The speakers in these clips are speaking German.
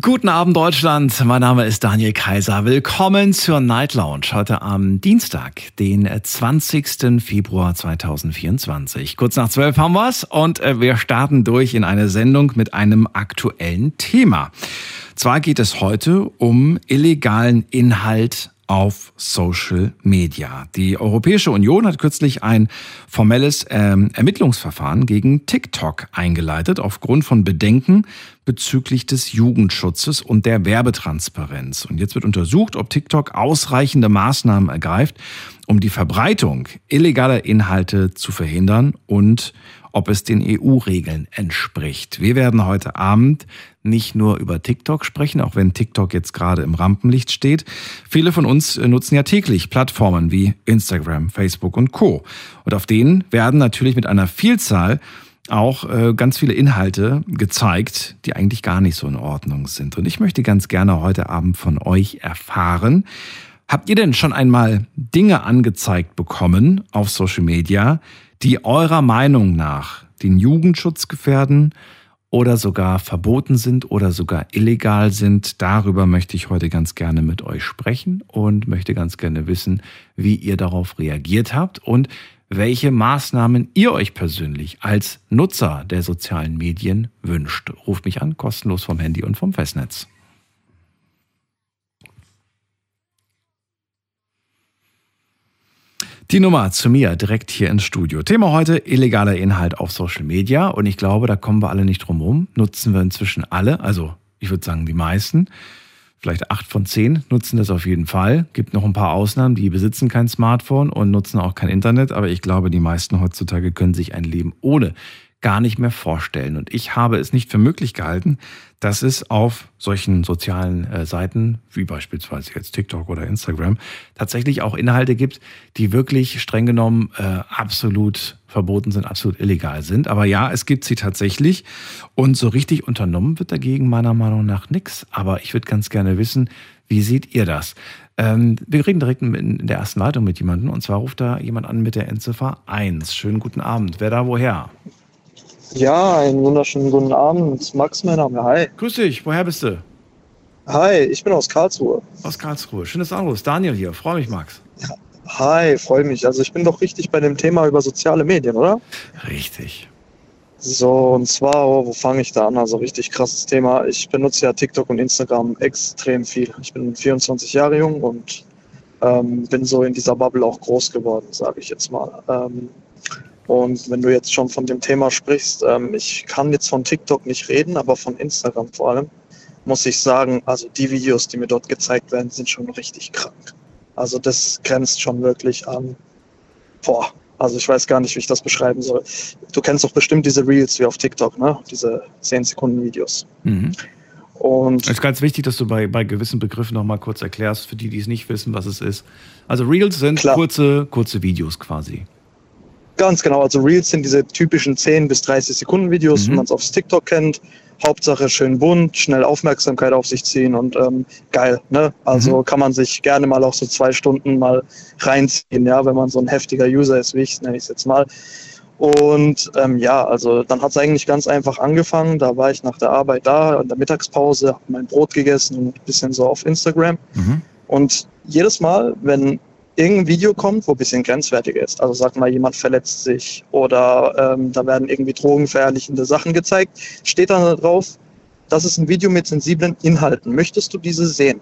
Guten Abend Deutschland, mein Name ist Daniel Kaiser. Willkommen zur Night Lounge heute am Dienstag, den 20. Februar 2024. Kurz nach zwölf haben wir's und äh, wir starten durch in eine Sendung mit einem aktuellen Thema. Zwar geht es heute um illegalen Inhalt auf Social Media. Die Europäische Union hat kürzlich ein formelles ähm, Ermittlungsverfahren gegen TikTok eingeleitet aufgrund von Bedenken bezüglich des Jugendschutzes und der Werbetransparenz. Und jetzt wird untersucht, ob TikTok ausreichende Maßnahmen ergreift, um die Verbreitung illegaler Inhalte zu verhindern und ob es den EU-Regeln entspricht. Wir werden heute Abend nicht nur über TikTok sprechen, auch wenn TikTok jetzt gerade im Rampenlicht steht. Viele von uns äh, nutzen ja täglich Plattformen wie Instagram, Facebook und Co. Und auf denen werden natürlich mit einer Vielzahl auch äh, ganz viele Inhalte gezeigt, die eigentlich gar nicht so in Ordnung sind. Und ich möchte ganz gerne heute Abend von euch erfahren, habt ihr denn schon einmal Dinge angezeigt bekommen auf Social Media, die eurer Meinung nach den Jugendschutz gefährden oder sogar verboten sind oder sogar illegal sind. Darüber möchte ich heute ganz gerne mit euch sprechen und möchte ganz gerne wissen, wie ihr darauf reagiert habt und welche Maßnahmen ihr euch persönlich als Nutzer der sozialen Medien wünscht. Ruft mich an, kostenlos vom Handy und vom Festnetz. Die Nummer zu mir direkt hier ins Studio. Thema heute illegaler Inhalt auf Social Media und ich glaube, da kommen wir alle nicht drum rum. Nutzen wir inzwischen alle, also ich würde sagen die meisten. Vielleicht acht von zehn nutzen das auf jeden Fall. Gibt noch ein paar Ausnahmen, die besitzen kein Smartphone und nutzen auch kein Internet, aber ich glaube, die meisten heutzutage können sich ein Leben ohne gar nicht mehr vorstellen. Und ich habe es nicht für möglich gehalten, dass es auf solchen sozialen äh, Seiten, wie beispielsweise jetzt TikTok oder Instagram, tatsächlich auch Inhalte gibt, die wirklich streng genommen äh, absolut verboten sind, absolut illegal sind. Aber ja, es gibt sie tatsächlich. Und so richtig unternommen wird dagegen meiner Meinung nach nichts. Aber ich würde ganz gerne wissen, wie seht ihr das? Ähm, wir reden direkt in der ersten Leitung mit jemandem. Und zwar ruft da jemand an mit der Endziffer 1. Schönen guten Abend. Wer da woher? Ja, einen wunderschönen guten Abend. Max, mein Name. Hi. Grüß dich. Woher bist du? Hi, ich bin aus Karlsruhe. Aus Karlsruhe. Schönes Anruf. Daniel hier. Freue mich, Max. Ja. Hi, freue mich. Also ich bin doch richtig bei dem Thema über soziale Medien, oder? Richtig. So, und zwar, oh, wo fange ich da an? Also richtig krasses Thema. Ich benutze ja TikTok und Instagram extrem viel. Ich bin 24 Jahre jung und ähm, bin so in dieser Bubble auch groß geworden, sage ich jetzt mal. Ähm, und wenn du jetzt schon von dem Thema sprichst, ähm, ich kann jetzt von TikTok nicht reden, aber von Instagram vor allem, muss ich sagen, also die Videos, die mir dort gezeigt werden, sind schon richtig krank. Also das grenzt schon wirklich an, boah, also ich weiß gar nicht, wie ich das beschreiben soll. Du kennst doch bestimmt diese Reels wie auf TikTok, ne? Diese 10 Sekunden Videos. Mhm. Und es ist ganz wichtig, dass du bei, bei gewissen Begriffen noch mal kurz erklärst, für die, die es nicht wissen, was es ist. Also Reels sind kurze, kurze Videos quasi. Ganz genau. Also Reels sind diese typischen 10 bis 30 Sekunden Videos, mhm. wie man es aufs TikTok kennt. Hauptsache schön bunt, schnell Aufmerksamkeit auf sich ziehen und ähm, geil. Ne? Also mhm. kann man sich gerne mal auch so zwei Stunden mal reinziehen, ja, wenn man so ein heftiger User ist wie ich, nenne ich es jetzt mal. Und ähm, ja, also dann hat es eigentlich ganz einfach angefangen. Da war ich nach der Arbeit da, in der Mittagspause, habe mein Brot gegessen und ein bisschen so auf Instagram. Mhm. Und jedes Mal, wenn irgendein Video kommt, wo ein bisschen grenzwertig ist. Also sag mal, jemand verletzt sich oder ähm, da werden irgendwie drogenverherrlichende Sachen gezeigt, steht dann da drauf, das ist ein Video mit sensiblen Inhalten. Möchtest du diese sehen?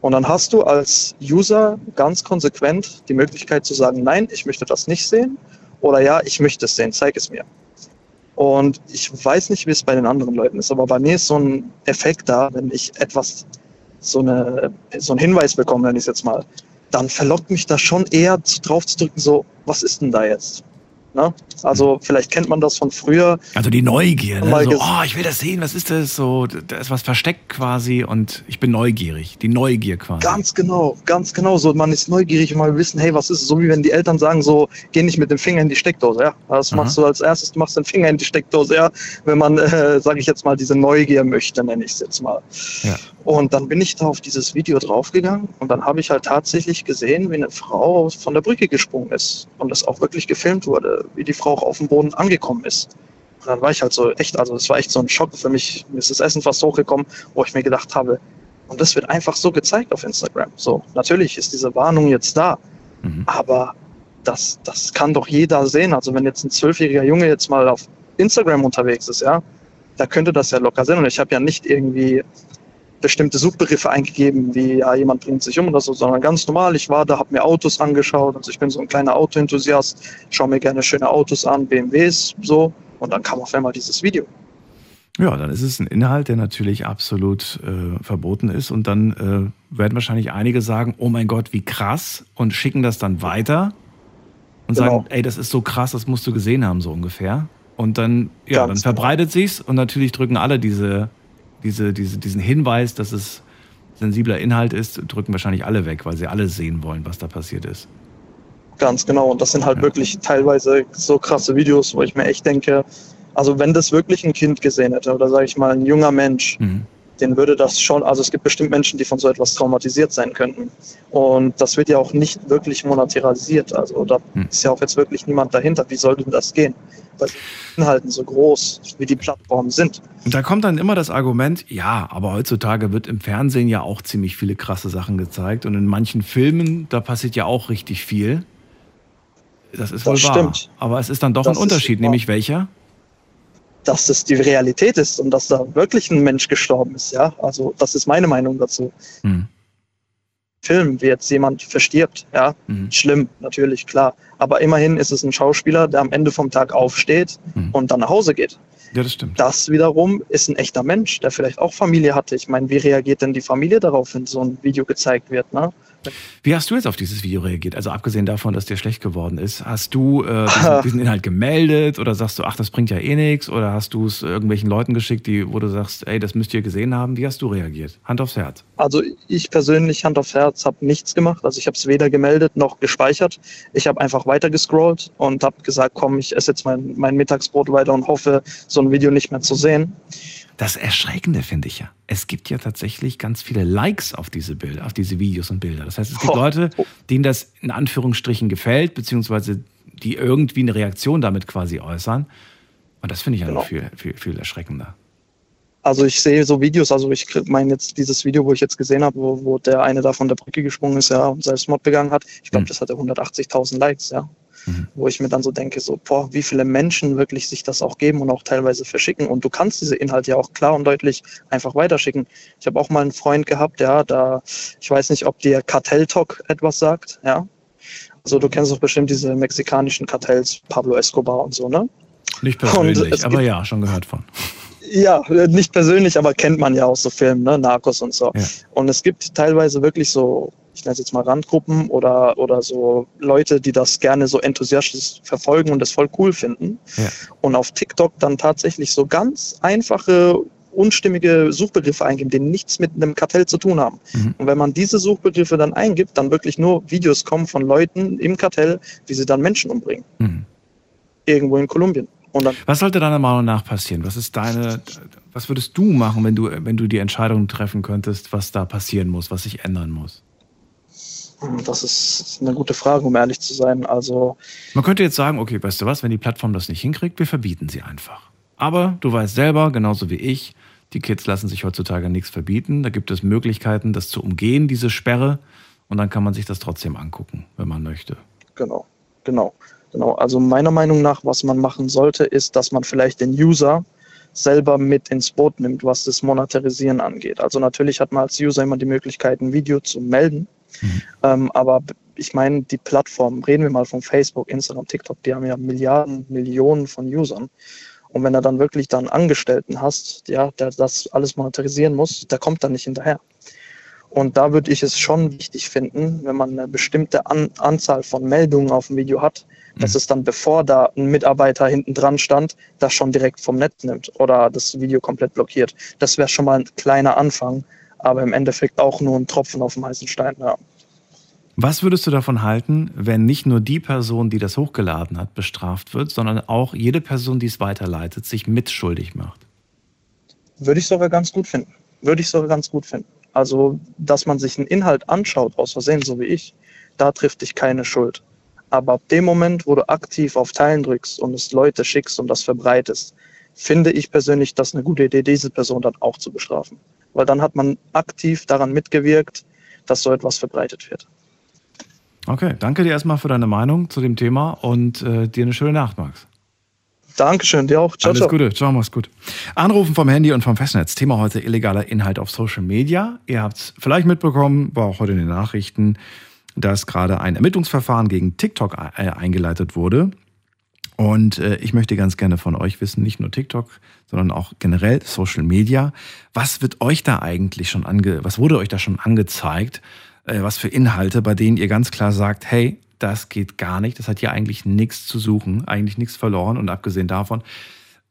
Und dann hast du als User ganz konsequent die Möglichkeit zu sagen, nein, ich möchte das nicht sehen oder ja, ich möchte es sehen, zeig es mir. Und ich weiß nicht, wie es bei den anderen Leuten ist, aber bei mir ist so ein Effekt da, wenn ich etwas, so, eine, so einen Hinweis bekomme, wenn ich es jetzt mal, dann verlockt mich das schon eher drauf zu drücken, so, was ist denn da jetzt? Ne? Also vielleicht kennt man das von früher. Also die Neugier, ne? So, oh, ich will das sehen, was ist das? So, da ist was versteckt quasi und ich bin neugierig. Die Neugier quasi. Ganz genau, ganz genau. So, man ist neugierig und mal wissen, hey, was ist es? So wie wenn die Eltern sagen, so, geh nicht mit dem Finger in die Steckdose, ja. Das Aha. machst du als erstes, du machst den Finger in die Steckdose, ja. Wenn man, äh, sage ich jetzt mal, diese Neugier möchte, nenne ich es jetzt mal. Ja. Und dann bin ich da auf dieses Video draufgegangen und dann habe ich halt tatsächlich gesehen, wie eine Frau von der Brücke gesprungen ist und das auch wirklich gefilmt wurde, wie die Frau auch auf dem Boden angekommen ist. Und dann war ich halt so echt, also es war echt so ein Schock für mich. Mir ist das Essen fast hochgekommen, wo ich mir gedacht habe, und das wird einfach so gezeigt auf Instagram. So, natürlich ist diese Warnung jetzt da, Mhm. aber das, das kann doch jeder sehen. Also wenn jetzt ein zwölfjähriger Junge jetzt mal auf Instagram unterwegs ist, ja, da könnte das ja locker sein. Und ich habe ja nicht irgendwie bestimmte Suchbegriffe eingegeben, wie ja, jemand bringt sich um oder so, sondern ganz normal. Ich war da, habe mir Autos angeschaut. Also ich bin so ein kleiner Autoenthusiast, schaue mir gerne schöne Autos an, BMWs so. Und dann kam auf einmal dieses Video. Ja, dann ist es ein Inhalt, der natürlich absolut äh, verboten ist. Und dann äh, werden wahrscheinlich einige sagen, oh mein Gott, wie krass, und schicken das dann weiter und Genau. sagen, ey, das ist so krass, das musst du gesehen haben, so ungefähr. Und dann, ja, Ganz dann genau. verbreitet sich's und natürlich drücken alle diese, diese, diese, diesen Hinweis, dass es sensibler Inhalt ist, drücken wahrscheinlich alle weg, weil sie alle sehen wollen, was da passiert ist. Ganz genau. Und das sind halt Ja. wirklich teilweise so krasse Videos, wo ich mir echt denke, also wenn das wirklich ein Kind gesehen hätte oder sage ich mal ein junger Mensch, Mhm. Den würde das schon, also es gibt bestimmt Menschen, die von so etwas traumatisiert sein könnten. Und das wird ja auch nicht wirklich monetarisiert. Also da Hm. ist ja auch jetzt wirklich niemand dahinter. Wie soll denn das gehen? Weil die Inhalten so groß, wie die Plattformen sind. Und da kommt dann immer das Argument, ja, aber heutzutage wird im Fernsehen ja auch ziemlich viele krasse Sachen gezeigt und in manchen Filmen, da passiert ja auch richtig viel. Das ist wohl Das wahr. stimmt. Aber es ist dann doch Das ein Unterschied, wahr. nämlich welcher? Dass das die Realität ist und dass da wirklich ein Mensch gestorben ist, ja. Also das ist meine Meinung dazu. Hm. Film, wie jetzt jemand verstirbt, ja. Mhm. Schlimm, natürlich, klar. Aber immerhin ist es ein Schauspieler, der am Ende vom Tag aufsteht Mhm. und dann nach Hause geht. Ja, das stimmt. Das wiederum ist ein echter Mensch, der vielleicht auch Familie hatte. Ich meine, wie reagiert denn die Familie darauf, wenn so ein Video gezeigt wird? Ne? Wie hast du jetzt auf dieses Video reagiert? Also abgesehen davon, dass dir schlecht geworden ist, hast du äh, diesen, diesen Inhalt gemeldet oder sagst du, ach, das bringt ja eh nichts? Oder hast du es irgendwelchen Leuten geschickt, die, wo du sagst, ey, das müsst ihr gesehen haben? Wie hast du reagiert? Hand aufs Herz. Also ich persönlich, Hand aufs Herz, habe nichts gemacht. Also ich habe es weder gemeldet noch gespeichert. Ich habe einfach weiter gescrollt und habe gesagt, komm, ich esse jetzt mein, mein Mittagsbrot weiter und hoffe, so ein Video nicht mehr zu sehen. Das Erschreckende finde ich ja. Es gibt ja tatsächlich ganz viele Likes auf diese Bilder, auf diese Videos und Bilder. Das heißt, es gibt Oh. Leute, denen das in Anführungsstrichen gefällt, beziehungsweise die irgendwie eine Reaktion damit quasi äußern. Und das finde ich ja noch Genau. viel, viel, viel erschreckender. Also ich sehe so Videos, also ich meine jetzt dieses Video, wo ich jetzt gesehen habe, wo, wo der eine da von der Brücke gesprungen ist, ja, und Selbstmord begangen hat. Ich glaube, Mhm. das hatte 180.000 Likes, ja. Mhm. Wo ich mir dann so denke, so, boah, wie viele Menschen wirklich sich das auch geben und auch teilweise verschicken. Und du kannst diese Inhalte ja auch klar und deutlich einfach weiterschicken. Ich habe auch mal einen Freund gehabt, ja, da, ich weiß nicht, ob dir Kartell Talk etwas sagt, ja. Also du kennst doch bestimmt diese mexikanischen Kartells, Pablo Escobar und so, ne? Nicht persönlich, aber ja, schon gehört von. Ja, nicht persönlich, aber kennt man ja aus so Filmen, ne? Narcos und so. Ja. Und es gibt teilweise wirklich so, ich nenne es jetzt mal Randgruppen oder, oder so Leute, die das gerne so enthusiastisch verfolgen und das voll cool finden. Ja. Und auf TikTok dann tatsächlich so ganz einfache, unstimmige Suchbegriffe eingeben, die nichts mit einem Kartell zu tun haben. Mhm. Und wenn man diese Suchbegriffe dann eingibt, dann wirklich nur Videos kommen von Leuten im Kartell, wie sie dann Menschen umbringen. Mhm. Irgendwo in Kolumbien. Was sollte deiner Meinung nach passieren? Was ist deine, was würdest du machen, wenn du, wenn du die Entscheidung treffen könntest, was da passieren muss, was sich ändern muss? Das ist eine gute Frage, um ehrlich zu sein. Also, Man könnte jetzt sagen, okay, weißt du was, wenn die Plattform das nicht hinkriegt, wir verbieten sie einfach. Aber du weißt selber, genauso wie ich, die Kids lassen sich heutzutage nichts verbieten. Da gibt es Möglichkeiten, das zu umgehen, diese Sperre. Und dann kann man sich das trotzdem angucken, wenn man möchte. genau, genau, genau. Also meiner Meinung nach, was man machen sollte, ist, dass man vielleicht den User selber mit ins Boot nimmt, was das Monetarisieren angeht. Also natürlich hat man als User immer die Möglichkeit, ein Video zu melden. Mhm. Ähm, aber ich meine, die Plattformen, reden wir mal von Facebook, Instagram, TikTok, die haben ja Milliarden, Millionen von Usern. Und wenn er dann wirklich dann Angestellten hast, ja, der das alles monetarisieren muss, der kommt dann nicht hinterher. Und da würde ich es schon wichtig finden, wenn man eine bestimmte An Anzahl von Meldungen auf dem Video hat, dass es dann, bevor da ein Mitarbeiter hinten dran stand, das schon direkt vom Netz nimmt oder das Video komplett blockiert. Das wäre schon mal ein kleiner Anfang, aber im Endeffekt auch nur ein Tropfen auf dem heißen Stein. Ja. Was würdest du davon halten, wenn nicht nur die Person, die das hochgeladen hat, bestraft wird, sondern auch jede Person, die es weiterleitet, sich mitschuldig macht? Würde ich sogar ganz gut finden. Würde ich sogar ganz gut finden. Also, dass man sich einen Inhalt anschaut, aus Versehen, so wie ich, da trifft dich keine Schuld. Aber ab dem Moment, wo du aktiv auf Teilen drückst und es Leute schickst und das verbreitest, finde ich persönlich das eine gute Idee, diese Person dann auch zu bestrafen. Weil dann hat man aktiv daran mitgewirkt, dass so etwas verbreitet wird. Okay, danke dir erstmal für deine Meinung zu dem Thema und äh, dir eine schöne Nacht, Max. Dankeschön, dir auch. Ciao, Alles ciao. Gute, ciao, mach's gut. Anrufen vom Handy und vom Festnetz. Thema heute illegaler Inhalt auf Social Media. Ihr habt es vielleicht mitbekommen, war auch heute in den Nachrichten, dass gerade ein Ermittlungsverfahren gegen TikTok äh, eingeleitet wurde. Und äh, ich möchte ganz gerne von euch wissen, nicht nur TikTok, sondern auch generell Social Media. Was wird euch da eigentlich schon ange, was wurde euch da schon angezeigt? Äh, was für Inhalte, bei denen ihr ganz klar sagt, hey, das geht gar nicht, das hat hier eigentlich nichts zu suchen, eigentlich nichts verloren und abgesehen davon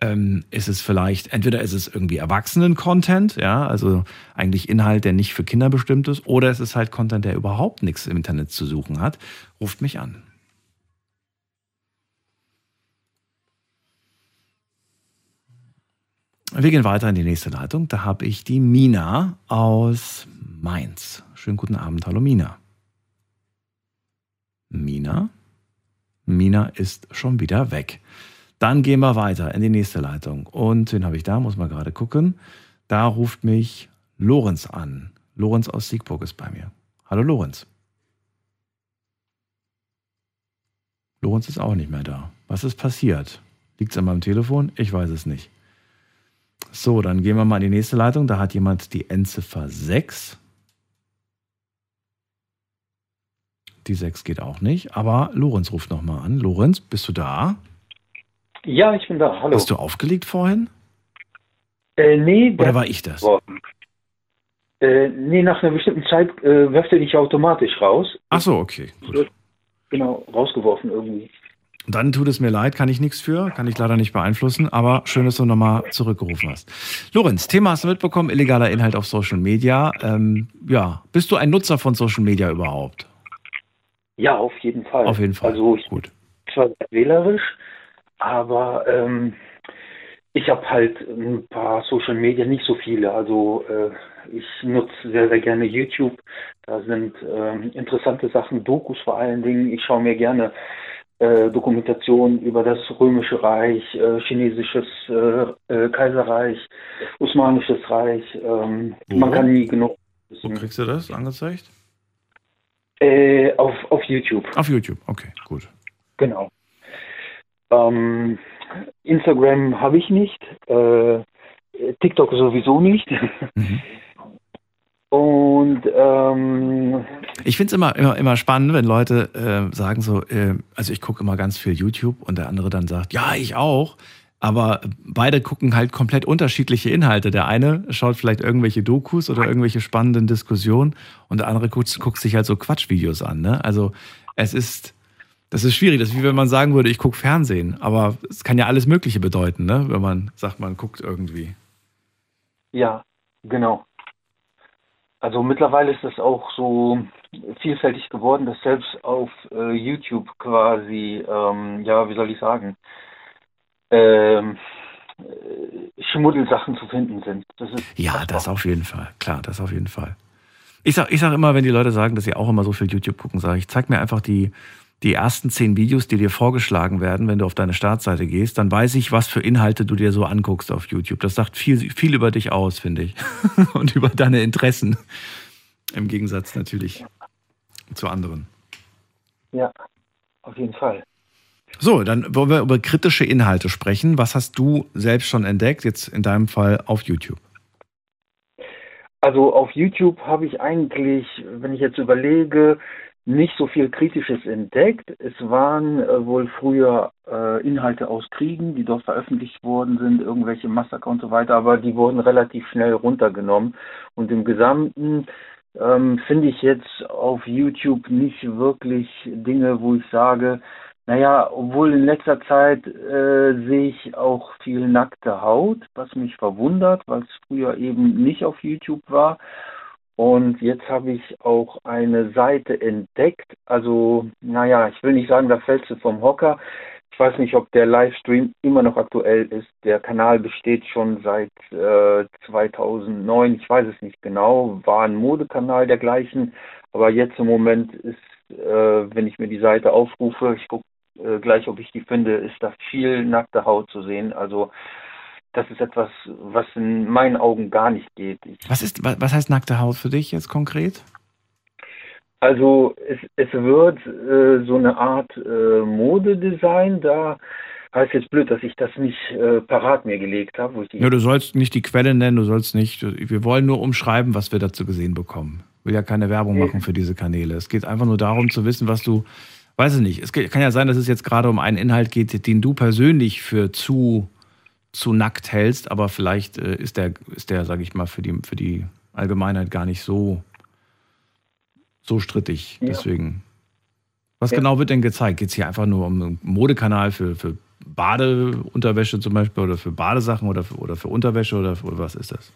ähm, ist es vielleicht, entweder ist es irgendwie Erwachsenen-Content, ja, also eigentlich Inhalt, der nicht für Kinder bestimmt ist, oder es ist halt Content, der überhaupt nichts im Internet zu suchen hat. Ruft mich an. Wir gehen weiter in die nächste Leitung. Da habe ich die Mina aus Mainz. Schönen guten Abend, hallo Mina. Mina? Mina ist schon wieder weg. Dann gehen wir weiter in die nächste Leitung. Und wen habe ich da? Muss man gerade gucken. Da ruft mich Lorenz an. Lorenz aus Siegburg ist bei mir. Hallo Lorenz. Lorenz ist auch nicht mehr da. Was ist passiert? Liegt es an meinem Telefon? Ich weiß es nicht. So, dann gehen wir mal in die nächste Leitung. Da hat jemand die Endziffer 6. Die 6 geht auch nicht, aber Lorenz ruft nochmal an. Lorenz, bist du da? Ja, ich bin da. Hallo. Hast du aufgelegt vorhin? Äh, nee. Oder war ich das? Äh, nee, nach einer bestimmten Zeit äh, wirft er dich automatisch raus. Ach so, okay. Gut. Genau, rausgeworfen irgendwie. Dann tut es mir leid, kann ich nichts für, kann ich leider nicht beeinflussen, aber schön, dass du nochmal zurückgerufen hast. Lorenz, Thema hast du mitbekommen, illegaler Inhalt auf Social Media. Ähm, ja, bist du ein Nutzer von Social Media überhaupt? Ja, auf jeden Fall. Auf jeden Fall. Also ich Gut. zwar wählerisch, aber ähm, ich habe halt ein paar Social Media, nicht so viele. Also äh, ich nutze sehr, sehr gerne YouTube. Da sind äh, interessante Sachen, Dokus vor allen Dingen. Ich schaue mir gerne äh, Dokumentationen über das Römische Reich, äh, chinesisches äh, äh, Kaiserreich, Osmanisches Reich. Ähm, man kann nie genug. Wissen. Wo kriegst du das angezeigt? Äh, auf, auf YouTube. Auf YouTube, okay, gut. Genau. Ähm, Instagram habe ich nicht. Äh, TikTok sowieso nicht. Mhm. Und ähm, ich finde es immer, immer, immer spannend, wenn Leute äh, sagen so, äh, also ich gucke immer ganz viel YouTube und der andere dann sagt, ja, ich auch. Aber beide gucken halt komplett unterschiedliche Inhalte. Der eine schaut vielleicht irgendwelche Dokus oder irgendwelche spannenden Diskussionen und der andere guckt, guckt sich halt so Quatschvideos an. Ne? Also es ist, das ist schwierig. Das ist wie wenn man sagen würde, ich gucke Fernsehen. Aber es kann ja alles Mögliche bedeuten, ne? wenn man sagt, man guckt irgendwie. Ja, genau. Also mittlerweile ist es auch so vielfältig geworden, dass selbst auf äh, YouTube quasi, ähm, ja, wie soll ich sagen, ähm, äh, Schmuddelsachen zu finden sind. Das ja, das auf jeden Fall. Klar, das auf jeden Fall. Ich sage ich sag immer, wenn die Leute sagen, dass sie auch immer so viel YouTube gucken, sage ich, zeig mir einfach die, die ersten zehn Videos, die dir vorgeschlagen werden, wenn du auf deine Startseite gehst, dann weiß ich, was für Inhalte du dir so anguckst auf YouTube. Das sagt viel, viel über dich aus, finde ich. Und über deine Interessen. Im Gegensatz natürlich zu anderen. Ja, auf jeden Fall. So, dann wollen wir über kritische Inhalte sprechen. Was hast du selbst schon entdeckt, jetzt in deinem Fall auf YouTube? Also auf YouTube habe ich eigentlich, wenn ich jetzt überlege, nicht so viel Kritisches entdeckt. Es waren äh, wohl früher äh, Inhalte aus Kriegen, die dort veröffentlicht worden sind, irgendwelche Massaker und so weiter, aber die wurden relativ schnell runtergenommen. Und im Gesamten ähm, finde ich jetzt auf YouTube nicht wirklich Dinge, wo ich sage, Naja, obwohl in letzter Zeit äh, sehe ich auch viel nackte Haut, was mich verwundert, weil es früher eben nicht auf YouTube war. Und jetzt habe ich auch eine Seite entdeckt. Also, naja, ich will nicht sagen, da fällst du vom Hocker. Ich weiß nicht, ob der Livestream immer noch aktuell ist. Der Kanal besteht schon seit äh, 2009. Ich weiß es nicht genau. War ein Modekanal dergleichen. Aber jetzt im Moment ist, äh, wenn ich mir die Seite aufrufe, ich gucke äh, gleich, ob ich die finde, ist da viel nackte Haut zu sehen. Also das ist etwas, was in meinen Augen gar nicht geht. Ich was ist, was heißt nackte Haut für dich jetzt konkret? Also es, es wird äh, so eine Art äh, Modedesign da. Heißt jetzt blöd, dass ich das nicht äh, parat mir gelegt habe. ja, du sollst nicht die Quelle nennen, du sollst nicht. Wir wollen nur umschreiben, was wir dazu gesehen bekommen. Ich will ja keine Werbung machen für diese Kanäle. Es geht einfach nur darum zu wissen, was du weiß ich nicht. Es kann ja sein, dass es jetzt gerade um einen Inhalt geht, den du persönlich für zu, zu nackt hältst, aber vielleicht äh, ist der, ist der, sag ich mal, für die, für die Allgemeinheit gar nicht so, so strittig. Ja. Deswegen. Was ja. genau wird denn gezeigt? Geht es hier einfach nur um einen Modekanal für, für Badeunterwäsche zum Beispiel oder für Badesachen oder für, oder für Unterwäsche oder, oder was ist das?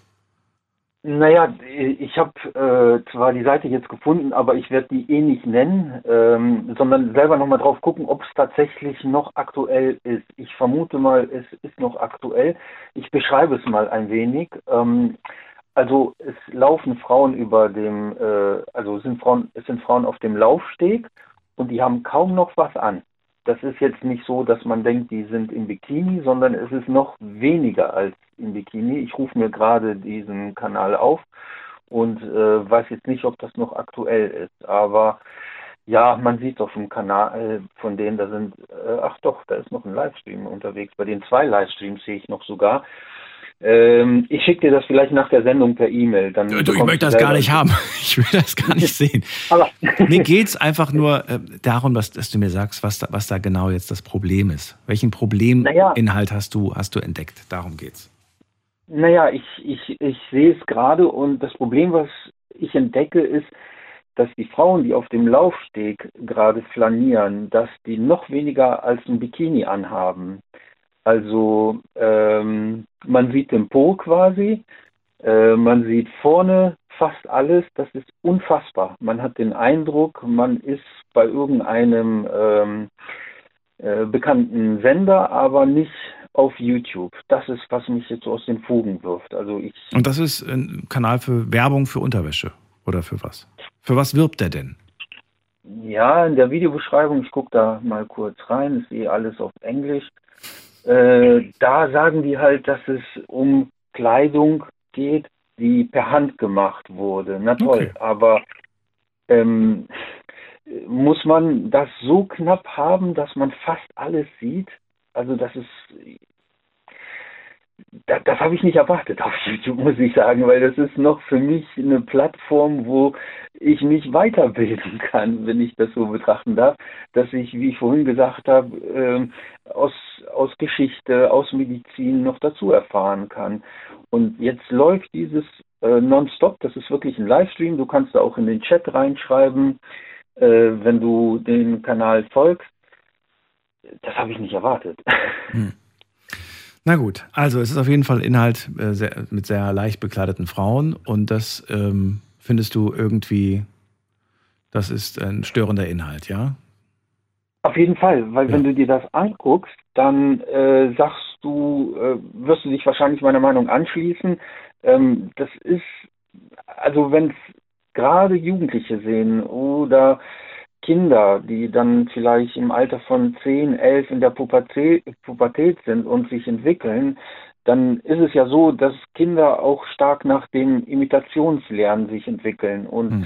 Naja, ich habe äh, zwar die Seite jetzt gefunden, aber ich werde die eh nicht nennen, ähm, sondern selber nochmal drauf gucken, ob es tatsächlich noch aktuell ist. Ich vermute mal, es ist noch aktuell. Ich beschreibe es mal ein wenig. Ähm, also es laufen Frauen über dem, äh, also sind Frauen, es sind Frauen auf dem Laufsteg und die haben kaum noch was an das ist jetzt nicht so, dass man denkt, die sind im Bikini, sondern es ist noch weniger als im Bikini. Ich rufe mir gerade diesen Kanal auf und äh, weiß jetzt nicht, ob das noch aktuell ist. Aber ja, man sieht auf dem Kanal von denen, da sind, äh, ach doch, da ist noch ein Livestream unterwegs. Bei den zwei Livestreams sehe ich noch sogar. Ähm, ich schicke dir das vielleicht nach der Sendung per E-Mail. Du, ich möchte das gar nicht haben. Ich will das gar nicht sehen. Aber Mir geht es einfach nur äh, darum, dass, dass, du mir sagst, was da, was da genau jetzt das Problem ist. Welchen Probleminhalt naja. hast, du, hast du entdeckt? Darum geht's. Naja, ich, ich, ich sehe es gerade und das Problem, was ich entdecke, ist, dass die Frauen, die auf dem Laufsteg gerade flanieren, dass die noch weniger als ein Bikini anhaben. Also ähm, man sieht den Po quasi, äh, man sieht vorne fast alles, das ist unfassbar. Man hat den Eindruck, man ist bei irgendeinem ähm, äh, bekannten Sender, aber nicht auf YouTube. Das ist, was mich jetzt aus den Fugen wirft. Also ich Und das ist ein Kanal für Werbung für Unterwäsche oder für was? Für was wirbt der denn? Ja, in der Videobeschreibung, ich gucke da mal kurz rein, ist eh alles auf Englisch. Äh, da sagen die halt, dass es um Kleidung geht, die per Hand gemacht wurde. Na toll, okay. aber ähm, muss man das so knapp haben, dass man fast alles sieht? Also das ist das, das habe ich nicht erwartet auf YouTube, muss ich sagen, weil das ist noch für mich eine Plattform, wo ich mich weiterbilden kann, wenn ich das so betrachten darf, dass ich, wie ich vorhin gesagt habe, äh, aus, aus Geschichte, aus Medizin noch dazu erfahren kann. Und jetzt läuft dieses äh, nonstop, das ist wirklich ein Livestream, du kannst da auch in den Chat reinschreiben, äh, wenn du den Kanal folgst. Das habe ich nicht erwartet. Hm. Na gut, also es ist auf jeden Fall Inhalt äh, sehr, mit sehr leicht bekleideten Frauen und das ähm, findest du irgendwie, das ist ein störender Inhalt, ja? Auf jeden Fall, weil ja. wenn du dir das anguckst, dann äh, sagst du, äh, wirst du dich wahrscheinlich meiner Meinung anschließen. Ähm, das ist, also wenn es gerade Jugendliche sehen oder Kinder, die dann vielleicht im Alter von 10, 11 in der Pubertät, Pubertät sind und sich entwickeln, dann ist es ja so, dass Kinder auch stark nach dem Imitationslernen sich entwickeln. Und hm.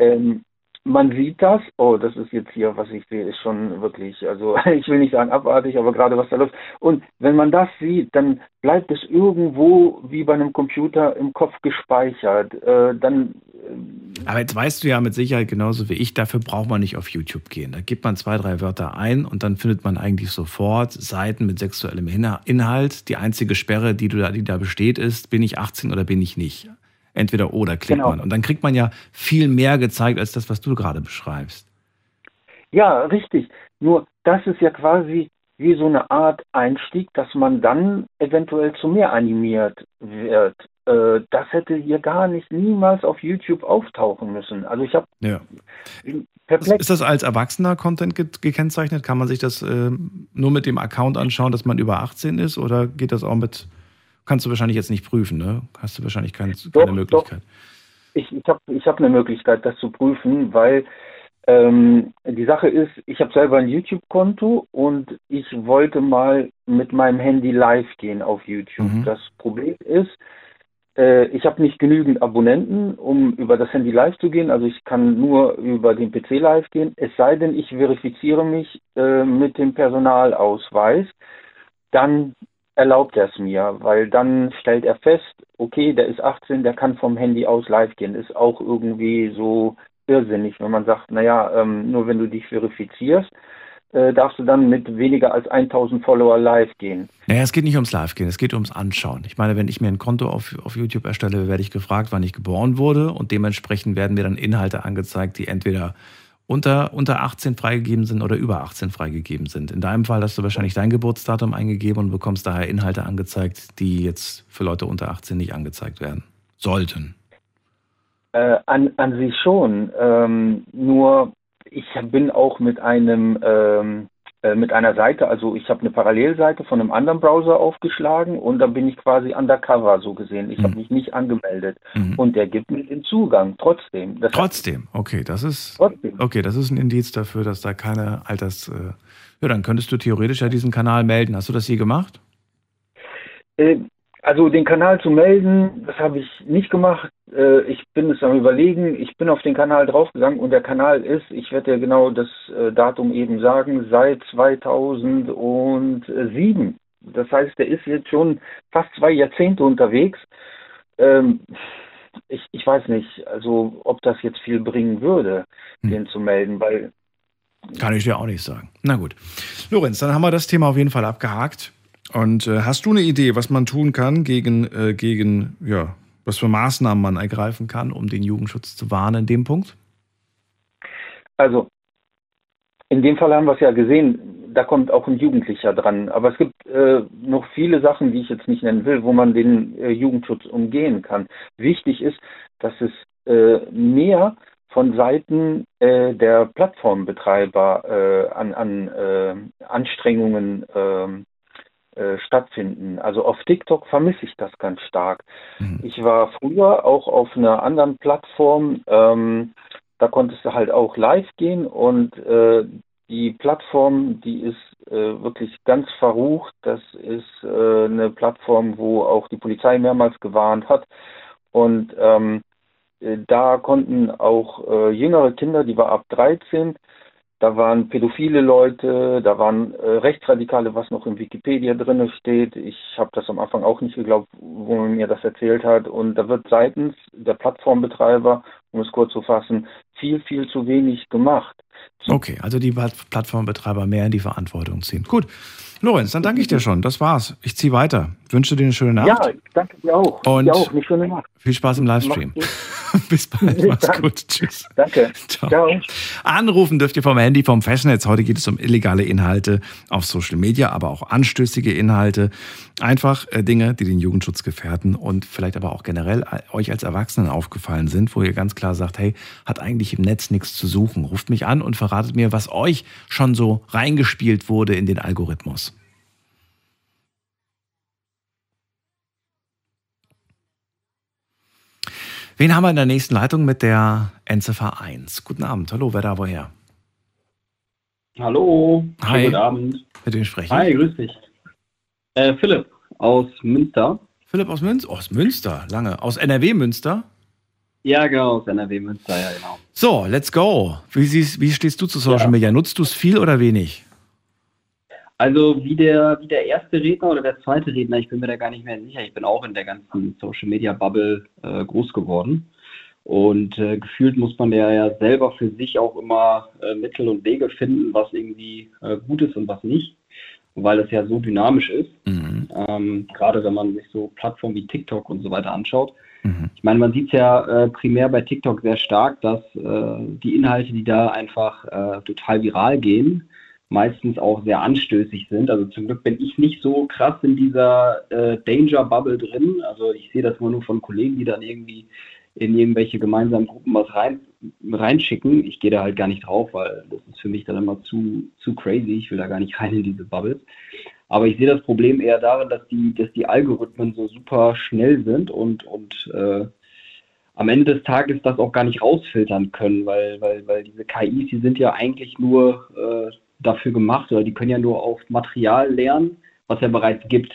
ähm, man sieht das, oh, das ist jetzt hier, was ich sehe, ist schon wirklich, also ich will nicht sagen abartig, aber gerade was da läuft. Und wenn man das sieht, dann bleibt es irgendwo wie bei einem Computer im Kopf gespeichert. Äh, dann. Äh, aber jetzt weißt du ja mit Sicherheit genauso wie ich, dafür braucht man nicht auf YouTube gehen. Da gibt man zwei, drei Wörter ein und dann findet man eigentlich sofort Seiten mit sexuellem Inhalt. Die einzige Sperre, die, du da, die da besteht, ist, bin ich 18 oder bin ich nicht entweder oder klickt genau. man. Und dann kriegt man ja viel mehr gezeigt als das, was du gerade beschreibst. Ja, richtig. Nur das ist ja quasi wie so eine Art Einstieg, dass man dann eventuell zu mehr animiert wird. Äh, das hätte hier gar nicht niemals auf YouTube auftauchen müssen. Also ich habe ja. perplex. Ist das als erwachsener Content ge gekennzeichnet? Kann man sich das äh, nur mit dem Account anschauen, dass man über 18 ist oder geht das auch mit kannst du wahrscheinlich jetzt nicht prüfen, ne? Hast du wahrscheinlich kein, doch, keine Möglichkeit. Doch. Ich, ich habe ich hab eine Möglichkeit, das zu prüfen, weil ähm, die Sache ist, ich habe selber ein YouTube-Konto und ich wollte mal mit meinem Handy live gehen auf YouTube. Mhm. Das Problem ist, äh, ich habe nicht genügend Abonnenten, um über das Handy live zu gehen. Also ich kann nur über den PC live gehen. Es sei denn, ich verifiziere mich äh, mit dem Personalausweis. Dann erlaubt er es mir, weil dann stellt er fest, okay, der ist 18, der kann vom Handy aus live gehen. Ist auch irgendwie so irrsinnig, wenn man sagt, naja, ähm, nur wenn du dich verifizierst, äh, darfst du dann mit weniger als 1000 Follower live gehen. Naja, es geht nicht ums Live gehen, es geht ums Anschauen. Ich meine, wenn ich mir ein Konto auf, auf YouTube erstelle, werde ich gefragt, wann ich geboren wurde und dementsprechend werden mir dann Inhalte angezeigt, die entweder unter, unter 18 freigegeben sind oder über 18 freigegeben sind. In deinem Fall hast du wahrscheinlich dein Geburtsdatum eingegeben und bekommst daher Inhalte angezeigt, die jetzt für Leute unter 18 nicht angezeigt werden sollten. Äh, an, an sich schon. Ähm, nur ich bin auch mit einem ähm, äh, mit einer Seite, also ich habe eine Parallelseite von einem anderen Browser aufgeschlagen und da bin ich quasi undercover so gesehen. Ich mhm. habe mich nicht angemeldet mhm. und der gibt mir den Zugang trotzdem. Das trotzdem, okay, das ist trotzdem. okay, das ist ein Indiz dafür, dass da keine Alters. Äh, ja, dann könntest du theoretisch ja diesen Kanal melden. Hast du das je gemacht? Äh, also den Kanal zu melden, das habe ich nicht gemacht. Äh, ich bin es am überlegen. Ich bin auf den Kanal draufgegangen und der Kanal ist, ich werde ja genau das äh, Datum eben sagen, seit 2007. Das heißt, der ist jetzt schon fast zwei Jahrzehnte unterwegs. Ähm, ich, ich weiß nicht, also ob das jetzt viel bringen würde, hm. den zu melden, weil kann ich dir auch nicht sagen. Na gut. Lorenz, dann haben wir das Thema auf jeden Fall abgehakt. Und äh, hast du eine Idee, was man tun kann gegen, äh, gegen, ja, was für Maßnahmen man ergreifen kann, um den Jugendschutz zu wahren in dem Punkt? Also, in dem Fall haben wir es ja gesehen, da kommt auch ein Jugendlicher dran. Aber es gibt äh, noch viele Sachen, die ich jetzt nicht nennen will, wo man den äh, Jugendschutz umgehen kann. Wichtig ist, dass es äh, mehr von Seiten äh, der Plattformbetreiber äh, an, an äh, Anstrengungen ähm, äh, stattfinden. Also auf TikTok vermisse ich das ganz stark. Mhm. Ich war früher auch auf einer anderen Plattform, ähm, da konntest du halt auch live gehen und äh, die Plattform, die ist äh, wirklich ganz verrucht. Das ist äh, eine Plattform, wo auch die Polizei mehrmals gewarnt hat. Und ähm, äh, da konnten auch äh, jüngere Kinder, die war ab 13, da waren pädophile Leute, da waren äh, Rechtsradikale, was noch in Wikipedia drin steht. Ich habe das am Anfang auch nicht geglaubt, wo man mir das erzählt hat. Und da wird seitens der Plattformbetreiber, um es kurz zu fassen, viel, viel zu wenig gemacht. Okay, also die Plattformbetreiber mehr in die Verantwortung ziehen. Gut, Lorenz, dann danke ich dir schon. Das war's. Ich ziehe weiter. Wünsche dir eine schöne Nacht. Ja, danke dir auch. Und dir auch. Eine schöne Nacht. Viel Spaß im Livestream. Bis bald. Mach's gut. Tschüss. Danke. Ciao. Ciao. Anrufen dürft ihr vom Handy, vom Festnetz. Heute geht es um illegale Inhalte auf Social Media, aber auch anstößige Inhalte. Einfach äh, Dinge, die den Jugendschutz gefährden und vielleicht aber auch generell äh, euch als Erwachsenen aufgefallen sind, wo ihr ganz klar sagt, hey, hat eigentlich im Netz nichts zu suchen. Ruft mich an und verratet mir, was euch schon so reingespielt wurde in den Algorithmus. Wen haben wir in der nächsten Leitung mit der Endziffer 1? Guten Abend. Hallo, wer da woher? Hallo. Hi. Guten Abend. Mit wem spreche ich? Hi, grüß dich. Äh, Philipp aus Münster. Philipp aus Münster? Aus Münster, lange. Aus NRW Münster? Ja, genau, aus NRW Münster, ja, genau. So, let's go. Wie, siehst, wie stehst du zu Social ja. Media? Nutzt du es viel oder wenig? Also wie der, wie der erste Redner oder der zweite Redner, ich bin mir da gar nicht mehr sicher. Ich bin auch in der ganzen Social Media Bubble äh, groß geworden. Und äh, gefühlt muss man ja, ja selber für sich auch immer äh, Mittel und Wege finden, was irgendwie äh, gut ist und was nicht, weil das ja so dynamisch ist. Mhm. Ähm, gerade wenn man sich so Plattformen wie TikTok und so weiter anschaut. Mhm. Ich meine, man sieht es ja äh, primär bei TikTok sehr stark, dass äh, die Inhalte, die da einfach total viral gehen, meistens auch sehr anstößig sind. Also zum Glück bin ich nicht so krass in dieser äh, Danger-Bubble drin. Also ich sehe das immer nur von Kollegen, die dann irgendwie in irgendwelche gemeinsamen Gruppen was rein, reinschicken. Ich gehe da halt gar nicht drauf, weil das ist für mich dann immer zu, zu crazy. Ich will da gar nicht rein in diese Bubbles. Aber ich sehe das Problem eher darin, dass die, dass die Algorithmen so super schnell sind und, und äh, am Ende des Tages das auch gar nicht rausfiltern können, weil, weil, weil diese KIs, die sind ja eigentlich nur äh, dafür gemacht oder die können ja nur auf Material lernen, was ja bereits gibt.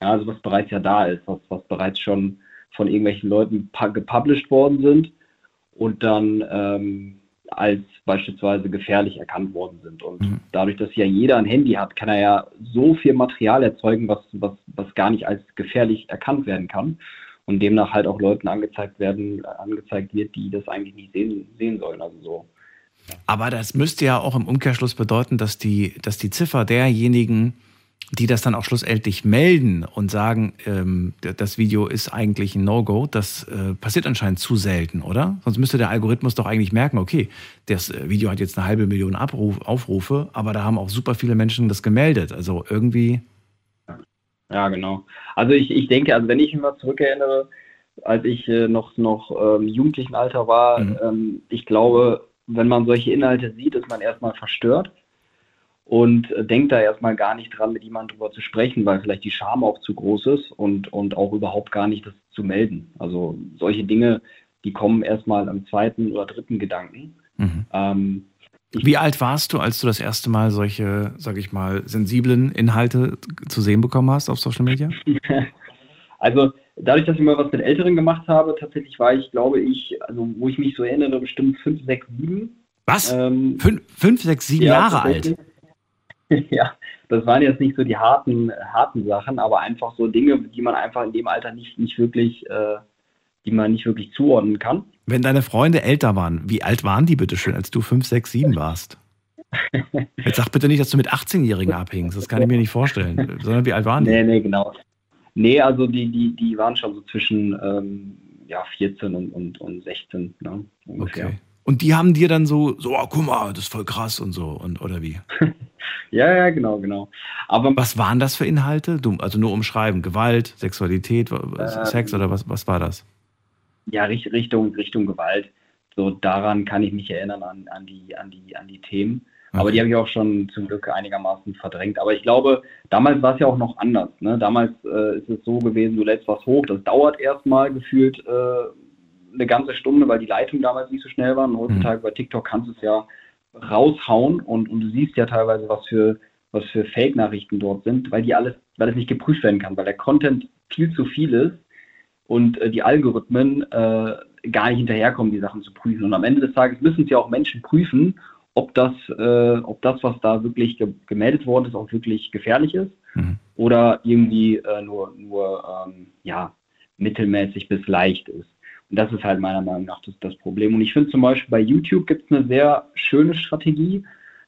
Ja, also was bereits ja da ist, was, was bereits schon von irgendwelchen Leuten gepublished worden sind und dann ähm, als beispielsweise gefährlich erkannt worden sind. Und mhm. dadurch, dass ja jeder ein Handy hat, kann er ja so viel Material erzeugen, was, was, was gar nicht als gefährlich erkannt werden kann und demnach halt auch Leuten angezeigt werden, angezeigt wird, die das eigentlich nicht sehen, sehen sollen. Also so aber das müsste ja auch im Umkehrschluss bedeuten, dass die, dass die Ziffer derjenigen, die das dann auch schlussendlich melden und sagen, ähm, das Video ist eigentlich ein No-Go, das äh, passiert anscheinend zu selten, oder? Sonst müsste der Algorithmus doch eigentlich merken, okay, das äh, Video hat jetzt eine halbe Million Abruf, Aufrufe, aber da haben auch super viele Menschen das gemeldet. Also irgendwie. Ja, genau. Also ich, ich denke, also wenn ich mich mal zurückerinnere, als ich äh, noch, noch ähm, Jugendlichenalter war, mhm. ähm, ich glaube, wenn man solche Inhalte sieht, ist man erstmal verstört und äh, denkt da erstmal gar nicht dran, mit jemandem drüber zu sprechen, weil vielleicht die Scham auch zu groß ist und, und auch überhaupt gar nicht das zu melden. Also solche Dinge, die kommen erstmal am zweiten oder dritten Gedanken. Mhm. Ähm, Wie alt warst du, als du das erste Mal solche, sag ich mal, sensiblen Inhalte zu sehen bekommen hast auf Social Media? also dadurch, dass ich mal was mit Älteren gemacht habe, tatsächlich war ich, glaube ich, also wo ich mich so erinnere, bestimmt 5, 6, 7. Was? 5, 6, 7 Jahre alt? ja, das waren jetzt nicht so die harten, harten Sachen, aber einfach so Dinge, die man einfach in dem Alter nicht, nicht wirklich, äh, die man nicht wirklich zuordnen kann. Wenn deine Freunde älter waren, wie alt waren die bitte schön, als du 5, 6, 7 warst? Jetzt sag bitte nicht, dass du mit 18-Jährigen abhängst, das kann ich mir nicht vorstellen. Sondern wie alt waren die? Nee, nee, genau. Nee, also die, die, die waren schon so zwischen ähm, ja, 14 und, und, und 16, ne, ungefähr. Okay. Und die haben dir dann so, so, oh, guck mal, das ist voll krass und so, und, oder wie? ja, ja, genau, genau. Aber was waren das für Inhalte? Du, also nur umschreiben, Gewalt, Sexualität, ähm, Sex oder was, was war das? Ja, Richtung, Richtung Gewalt. So daran kann ich mich erinnern an, an, die, an, die, an die Themen. Okay. Aber die habe ich auch schon zum Glück einigermaßen verdrängt. Aber ich glaube, damals war es ja auch noch anders. Ne? Damals äh, ist es so gewesen, du lädst was hoch, das dauert erstmal gefühlt äh, eine ganze Stunde, weil die Leitungen damals nicht so schnell waren. Und heutzutage mhm. bei TikTok kannst du es ja raushauen und, und du siehst ja teilweise, was für, was für Fake-Nachrichten dort sind, weil die alles, weil es nicht geprüft werden kann, weil der Content viel zu viel ist und äh, die Algorithmen äh, gar nicht hinterherkommen, die Sachen zu prüfen. Und am Ende des Tages müssen es ja auch Menschen prüfen ob das, äh, ob das, was da wirklich ge gemeldet worden ist, auch wirklich gefährlich ist mhm. oder irgendwie äh, nur, nur ähm, ja, mittelmäßig bis leicht ist. Und das ist halt meiner Meinung nach das, das Problem. Und ich finde zum Beispiel bei YouTube gibt es eine sehr schöne Strategie,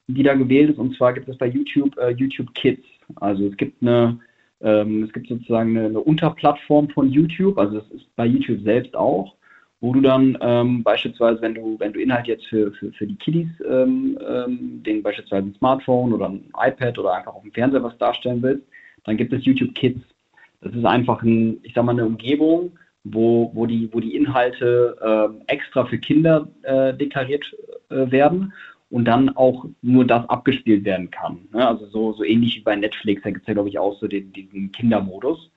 die da gewählt ist. Und zwar gibt es bei YouTube äh, YouTube Kids. Also es gibt eine, ähm, es gibt sozusagen eine, eine Unterplattform von YouTube. Also das ist bei YouTube selbst auch wo du dann ähm, beispielsweise, wenn du, wenn du Inhalt jetzt für, für, für die Kiddies, ähm, ähm, den beispielsweise ein Smartphone oder ein iPad oder einfach auf dem Fernseher was darstellen willst, dann gibt es YouTube Kids. Das ist einfach ein, ich sag mal, eine Umgebung, wo, wo, die, wo die Inhalte äh, extra für Kinder äh, deklariert äh, werden und dann auch nur das abgespielt werden kann. Ne? Also so, so ähnlich wie bei Netflix, da gibt es ja, glaube ich, auch so den, diesen Kindermodus.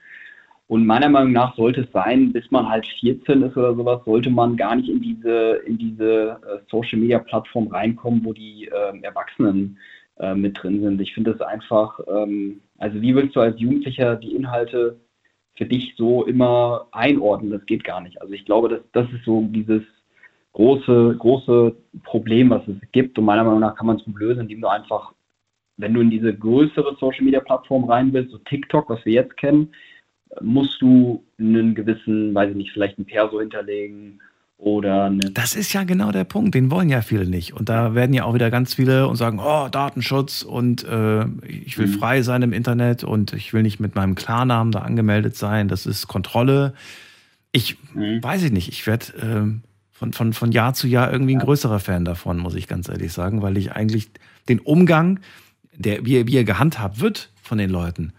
Und meiner Meinung nach sollte es sein, bis man halt 14 ist oder sowas, sollte man gar nicht in diese, in diese äh, Social Media Plattform reinkommen, wo die äh, Erwachsenen äh, mit drin sind. Ich finde das einfach, ähm, also wie willst du als Jugendlicher die Inhalte für dich so immer einordnen? Das geht gar nicht. Also ich glaube, das, das ist so dieses große, große Problem, was es gibt. Und meiner Meinung nach kann man es gut lösen, indem du einfach, wenn du in diese größere Social Media Plattform rein willst, so TikTok, was wir jetzt kennen, musst du einen gewissen, weiß ich nicht, vielleicht ein Perso hinterlegen oder eine Das ist ja genau der Punkt, den wollen ja viele nicht. Und da werden ja auch wieder ganz viele und sagen, oh, Datenschutz und äh, ich will mhm. frei sein im Internet und ich will nicht mit meinem Klarnamen da angemeldet sein, das ist Kontrolle. Ich mhm. weiß ich nicht, ich werde äh, von, von, von Jahr zu Jahr irgendwie ein größerer Fan davon, muss ich ganz ehrlich sagen, weil ich eigentlich den Umgang, der, wie, er, wie er gehandhabt wird von den Leuten,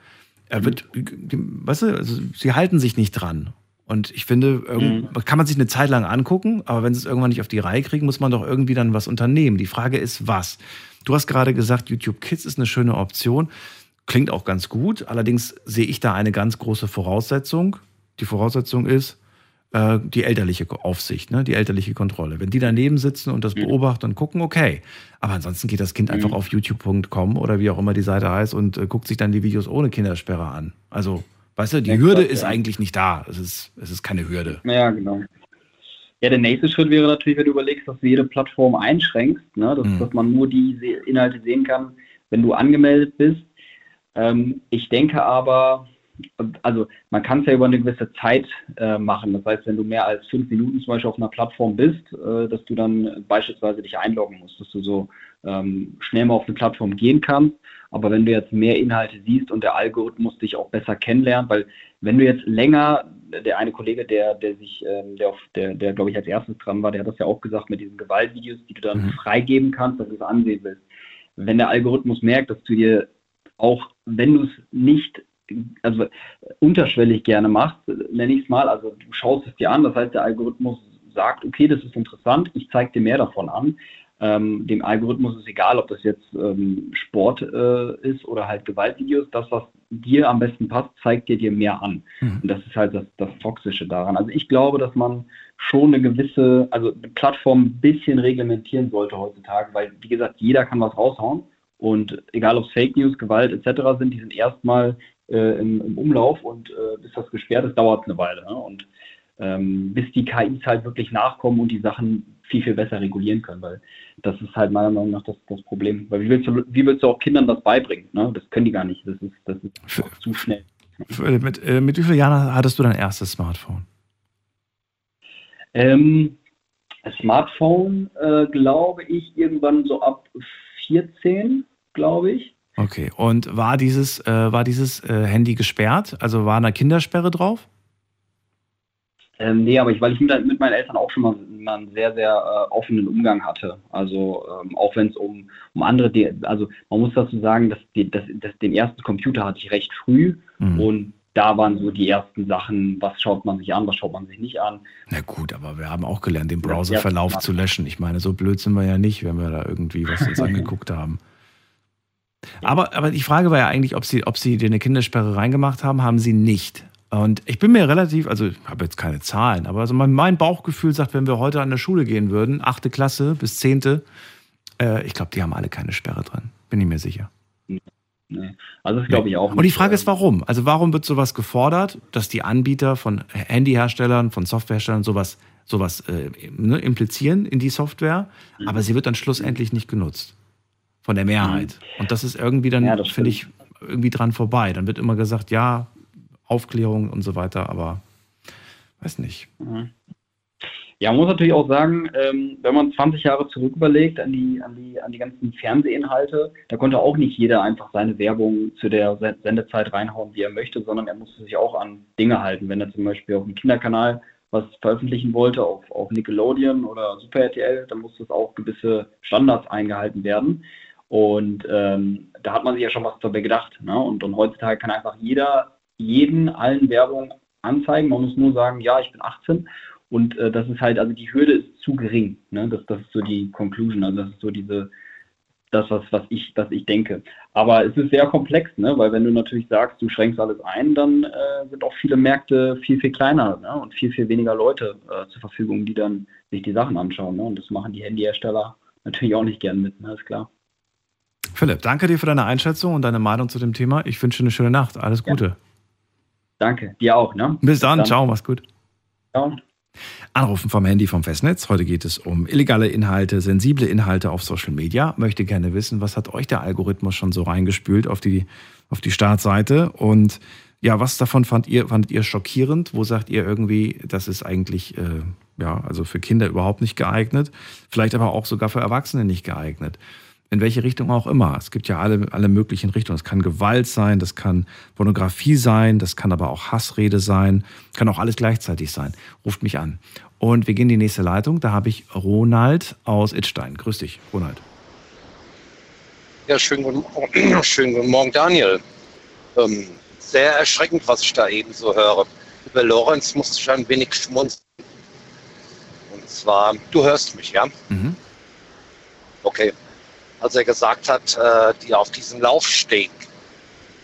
er wird, weißt du, also sie halten sich nicht dran. Und ich finde, mhm. kann man sich eine Zeit lang angucken, aber wenn sie es irgendwann nicht auf die Reihe kriegen, muss man doch irgendwie dann was unternehmen. Die Frage ist, was? Du hast gerade gesagt, YouTube Kids ist eine schöne Option. Klingt auch ganz gut. Allerdings sehe ich da eine ganz große Voraussetzung. Die Voraussetzung ist äh, die elterliche Aufsicht, ne? die elterliche Kontrolle. Wenn die daneben sitzen und das mhm. beobachten und gucken, okay. Aber ansonsten geht das Kind einfach mhm. auf youtube.com oder wie auch immer die Seite heißt und äh, guckt sich dann die Videos ohne Kindersperre an. Also Weißt du, die ja, Hürde ist ja. eigentlich nicht da. Es ist, es ist keine Hürde. Ja, genau. Ja, der nächste Schritt wäre natürlich, wenn du überlegst, dass du jede Plattform einschränkst, ne? dass, mhm. dass man nur die Inhalte sehen kann, wenn du angemeldet bist. Ähm, ich denke aber, also man kann es ja über eine gewisse Zeit äh, machen. Das heißt, wenn du mehr als fünf Minuten zum Beispiel auf einer Plattform bist, äh, dass du dann beispielsweise dich einloggen musst, dass du so ähm, schnell mal auf eine Plattform gehen kannst. Aber wenn du jetzt mehr Inhalte siehst und der Algorithmus dich auch besser kennenlernt, weil wenn du jetzt länger, der eine Kollege, der, der sich, ähm, der, auf, der, der glaube ich als erstes dran war, der hat das ja auch gesagt mit diesen Gewaltvideos, die du dann mhm. freigeben kannst, dass du es ansehen willst. Wenn der Algorithmus merkt, dass du dir auch, wenn du es nicht also unterschwellig gerne machst, nenne ich es mal, also du schaust es dir an, das heißt, der Algorithmus sagt, okay, das ist interessant, ich zeige dir mehr davon an. Ähm, dem Algorithmus ist egal, ob das jetzt ähm, Sport äh, ist oder halt Gewaltvideos. Das, was dir am besten passt, zeigt dir dir mehr an. Mhm. Und das ist halt das, das Toxische daran. Also ich glaube, dass man schon eine gewisse, also eine Plattform ein bisschen reglementieren sollte heutzutage, weil, wie gesagt, jeder kann was raushauen. Und egal ob es Fake News, Gewalt etc. sind, die sind erstmal äh, im, im, Umlauf und äh, bis das gesperrt ist, dauert es eine Weile. Ne? Und ähm, bis die KIs halt wirklich nachkommen und die Sachen viel, viel besser regulieren können, weil das ist halt meiner Meinung nach das, das Problem. Weil wie willst, du, wie willst du auch Kindern das beibringen? Ne? Das können die gar nicht. Das ist, das ist für, zu schnell. Für, mit, äh, mit wie vielen Jahren hattest du dein erstes Smartphone? Ähm, Smartphone, äh, glaube ich, irgendwann so ab 14, glaube ich. Okay, und war dieses, äh, war dieses äh, Handy gesperrt? Also war eine Kindersperre drauf? Ähm, nee, aber ich, weil ich mit, mit, meinen Eltern auch schon mal, mal einen sehr, sehr äh, offenen Umgang hatte. Also ähm, auch wenn es um, um andere, also man muss dazu sagen, dass, die, dass, dass den ersten Computer hatte ich recht früh mhm. und da waren so die ersten Sachen, was schaut man sich an, was schaut man sich nicht an. Na gut, aber wir haben auch gelernt, den Browserverlauf zu löschen. Ich meine, so blöd sind wir ja nicht, wenn wir da irgendwie was uns angeguckt haben. Aber, aber die Frage war ja eigentlich, ob Sie, ob Sie dir eine Kindersperre reingemacht haben, haben Sie nicht. Und ich bin mir relativ, also ich habe jetzt keine Zahlen, aber also mein, Bauchgefühl sagt, wenn wir heute an der Schule gehen würden, achte Klasse bis zehnte, äh, ich glaube, die haben alle keine Sperre drin. Bin ich mir sicher. Nee. Also das glaube ich auch. Nicht. Und die Frage ist, warum? Also warum wird sowas gefordert, dass die Anbieter von Handyherstellern, von Softwareherstellern sowas, sowas äh, ne, implizieren in die Software, mhm. aber sie wird dann schlussendlich nicht genutzt von der Mehrheit. Mhm. Und das ist irgendwie dann, ja, finde ich, irgendwie dran vorbei. Dann wird immer gesagt, ja, Aufklärung und so weiter, aber weiß nicht. Mhm. Ja, man muss natürlich auch sagen, ähm, wenn man 20 Jahre zurück überlegt an die, an, die, an die ganzen Fernsehinhalte, da konnte auch nicht jeder einfach seine Werbung zu der Sendezeit reinhauen, wie er möchte, sondern er musste sich auch an Dinge halten. Wenn er zum Beispiel auf dem Kinderkanal was veröffentlichen wollte, auf, auf Nickelodeon oder Super RTL, dann musste es auch gewisse Standards eingehalten werden. Und ähm, da hat man sich ja schon was dabei gedacht. Ne? Und, und heutzutage kann einfach jeder jeden allen Werbung anzeigen. Man muss nur sagen, ja, ich bin 18 und äh, das ist halt, also die Hürde ist zu gering. Ne? Das, das ist so die Conclusion, also das ist so diese, das, was, was, ich, was ich denke. Aber es ist sehr komplex, ne? weil wenn du natürlich sagst, du schränkst alles ein, dann äh, sind auch viele Märkte viel, viel kleiner ne? und viel, viel weniger Leute äh, zur Verfügung, die dann sich die Sachen anschauen. Ne? Und das machen die Handyhersteller natürlich auch nicht gern mit, ne? ist klar. Philipp, danke dir für deine Einschätzung und deine Meinung zu dem Thema. Ich wünsche eine schöne Nacht. Alles Gute. Ja. Danke, dir auch. Ne? Bis dann, dann. ciao, mach's gut. Ciao. Anrufen vom Handy vom Festnetz. Heute geht es um illegale Inhalte, sensible Inhalte auf Social Media. Möchte gerne wissen, was hat euch der Algorithmus schon so reingespült auf die, auf die Startseite? Und ja, was davon fand ihr, fandet ihr schockierend? Wo sagt ihr irgendwie, das ist eigentlich, äh, ja, also für Kinder überhaupt nicht geeignet? Vielleicht aber auch sogar für Erwachsene nicht geeignet. In welche Richtung auch immer. Es gibt ja alle, alle möglichen Richtungen. Es kann Gewalt sein, das kann Pornografie sein, das kann aber auch Hassrede sein, kann auch alles gleichzeitig sein. Ruft mich an. Und wir gehen in die nächste Leitung. Da habe ich Ronald aus Ittstein. Grüß dich, Ronald. Ja, schönen guten, schönen guten Morgen, Daniel. Ähm, sehr erschreckend, was ich da eben so höre. Über Lorenz musste ich ein wenig schmunzeln. Und zwar, du hörst mich, ja? Mhm. Okay. Als er gesagt hat, äh, die auf diesem Laufsteg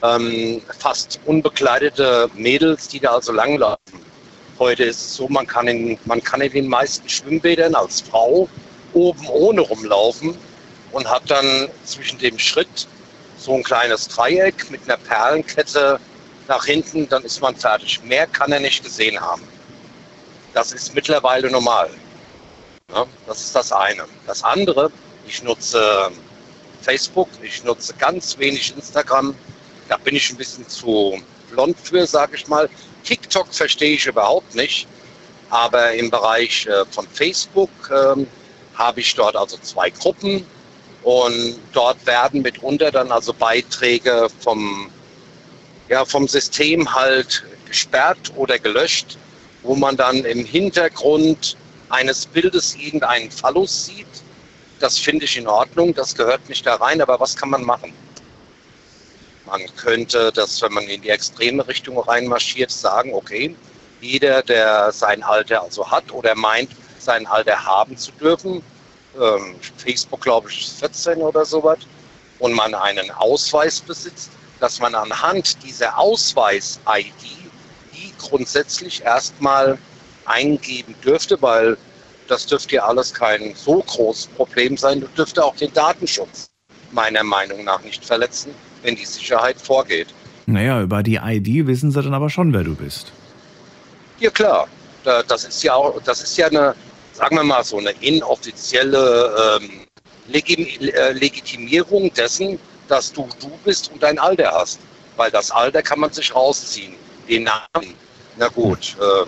ähm, fast unbekleidete Mädels, die da also langlaufen. Heute ist es so, man kann, in, man kann in den meisten Schwimmbädern als Frau oben ohne rumlaufen und hat dann zwischen dem Schritt so ein kleines Dreieck mit einer Perlenkette nach hinten, dann ist man fertig. Mehr kann er nicht gesehen haben. Das ist mittlerweile normal. Ja, das ist das eine. Das andere, ich nutze Facebook, ich nutze ganz wenig Instagram. Da bin ich ein bisschen zu blond für, sage ich mal. TikTok verstehe ich überhaupt nicht. Aber im Bereich äh, von Facebook ähm, habe ich dort also zwei Gruppen und dort werden mitunter dann also Beiträge vom, ja, vom System halt gesperrt oder gelöscht, wo man dann im Hintergrund eines Bildes irgendeinen Phallus sieht. Das finde ich in Ordnung, das gehört nicht da rein, aber was kann man machen? Man könnte das, wenn man in die extreme Richtung reinmarschiert, sagen, okay, jeder, der sein Alter also hat oder meint, sein Alter haben zu dürfen, ähm, Facebook, glaube ich, 14 oder sowas, und man einen Ausweis besitzt, dass man anhand dieser Ausweis-ID die grundsätzlich erstmal eingeben dürfte, weil das dürfte ja alles kein so großes Problem sein. Du dürfte auch den Datenschutz meiner Meinung nach nicht verletzen, wenn die Sicherheit vorgeht. Naja, über die ID wissen sie dann aber schon, wer du bist. Ja klar, das ist ja auch, das ist ja eine, sagen wir mal so eine inoffizielle ähm, Legim äh, Legitimierung dessen, dass du du bist und dein Alter hast. Weil das Alter kann man sich rausziehen. Den Namen, na gut, äh,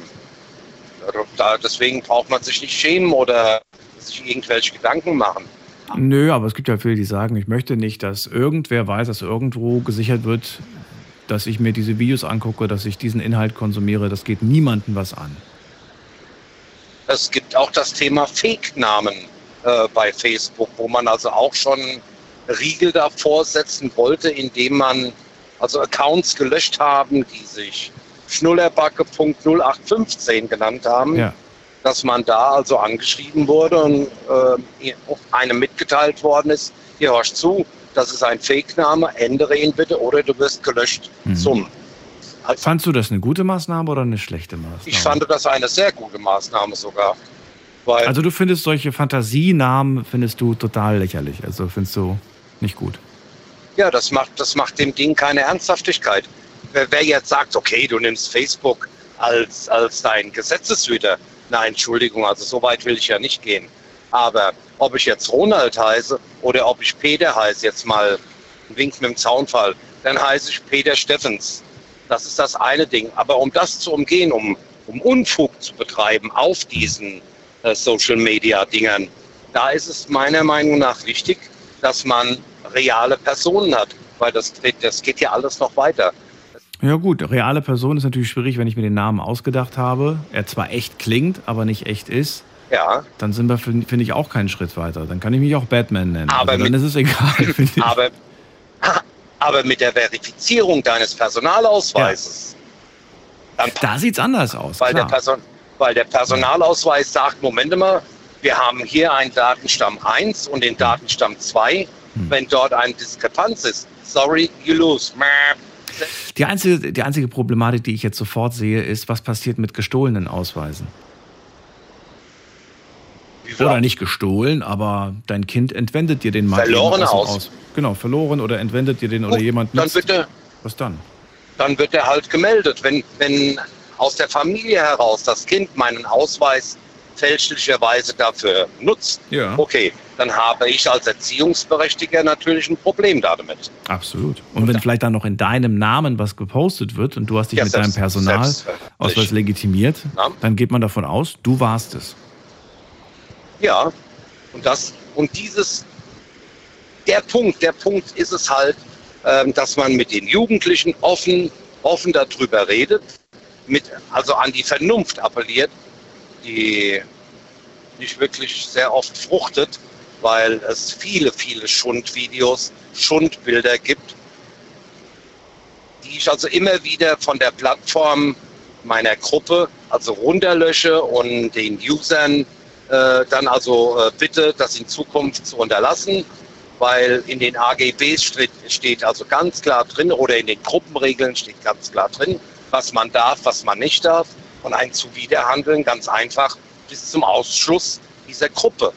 da, deswegen braucht man sich nicht schämen oder sich irgendwelche Gedanken machen. Nö, aber es gibt ja viele, die sagen, ich möchte nicht, dass irgendwer weiß, dass irgendwo gesichert wird, dass ich mir diese Videos angucke, dass ich diesen Inhalt konsumiere. Das geht niemandem was an. Es gibt auch das Thema Fake-Namen äh, bei Facebook, wo man also auch schon Riegel davor setzen wollte, indem man also Accounts gelöscht haben, die sich Schnullerbacke.0815 genannt haben, ja. dass man da also angeschrieben wurde und äh, einem mitgeteilt worden ist, hier hörst zu, das ist ein Fake-Name, ändere ihn bitte oder du wirst gelöscht mhm. zum. Also, Fandst du das eine gute Maßnahme oder eine schlechte Maßnahme? Ich fand das eine sehr gute Maßnahme sogar. also du findest solche Fantasienamen findest du total lächerlich. Also findest du nicht gut. Ja, das macht, das macht dem Ding keine Ernsthaftigkeit. Wer, jetzt sagt, okay, du nimmst Facebook als, als dein Gesetzeshüter, nein, Entschuldigung, also so weit will ich ja nicht gehen. Aber ob ich jetzt Ronald heiße oder ob ich Peter heiße, jetzt mal ein Wink mit dem Zaunfall, dann heiße ich Peter Steffens. Das ist das eine Ding. Aber um das zu umgehen, um, um Unfug zu betreiben auf diesen äh, Social-Media-Dingern, da ist es meiner Meinung nach wichtig, dass man reale Personen hat, weil das, das geht ja alles noch weiter. Ja gut, reale Person ist natürlich schwierig, wenn ich mir den Namen ausgedacht habe. Er zwar echt klingt, aber nicht echt ist. Ja. Dann sind wir, finde ich, auch keinen Schritt weiter. Dann kann ich mich auch Batman nennen. Aber also dann mit, ist es egal. Aber, aber mit der Verifizierung deines Personalausweises. Ja. da sieht es anders aus. Weil der, Person, weil der, Personalausweis sagt, Moment mal, wir haben hier einen Datenstamm 1 und den Datenstamm 2. Hm. Wenn dort eine Diskrepanz ist, sorry, you lose. Die einzige, die einzige Problematik, die ich jetzt sofort sehe, ist, was passiert mit gestohlenen Ausweisen? Oder nicht gestohlen, aber dein Kind entwendet dir den mal. Verloren aus. aus. Genau, verloren oder entwendet dir den oder Gut, jemand dann wird er, Was dann? Dann wird er halt gemeldet. Wenn, wenn aus der Familie heraus das Kind meinen Ausweis fälschlicherweise dafür nutzt, ja. okay, dann habe ich als Erziehungsberechtigter natürlich ein Problem damit. Absolut. Und wenn vielleicht dann noch in deinem Namen was gepostet wird und du hast dich ja, mit selbst, deinem Personalausweis legitimiert, ja. dann geht man davon aus, du warst es. Ja, und das und dieses der Punkt, der Punkt ist es halt, ähm, dass man mit den Jugendlichen offen, offen darüber redet, mit, also an die Vernunft appelliert, die nicht wirklich sehr oft fruchtet, weil es viele, viele Schundvideos, Schundbilder gibt, die ich also immer wieder von der Plattform meiner Gruppe also runterlösche und den Usern äh, dann also äh, bitte, das in Zukunft zu unterlassen, weil in den AGBs steht, steht also ganz klar drin oder in den Gruppenregeln steht ganz klar drin, was man darf, was man nicht darf. Und ein Zuwiderhandeln ganz einfach bis zum Ausschluss dieser Gruppe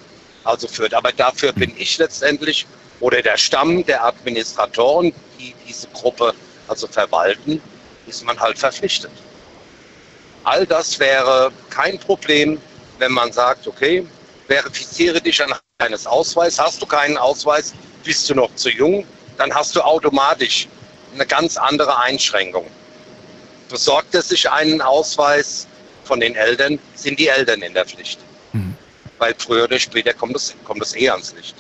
also führt. Aber dafür bin ich letztendlich oder der Stamm der Administratoren, die diese Gruppe also verwalten, ist man halt verpflichtet. All das wäre kein Problem, wenn man sagt, okay, verifiziere dich anhand deines Ausweises. Hast du keinen Ausweis, bist du noch zu jung, dann hast du automatisch eine ganz andere Einschränkung. Besorgt er sich einen Ausweis von den Eltern, sind die Eltern in der Pflicht. Mhm. Weil früher oder später kommt es, kommt es eh ans Licht.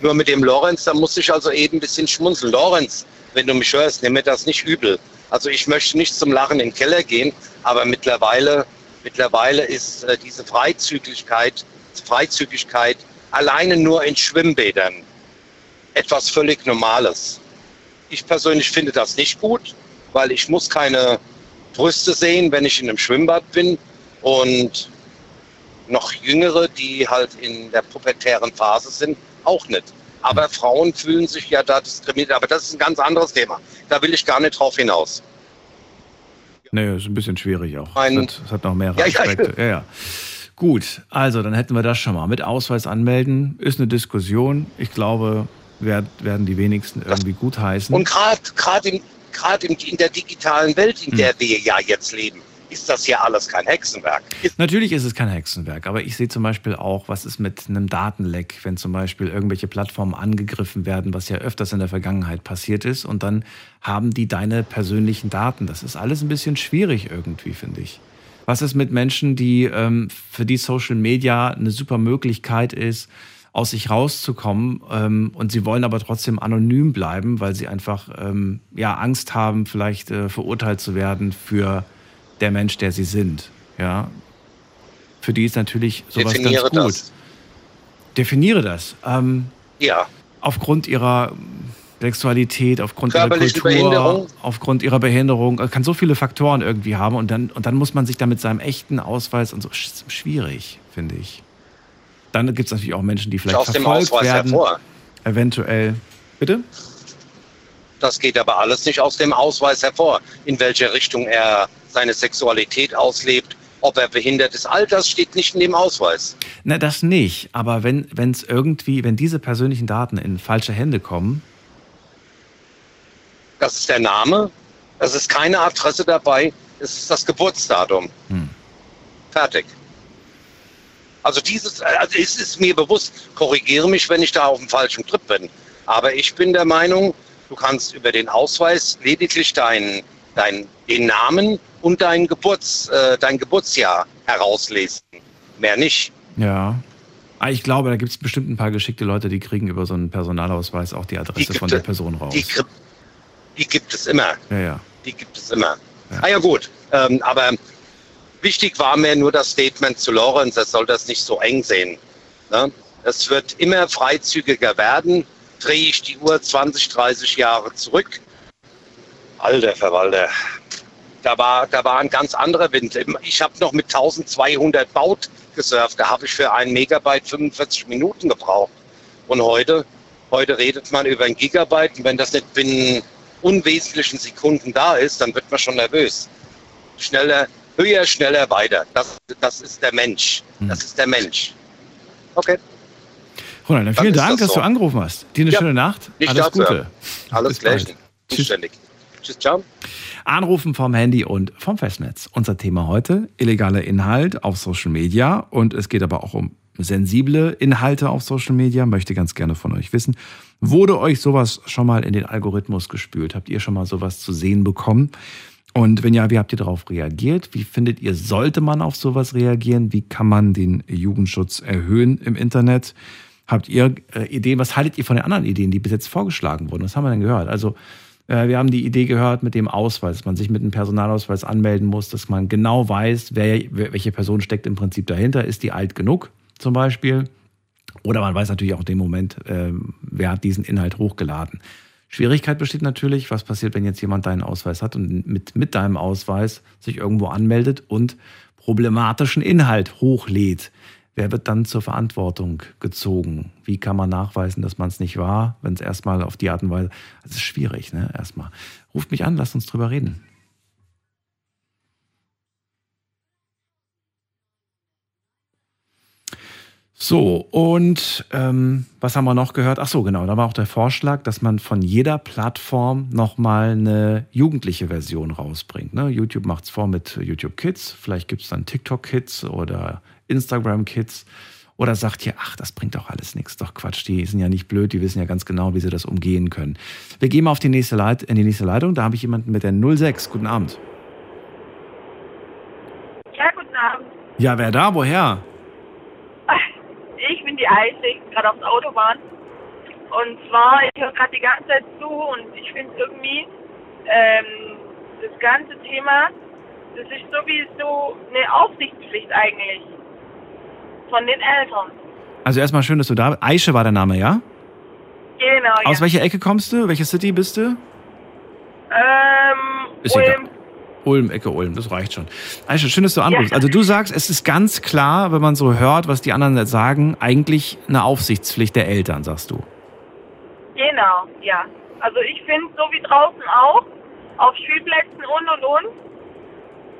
Nur mit dem Lorenz, da muss ich also eben ein bisschen schmunzeln. Lorenz, wenn du mich hörst, nimm mir das nicht übel. Also ich möchte nicht zum Lachen in den Keller gehen, aber mittlerweile, mittlerweile ist äh, diese Freizügigkeit, Freizügigkeit alleine nur in Schwimmbädern etwas völlig Normales. Ich persönlich finde das nicht gut, weil ich muss keine Brüste sehen, wenn ich in einem Schwimmbad bin und noch Jüngere, die halt in der pubertären Phase sind, auch nicht. Aber Frauen fühlen sich ja da diskriminiert. Aber das ist ein ganz anderes Thema. Da will ich gar nicht drauf hinaus. Nee, ist ein bisschen schwierig auch. es, hat, es hat noch mehrere ja, Aspekte. Ja, ja. Gut, also dann hätten wir das schon mal. Mit Ausweis anmelden ist eine Diskussion. Ich glaube, werden die wenigsten irgendwie gutheißen. Und gerade in, in der digitalen Welt, in hm. der wir ja jetzt leben, ist das ja alles kein Hexenwerk. Natürlich ist es kein Hexenwerk, aber ich sehe zum Beispiel auch, was ist mit einem Datenleck, wenn zum Beispiel irgendwelche Plattformen angegriffen werden, was ja öfters in der Vergangenheit passiert ist, und dann haben die deine persönlichen Daten. Das ist alles ein bisschen schwierig irgendwie, finde ich. Was ist mit Menschen, die ähm, für die Social Media eine super Möglichkeit ist, aus sich rauszukommen ähm, und sie wollen aber trotzdem anonym bleiben, weil sie einfach ähm, ja Angst haben, vielleicht äh, verurteilt zu werden für der Mensch, der sie sind. Ja, für die ist natürlich sowas Definiere ganz gut. Das. Definiere das. Ähm, ja. Aufgrund ihrer Sexualität, aufgrund ihrer Kultur, aufgrund ihrer Behinderung, kann so viele Faktoren irgendwie haben und dann, und dann muss man sich da mit seinem echten Ausweis und so schwierig, finde ich. Dann gibt es natürlich auch Menschen, die vielleicht aus verfolgt werden. Hervor. Eventuell. Bitte? Das geht aber alles nicht aus dem Ausweis hervor, in welche Richtung er seine Sexualität auslebt. Ob er behindert ist, all das steht nicht in dem Ausweis. Na, das nicht. Aber wenn es irgendwie, wenn diese persönlichen Daten in falsche Hände kommen. Das ist der Name, es ist keine Adresse dabei, es ist das Geburtsdatum. Hm. Fertig. Also dieses, also es ist mir bewusst, korrigiere mich, wenn ich da auf dem falschen Trip bin. Aber ich bin der Meinung, du kannst über den Ausweis lediglich deinen dein, den Namen und dein, Geburts, äh, dein Geburtsjahr herauslesen. Mehr nicht. Ja. Ah, ich glaube, da gibt es bestimmt ein paar geschickte Leute, die kriegen über so einen Personalausweis auch die Adresse die von der Person raus. Die, die, gibt es immer. Ja, ja. Die gibt es immer. Ja. Ah ja gut, ähm, aber wichtig war mir nur das Statement zu Lorenz, er soll das nicht so eng sehen. Ne? Es wird immer freizügiger werden. Drehe ich die Uhr 20, 30 Jahre zurück, Alter Verwalter, da war, da war ein ganz anderer Wind. Ich habe noch mit 1200 Baut gesurft. Da habe ich für einen Megabyte 45 Minuten gebraucht. Und heute, heute redet man über ein Gigabyte. Und wenn das nicht binnen unwesentlichen Sekunden da ist, dann wird man schon nervös. Schneller, höher, schneller, weiter. Das, das ist der Mensch. Das ist der Mensch. Okay. Ronald, dann vielen Dank, das dass so. du angerufen hast. Dir eine ja, schöne Nacht. Alles Gute. Alles Gleich. Zuständig. Tschüss, ciao. Anrufen vom Handy und vom Festnetz. Unser Thema heute, illegaler Inhalt auf Social Media. Und es geht aber auch um sensible Inhalte auf Social Media. Möchte ganz gerne von euch wissen. Wurde euch sowas schon mal in den Algorithmus gespült? Habt ihr schon mal sowas zu sehen bekommen? Und wenn ja, wie habt ihr darauf reagiert? Wie findet ihr, sollte man auf sowas reagieren? Wie kann man den Jugendschutz erhöhen im Internet? Habt ihr äh, Ideen? Was haltet ihr von den anderen Ideen, die bis jetzt vorgeschlagen wurden? Was haben wir denn gehört? Also äh, wir haben die Idee gehört mit dem Ausweis, dass man sich mit einem Personalausweis anmelden muss, dass man genau weiß, wer, welche Person steckt im Prinzip dahinter. Ist die alt genug zum Beispiel? Oder man weiß natürlich auch in dem Moment, äh, wer hat diesen Inhalt hochgeladen. Schwierigkeit besteht natürlich, was passiert, wenn jetzt jemand deinen Ausweis hat und mit, mit deinem Ausweis sich irgendwo anmeldet und problematischen Inhalt hochlädt. Wer wird dann zur Verantwortung gezogen? Wie kann man nachweisen, dass man es nicht war, wenn es erstmal auf die Art und Weise. Das ist schwierig, ne? Erstmal. Ruft mich an, lasst uns drüber reden. So, und ähm, was haben wir noch gehört? Ach so, genau, da war auch der Vorschlag, dass man von jeder Plattform nochmal eine jugendliche Version rausbringt. Ne? YouTube macht es vor mit YouTube Kids, vielleicht gibt es dann TikTok Kids oder Instagram Kids. Oder sagt ihr, ach, das bringt doch alles nichts, doch Quatsch, die sind ja nicht blöd, die wissen ja ganz genau, wie sie das umgehen können. Wir gehen mal auf die nächste, Leit in die nächste Leitung, da habe ich jemanden mit der 06. Guten Abend. Ja, guten Abend. Ja, wer da? Woher? Ich bin die bin gerade auf der Autobahn. Und zwar, ich höre gerade die ganze Zeit zu und ich finde irgendwie, ähm, das ganze Thema, das ist so wie so eine Aufsichtspflicht eigentlich. Von den Eltern. Also erstmal schön, dass du da bist. Aische war der Name, ja? Genau, Aus ja. welcher Ecke kommst du? Welche City bist du? Ähm, Ist Ulm. egal. Ulm, Ecke Ulm, das reicht schon. Aisha, schön, dass du anrufst. Also du sagst, es ist ganz klar, wenn man so hört, was die anderen sagen, eigentlich eine Aufsichtspflicht der Eltern, sagst du. Genau, ja. Also ich finde, so wie draußen auch, auf Spielplätzen und und und,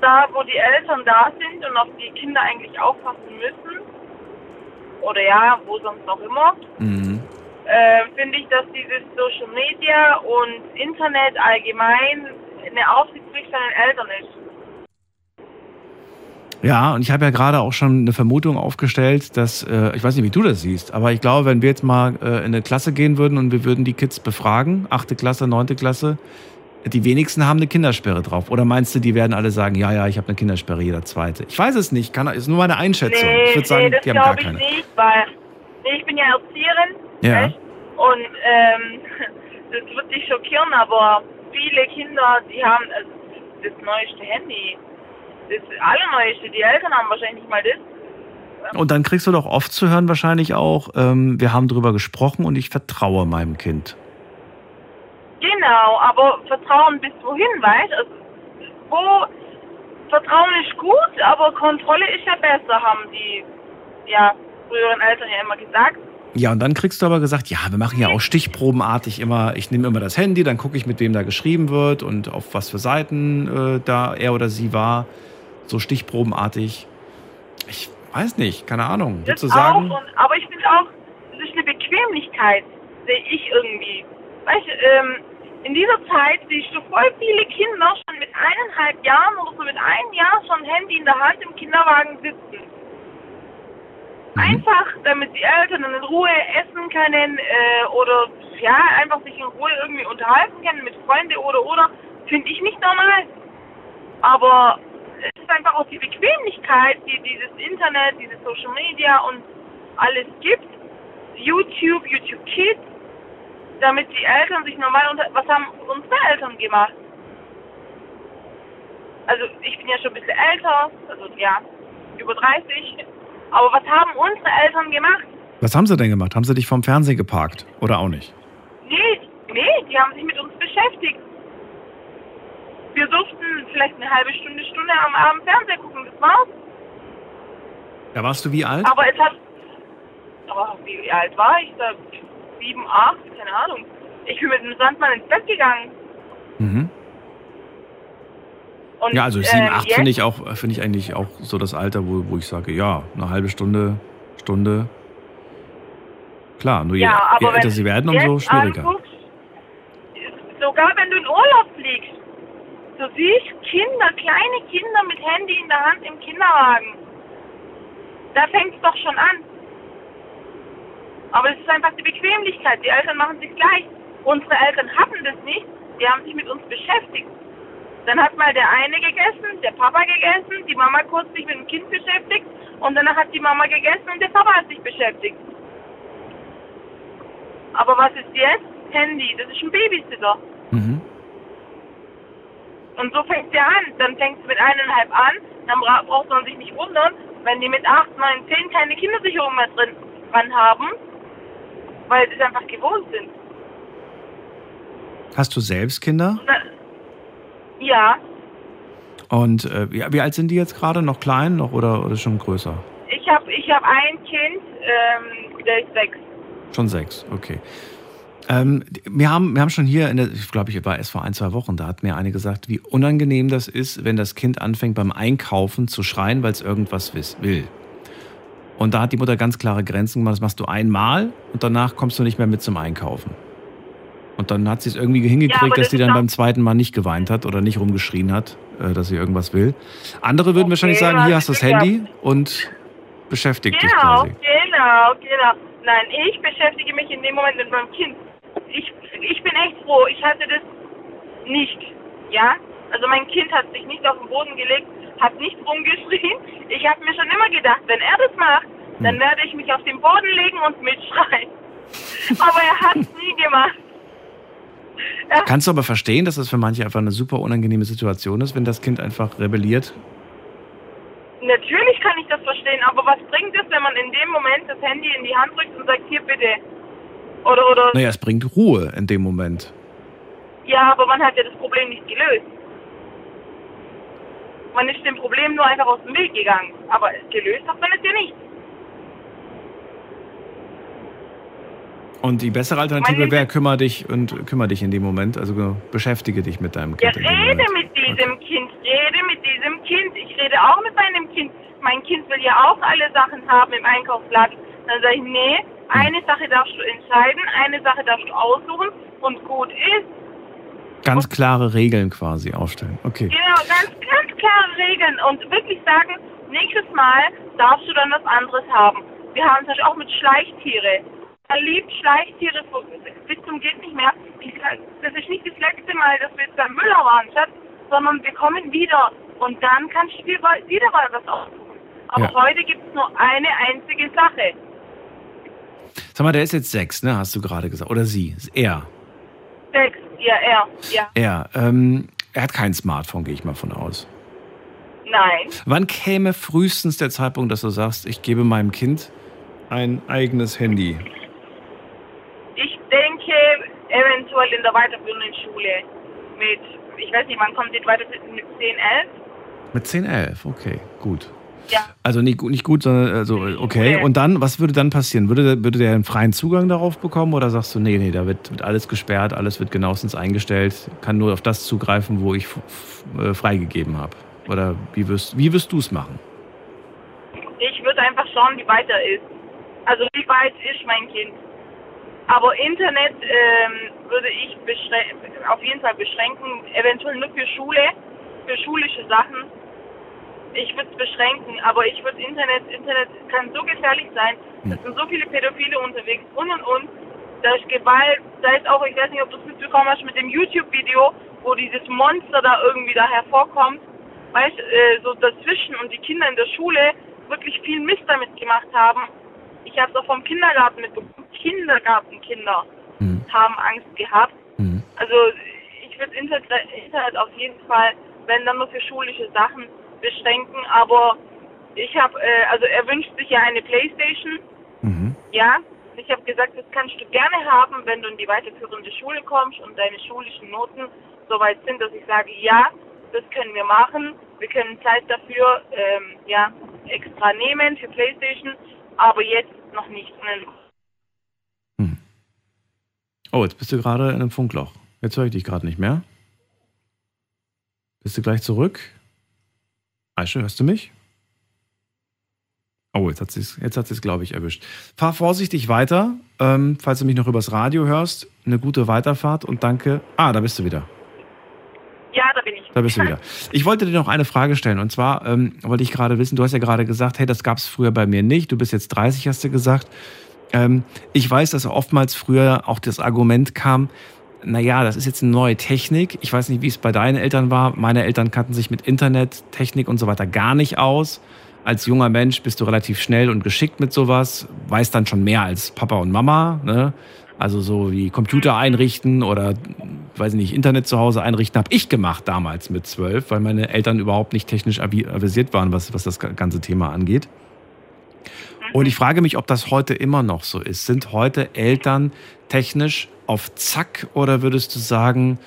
da wo die Eltern da sind und auf die Kinder eigentlich aufpassen müssen, oder ja, wo sonst auch immer, Mhm. äh, finde ich, dass dieses Social Media und Internet allgemein eine Aufsichtspflicht von den Eltern ist. Ja, und ich habe ja gerade auch schon eine Vermutung aufgestellt, dass, äh, ich weiß nicht, wie du das siehst, aber ich glaube, wenn wir jetzt mal äh, in eine Klasse gehen würden und wir würden die Kids befragen, achte Klasse, neunte Klasse, die wenigsten haben eine Kindersperre drauf. Oder meinst du, die werden alle sagen, ja, ja, ich habe eine Kindersperre, jeder zweite? Ich weiß es nicht, kann, ist nur meine Einschätzung. ich würde sagen, nee, das die haben gar glaube ich keine. nicht, weil nee, ich bin ja Erzieherin Ja. echt, und ähm, das wird dich schockieren, aber viele Kinder, die haben also, das neueste Handy, das allerneueste, die Eltern haben wahrscheinlich nicht mal das. Und dann kriegst du doch oft zu hören wahrscheinlich auch, ähm, wir haben drüber gesprochen und ich vertraue meinem Kind. Genau, aber Vertrauen bis wohin, weißt also, wo Vertrauen ist gut, aber Kontrolle ist ja besser, haben die ja, früheren Eltern ja immer gesagt. Ja, und dann kriegst du aber gesagt, ja, wir machen ja auch stichprobenartig immer, ich nehme immer das Handy, dann gucke ich, mit wem da geschrieben wird und auf was für Seiten äh, da er oder sie war. So stichprobenartig. Ich weiß nicht, keine Ahnung. Das du auch, sagen? und, aber ich finde auch, das ist eine Bequemlichkeit, sehe ich irgendwie. Weißt du, ähm, in dieser Zeit siehst du voll viele Kinder schon mit eineinhalb Jahren oder so mit einem Jahr schon Handy in der Hand im Kinderwagen sitzen. Einfach, damit die Eltern in Ruhe essen können äh, oder ja, einfach sich in Ruhe irgendwie unterhalten können mit Freunden oder oder, finde ich nicht normal. Aber es ist einfach auch die Bequemlichkeit, die dieses Internet, dieses Social Media und alles gibt. YouTube, YouTube Kids, damit die Eltern sich normal unter. Was haben unsere Eltern gemacht? Also ich bin ja schon ein bisschen älter, also ja, über 30. Aber was haben unsere Eltern gemacht? Was haben sie denn gemacht? Haben sie dich vom Fernsehen geparkt? Oder auch nicht? Nee, nee, die haben sich mit uns beschäftigt. Wir durften vielleicht eine halbe Stunde, Stunde am Abend Fernsehen gucken, das war's. Da warst du wie alt? Aber es hat. Oh, wie alt war ich da? Sieben, acht, keine Ahnung. Ich bin mit dem Sandmann ins Bett gegangen. Mhm. Und, Ja, also 7, ähm, 8 jetzt- finde ich auch, finde ich eigentlich auch so das Alter, wo, wo ich sage, ja, eine halbe Stunde, Stunde. Klar, nur je, Ja, aber je älter wenn sie werden, umso schwieriger. anguckst, sogar wenn du in Urlaub fliegst, du siehst Kinder, kleine Kinder mit Handy in der Hand im Kinderwagen. Da fängt es doch schon an. Aber es ist einfach die Bequemlichkeit. Die Eltern machen sich gleich. Unsere Eltern hatten das nicht. Die haben sich mit uns beschäftigt. Dann hat mal der eine gegessen, der Papa gegessen, die Mama kurz sich mit dem Kind beschäftigt und danach hat die Mama gegessen und der Papa hat sich beschäftigt. Aber was ist jetzt? Handy, das ist ein Babysitter. Mhm. Und so fängt ja an. Dann fängt es mit eineinhalb an, dann bra- braucht man sich nicht wundern, wenn die mit acht, neun, zehn keine Kindersicherung mehr drin dran haben, weil sie es einfach gewohnt sind. Hast du selbst Kinder? Na, ja, Und äh, wie, alt sind die jetzt gerade? Noch klein noch oder, oder schon größer? ich habe ich hab ein Kind, ähm, der ist sechs. Schon sechs, okay. Ähm, wir, haben, wir haben schon hier, in der, ich glaube, ich war erst vor ein, zwei Wochen, da hat mir eine gesagt, wie unangenehm das ist, wenn das Kind anfängt beim Einkaufen zu schreien, weil es irgendwas will. Und da hat die Mutter ganz klare Grenzen gemacht, das machst du einmal und danach kommst du nicht mehr mit zum Einkaufen. Und dann hat sie es irgendwie hingekriegt, dass das sie ist dann beim zweiten Mal nicht geweint hat oder nicht rumgeschrien hat, äh, dass sie irgendwas will. Andere würden wahrscheinlich sagen, hier hast du das. Handy und beschäftig dich Genau, quasi. genau, genau. Nein, ich beschäftige mich in dem Moment mit meinem Kind. Ich, ich bin echt froh, ich hatte das nicht. Ja? Also mein Kind hat sich nicht auf den Boden gelegt, hat nicht rumgeschrien. Ich habe mir schon immer gedacht, wenn er das macht, dann Hm. werde ich mich auf den Boden legen und mitschreien. Aber er hat es nie gemacht. Er, Kannst du aber verstehen, dass das für manche einfach eine super unangenehme Situation ist, wenn das Kind einfach rebelliert? natürlich kann ich das verstehen, aber was bringt es, wenn man in dem Moment das Handy in die Hand drückt und sagt, hier bitte. Oder, oder, Naja, es bringt Ruhe in dem Moment. Ja, aber man hat ja das Problem nicht gelöst. Man ist dem Problem nur einfach aus dem Weg gegangen. Aber gelöst hat man es ja nicht. Und die bessere Alternative wäre, kümmere dich und kümmere dich in dem Moment, also beschäftige dich mit deinem Ja, Kind. in dem rede mit diesem Kind, rede mit diesem Kind. Ich rede auch mit meinem Kind. Mein Kind will ja auch alle Sachen haben im Einkaufsladen. Dann sage ich, nee, eine Sache darfst du entscheiden, eine Sache darfst du aussuchen und gut ist. Ganz klare Regeln quasi aufstellen. Okay. Genau, ganz, ganz klare Regeln und wirklich sagen, nächstes Mal darfst du dann was anderes haben. Wir haben Beispiel auch mit Schleichtiere. Er liebt Schleichtiere bis zum geht nicht mehr. Das ist nicht das letzte Mal, dass wir jetzt beim Müller waren, Schatz, sondern wir kommen wieder und dann kannst du dir wieder mal was aussuchen. Aber Ja. heute gibt es nur eine einzige Sache. Sag mal, der ist jetzt sechs, ne? Hast du gerade gesagt. Oder sie. Er. Sex, ja, er, ja, Er. Ähm, er hat kein Smartphone, gehe ich mal von aus. nein. Wann käme frühestens der Zeitpunkt, dass du sagst, ich gebe meinem Kind ein eigenes Handy? Ich denke, eventuell in der weiterführenden Schule mit, ich weiß nicht, wann kommt die weiterführende mit 10, 11? Mit 10, 11, okay, gut. Ja. Also nicht, gut- nicht gut, sondern also okay. Und dann, was würde dann passieren? Würde, der- würde der einen freien Zugang darauf bekommen oder sagst du, nee, nee, da wird, wird alles gesperrt, alles wird genauestens eingestellt, kann nur auf das zugreifen, wo ich äh, freigegeben habe? Oder wie wirst, wie wirst du es machen? Ich würde einfach schauen, wie weit er ist. Also wie weit ist mein Kind. Aber Internet ähm, würde ich auf jeden Fall beschränken, eventuell nur für Schule, für schulische Sachen. Ich würde es beschränken, aber ich würde Internet, Internet kann so gefährlich sein. Es sind so viele Pädophile unterwegs und und und. Da ist Gewalt, da ist auch, ich weiß nicht, ob du es mitbekommen hast mit dem YouTube-Video, wo dieses Monster da irgendwie da hervorkommt. Weißt äh, so dazwischen und die Kinder in der Schule wirklich viel Mist damit gemacht haben. Ich habe es auch vom Kindergarten mitbekommen. Kindergartenkinder Hm. haben Angst gehabt. Hm. Also ich würde Internet, Internet auf jeden Fall, wenn dann nur für schulische Sachen beschränken. Aber ich habe, äh, also er wünscht sich ja eine Playstation. Mhm. Ja, ich habe gesagt, das kannst du gerne haben, wenn du in die weiterführende Schule kommst und deine schulischen Noten so weit sind, dass ich sage, ja, das können wir machen. Wir können Zeit dafür ähm, ja, extra nehmen für Playstation, aber jetzt noch nicht. Oh, jetzt bist du gerade in einem Funkloch. Jetzt höre ich dich gerade nicht mehr. Bist du gleich zurück? Aische, hörst du mich? Oh, jetzt hat sie es, jetzt hat sie es, glaube ich, erwischt. Fahr vorsichtig weiter, ähm, falls du mich noch übers Radio hörst. Eine gute Weiterfahrt und danke. Ah, da bist du wieder. Ja, da bin ich. Da bist du wieder. Ich wollte dir noch eine Frage stellen. Und zwar ähm, wollte ich gerade wissen, du hast ja gerade gesagt, hey, das gab es früher bei mir nicht. Du bist jetzt 30, hast du gesagt. Ähm, ich weiß, dass oftmals früher auch das Argument kam, naja, das ist jetzt eine neue Technik. Ich weiß nicht, wie es bei deinen Eltern war. Meine Eltern kannten sich mit Internet, Technik und so weiter gar nicht aus. Als junger Mensch bist du relativ schnell und geschickt mit sowas, weißt dann schon mehr als Papa und Mama. Ne? Also so wie Computer einrichten oder, weiß ich nicht, Internet zu Hause einrichten, habe ich gemacht damals mit zwölf, weil meine Eltern überhaupt nicht technisch avi- avisiert waren, was, was das ganze Thema angeht. Und ich frage mich, ob das heute immer noch so ist. Sind heute Eltern technisch auf Zack oder würdest du sagen,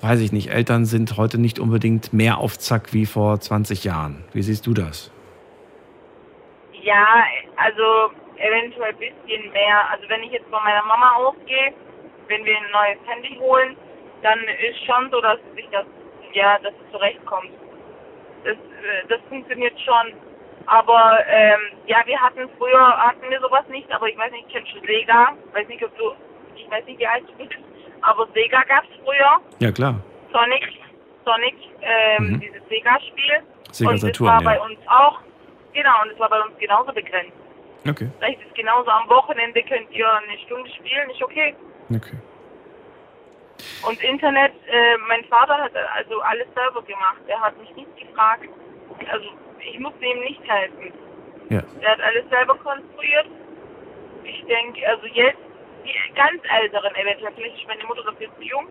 weiß ich nicht, Eltern sind heute nicht unbedingt mehr auf Zack wie vor 20 Jahren? Wie siehst du das? Ja, also eventuell ein bisschen mehr. Also wenn ich jetzt von meiner Mama ausgehe, wenn wir ein neues Handy holen, dann ist schon so, dass sich das, ja, dass es zurechtkommt. Das, äh, das funktioniert schon. Aber ähm, ja, wir hatten früher hatten wir sowas nicht, aber ich weiß nicht, kennst du Sega? Weiß nicht, ob du, ich weiß nicht, wie alt du bist, aber Sega gab's früher. Ja, klar. Sonic, Sonic, ähm, Mhm. dieses Sega-Spiel. Sega und das Saturn, war ja. bei uns auch, genau, und es war bei uns genauso begrenzt. Okay, Vielleicht ist genauso am Wochenende könnt ihr eine Stunde spielen, ist okay. okay. Und Internet, äh, mein Vater hat also alles selber gemacht. Er hat mich nicht gefragt. Also ich musste ihm nicht helfen. Ja. Er hat alles selber konstruiert. Ich denke, also jetzt, die ganz Älteren eventuell, vielleicht ist meine Mutter dafür zu jung,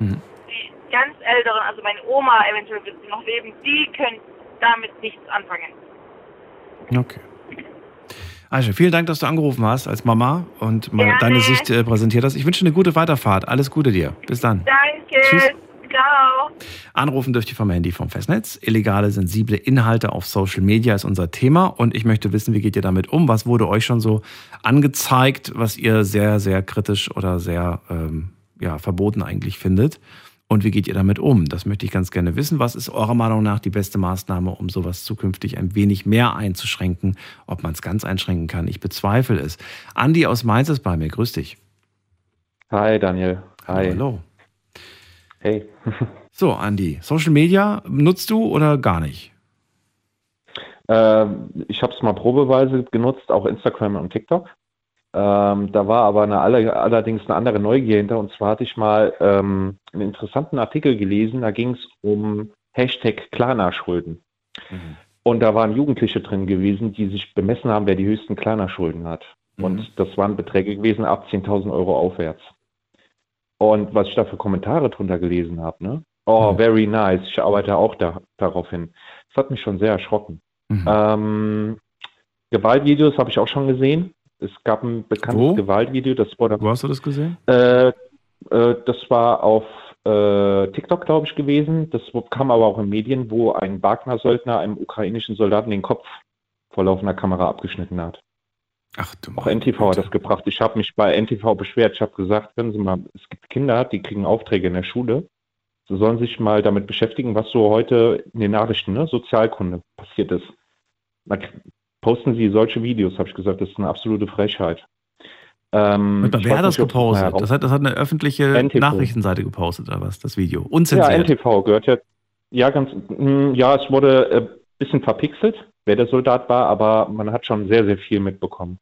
Mhm. die ganz Älteren, also meine Oma eventuell wird sie noch leben, die können damit nichts anfangen. Okay. Aisha, vielen Dank, dass du angerufen hast als Mama und mal Gerne. deine Sicht äh, präsentiert hast. Ich wünsche dir eine gute Weiterfahrt. Alles Gute dir. Bis dann. Danke. Tschüss. Ciao. Anrufen dürft ihr vom Handy vom Festnetz. Illegale, sensible Inhalte auf Social Media ist unser Thema und ich möchte wissen, wie geht ihr damit um? Was wurde euch schon so angezeigt, was ihr sehr, sehr kritisch oder sehr ähm, ja, verboten eigentlich findet? Und wie geht ihr damit um? Das möchte ich ganz gerne wissen. Was ist eurer Meinung nach die beste Maßnahme, um sowas zukünftig ein wenig mehr einzuschränken? Ob man es ganz einschränken kann, ich bezweifle es. Andi aus Mainz ist bei mir. Grüß dich. Hi Daniel. Hi. Hallo. Hey. So, Andi, Social Media nutzt du oder gar nicht? Ähm, ich habe es mal probeweise genutzt, auch Instagram und TikTok. Ähm, da war aber eine, alle, allerdings eine andere Neugier hinter. Und zwar hatte ich mal ähm, einen interessanten Artikel gelesen, da ging es um Hashtag Klarna-Schulden. Und da waren Jugendliche drin gewesen, die sich bemessen haben, wer die höchsten Klarna-Schulden hat. Und das waren Beträge gewesen ab 10.000 Euro aufwärts. Und was ich da für Kommentare drunter gelesen habe, ne? Oh, very nice. Ich arbeite auch da, darauf hin. Das hat mich schon sehr erschrocken. Mhm. Ähm, Gewaltvideos habe ich auch schon gesehen. Es gab ein bekanntes Wo? Gewaltvideo, das wurde, Wo hast du das gesehen? äh, äh, das war auf äh, TikTok, glaube ich, gewesen. Das kam aber auch in Medien, wo ein Wagner-Söldner einem ukrainischen Soldaten den Kopf vor laufender Kamera abgeschnitten hat. Ach du Auch NTV hat das gebracht. Ich habe mich bei NTV beschwert. Ich habe gesagt, hören Sie mal, es gibt Kinder, die kriegen Aufträge in der Schule. Sie sollen sich mal damit beschäftigen, was so heute in den Nachrichten, ne, Sozialkunde passiert ist. Da posten Sie solche Videos, habe ich gesagt, das ist eine absolute Frechheit. Ähm, wer hat das nicht, gepostet? Das hat, das hat eine öffentliche NTV. Nachrichtenseite gepostet, oder was? Das Video. Ja, Unzensiert. NTV gehört ja. Ja, ganz, mm, ja, es wurde äh, bisschen verpixelt, wer der Soldat war, aber man hat schon sehr, sehr viel mitbekommen.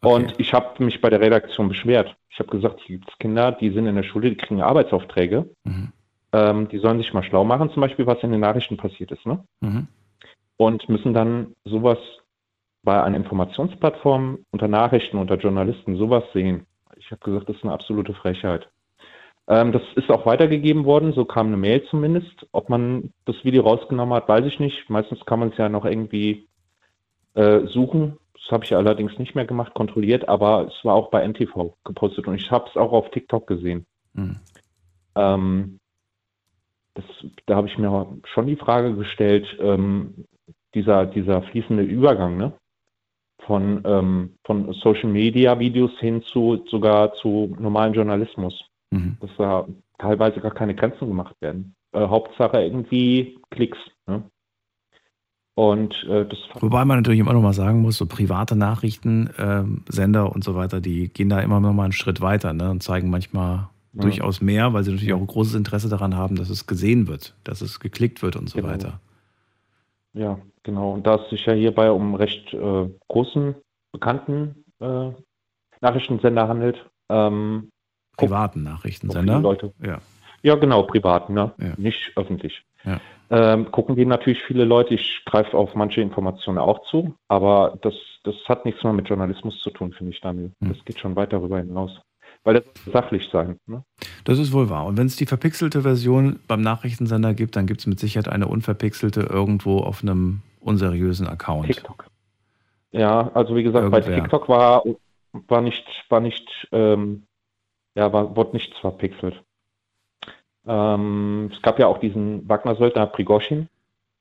Und ich habe mich bei der Redaktion beschwert. Ich habe gesagt, hier gibt es Kinder, die sind in der Schule, die kriegen Arbeitsaufträge. Mhm. Ähm, die sollen sich mal schlau machen, zum Beispiel, was in den Nachrichten passiert ist. Ne? Mhm. Und müssen dann sowas bei einer Informationsplattform unter Nachrichten, unter Journalisten sowas sehen. Ich habe gesagt, das ist eine absolute Frechheit. Ähm, das ist auch weitergegeben worden, so kam eine Mail zumindest. Ob man das Video rausgenommen hat, weiß ich nicht. Meistens kann man es ja noch irgendwie äh, suchen. Das habe ich allerdings nicht mehr gemacht, kontrolliert, aber es war auch bei NTV gepostet und ich habe es auch auf TikTok gesehen. Mhm. Ähm, das, da habe ich mir schon die Frage gestellt, ähm, dieser, dieser fließende Übergang ne? von, ähm, von Social Media Videos hin zu sogar zu normalen Journalismus, Mhm. dass da teilweise gar keine Grenzen gemacht werden. Äh, Hauptsache irgendwie Klicks. Ne? Und äh, das Wobei man natürlich immer noch mal sagen muss, so private Nachrichten, ähm, Sender und so weiter, die gehen da immer noch mal einen Schritt weiter ne, und zeigen manchmal Ja. durchaus mehr, weil sie natürlich auch ein großes Interesse daran haben, dass es gesehen wird, dass es geklickt wird und so Genau. weiter. Ja, genau. Und da es sich ja hierbei um recht äh, großen, bekannten äh, Nachrichtensender handelt. Ähm, Privaten Nachrichtensender. Leute. Ja. Ja, genau, privat, ne? Ja. nicht öffentlich. Ja. ähm, gucken die natürlich viele Leute. Ich greife auf manche Informationen auch zu, aber das, das hat nichts mehr mit Journalismus zu tun, finde ich, Daniel. Hm. Das geht schon weit darüber hinaus. Weil das sachlich sein. Ne? Das ist wohl wahr. Und wenn es die verpixelte Version beim Nachrichtensender gibt, dann gibt es mit Sicherheit eine unverpixelte irgendwo auf einem unseriösen Account. TikTok. Ja, also wie gesagt, bei Irgendwer. TikTok war, war nicht, war nicht, ähm, ja, war, wurde nichts verpixelt. Ähm, es gab ja auch diesen Wagner-Söldner Prigoshin,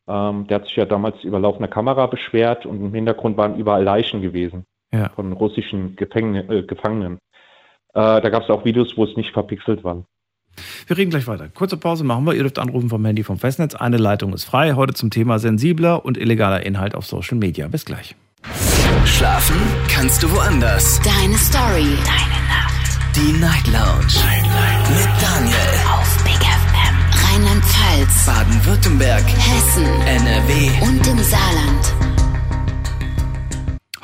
ähm, der hat sich ja damals über laufende Kamera beschwert und im Hintergrund waren überall Leichen gewesen Ja. von russischen Gefängni äh, Gefangenen. Äh, da gab es auch Videos, wo es nicht verpixelt war. Wir reden gleich weiter. Kurze Pause machen wir. Ihr dürft anrufen vom Handy vom Festnetz. Eine Leitung ist frei. Heute zum Thema sensibler und illegaler Inhalt auf Social Media. Bis gleich. Schlafen kannst du woanders. Deine Story. Deine. Die Night Lounge. Mit Daniel. Auf Big FM. Rheinland-Pfalz. Baden-Württemberg. Hessen. NRW. Und im Saarland.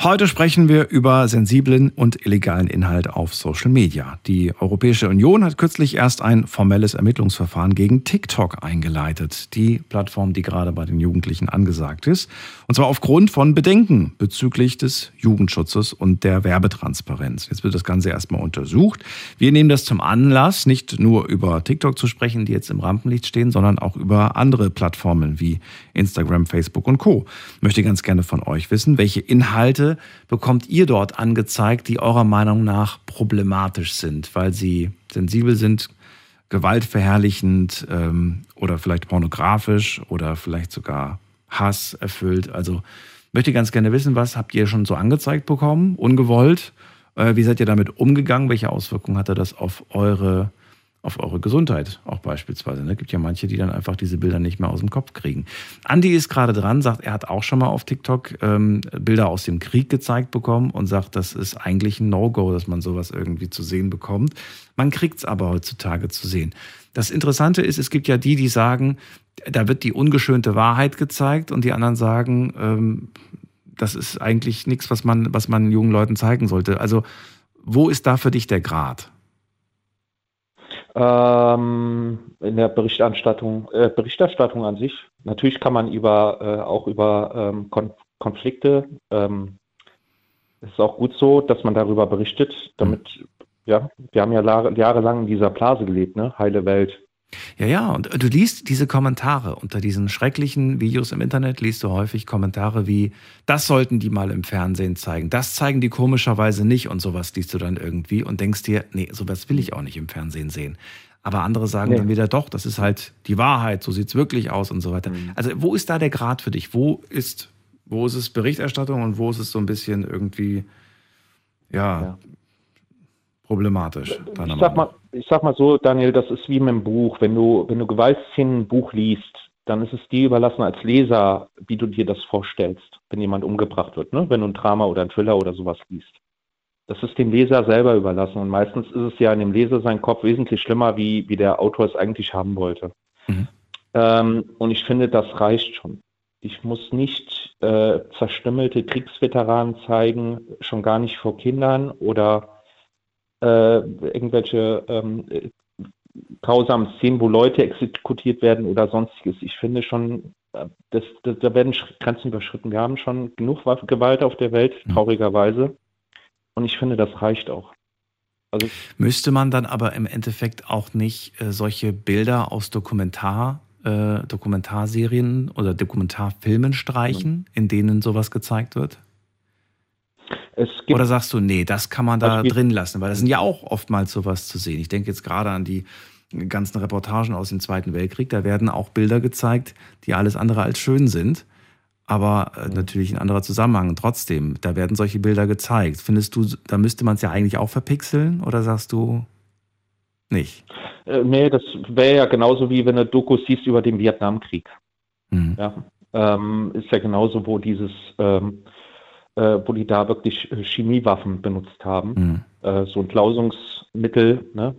Heute sprechen wir über sensiblen und illegalen Inhalt auf Social Media. Die Europäische Union hat kürzlich erst ein formelles Ermittlungsverfahren gegen TikTok eingeleitet, die Plattform, die gerade bei den Jugendlichen angesagt ist. Und zwar aufgrund von Bedenken bezüglich des Jugendschutzes und der Werbetransparenz. Jetzt wird das Ganze erstmal untersucht. Wir nehmen das zum Anlass, nicht nur über TikTok zu sprechen, die jetzt im Rampenlicht stehen, sondern auch über andere Plattformen wie Instagram, Facebook und Co. Möchte ganz gerne von euch wissen, welche Inhalte bekommt ihr dort angezeigt, die eurer Meinung nach problematisch sind, weil sie sensibel sind, gewaltverherrlichend ähm, oder vielleicht pornografisch oder vielleicht sogar Hass erfüllt. Also möchte ganz gerne wissen, was habt ihr schon so angezeigt bekommen, ungewollt? Äh, wie seid ihr damit umgegangen? Welche Auswirkungen hatte das auf eure auf eure Gesundheit auch beispielsweise. Es gibt ja manche, die dann einfach diese Bilder nicht mehr aus dem Kopf kriegen. Andi ist gerade dran, sagt, er hat auch schon mal auf TikTok ähm, Bilder aus dem Krieg gezeigt bekommen und sagt, das ist eigentlich ein No-Go, dass man sowas irgendwie zu sehen bekommt. Man kriegt es aber heutzutage zu sehen. Das Interessante ist, es gibt ja die, die sagen, da wird die ungeschönte Wahrheit gezeigt und die anderen sagen, ähm, das ist eigentlich nichts, was man, was man jungen Leuten zeigen sollte. Also wo ist da für dich der Grad? Ähm, in der Berichterstattung, äh, Berichterstattung an sich. Natürlich kann man über äh, auch über ähm, Kon Konflikte. Ähm, es ist auch gut so, dass man darüber berichtet, damit ja, wir haben ja Jahre, jahrelang in dieser Blase gelebt, ne? Heile Welt. Ja, ja, und du liest diese Kommentare unter diesen schrecklichen Videos im Internet, liest du häufig Kommentare wie, das sollten die mal im Fernsehen zeigen, das zeigen die komischerweise nicht und sowas liest du dann irgendwie und denkst dir, nee, sowas will ich auch nicht im Fernsehen sehen. Aber andere sagen Nee. dann wieder, doch, das ist halt die Wahrheit, so sieht's wirklich aus und so weiter. Also wo ist da der Grad für dich? Wo ist, wo ist es Berichterstattung und wo ist es so ein bisschen irgendwie, ja, Ja. problematisch? Ich sag, mal, ich sag mal so, Daniel, das ist wie mit dem Buch. Wenn du, wenn du Gewaltszenen im Buch liest, dann ist es dir überlassen als Leser, wie du dir das vorstellst, wenn jemand umgebracht wird, ne? wenn du ein Drama oder ein Thriller oder sowas liest. Das ist dem Leser selber überlassen und meistens ist es ja in dem Leser sein Kopf wesentlich schlimmer, wie, wie der Autor es eigentlich haben wollte. Mhm. Ähm, und ich finde, das reicht schon. Ich muss nicht äh, zerstümmelte Kriegsveteranen zeigen, schon gar nicht vor Kindern oder äh, irgendwelche ähm, äh, grausamen Szenen, wo Leute exekutiert werden oder sonstiges. Ich finde schon, äh, das, das, da werden Grenzen überschritten. Wir haben schon genug Gewalt auf der Welt, Mhm. traurigerweise. Und ich finde, das reicht auch. Also Müsste man dann aber im Endeffekt auch nicht äh, solche Bilder aus Dokumentar, äh, Dokumentarserien oder Dokumentarfilmen streichen, in denen sowas gezeigt wird? Oder sagst du, nee, das kann man da drin lassen? Weil das sind ja auch oftmals sowas zu sehen. Ich denke jetzt gerade an die ganzen Reportagen aus dem Zweiten Weltkrieg. Da werden auch Bilder gezeigt, die alles andere als schön sind. Aber äh, natürlich ein anderer Zusammenhang. Trotzdem, da werden solche Bilder gezeigt. Findest du, da müsste man es ja eigentlich auch verpixeln? Oder sagst du nicht? Äh, nee, das wäre ja genauso wie wenn du Dokus siehst über den Vietnamkrieg. Hm. Ja, ähm, ist ja genauso, wo dieses, ähm, äh, wo die da wirklich äh, Chemiewaffen benutzt haben, Hm. äh, so Entlausungsmittel, ne?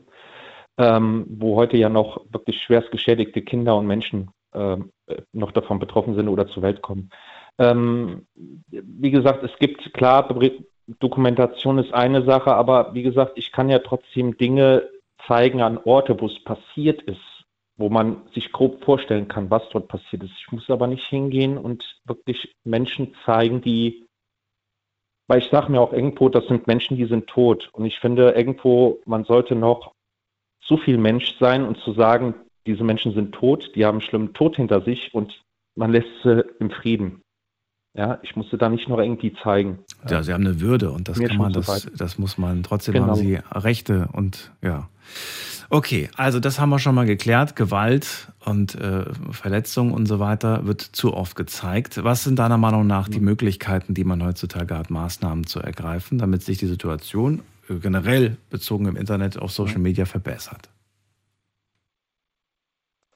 ähm, wo heute ja noch wirklich schwerst geschädigte Kinder und Menschen ähm, äh, noch davon betroffen sind oder zur Welt kommen. Ähm, wie gesagt, es gibt klar, Dokumentation ist eine Sache, aber wie gesagt, ich kann ja trotzdem Dinge zeigen an Orte, wo es passiert ist. wo man sich grob vorstellen kann, was dort passiert ist. Ich muss aber nicht hingehen und wirklich Menschen zeigen, die, weil ich sage mir auch irgendwo, das sind Menschen, die sind tot. Und ich finde irgendwo, man sollte noch so viel Mensch sein und zu sagen, diese Menschen sind tot, die haben einen schlimmen Tod hinter sich und man lässt sie im Frieden. Ja, ich musste da nicht noch irgendwie zeigen. Ja, sie haben eine Würde und das kann man, das, das muss man, trotzdem genau. haben sie Rechte und ja. Okay, also das haben wir schon mal geklärt. Gewalt und äh, Verletzung und so weiter wird zu oft gezeigt. Was sind deiner Meinung nach die Möglichkeiten, die man heutzutage hat, Maßnahmen zu ergreifen, damit sich die Situation äh, generell bezogen im Internet auf Social Media verbessert?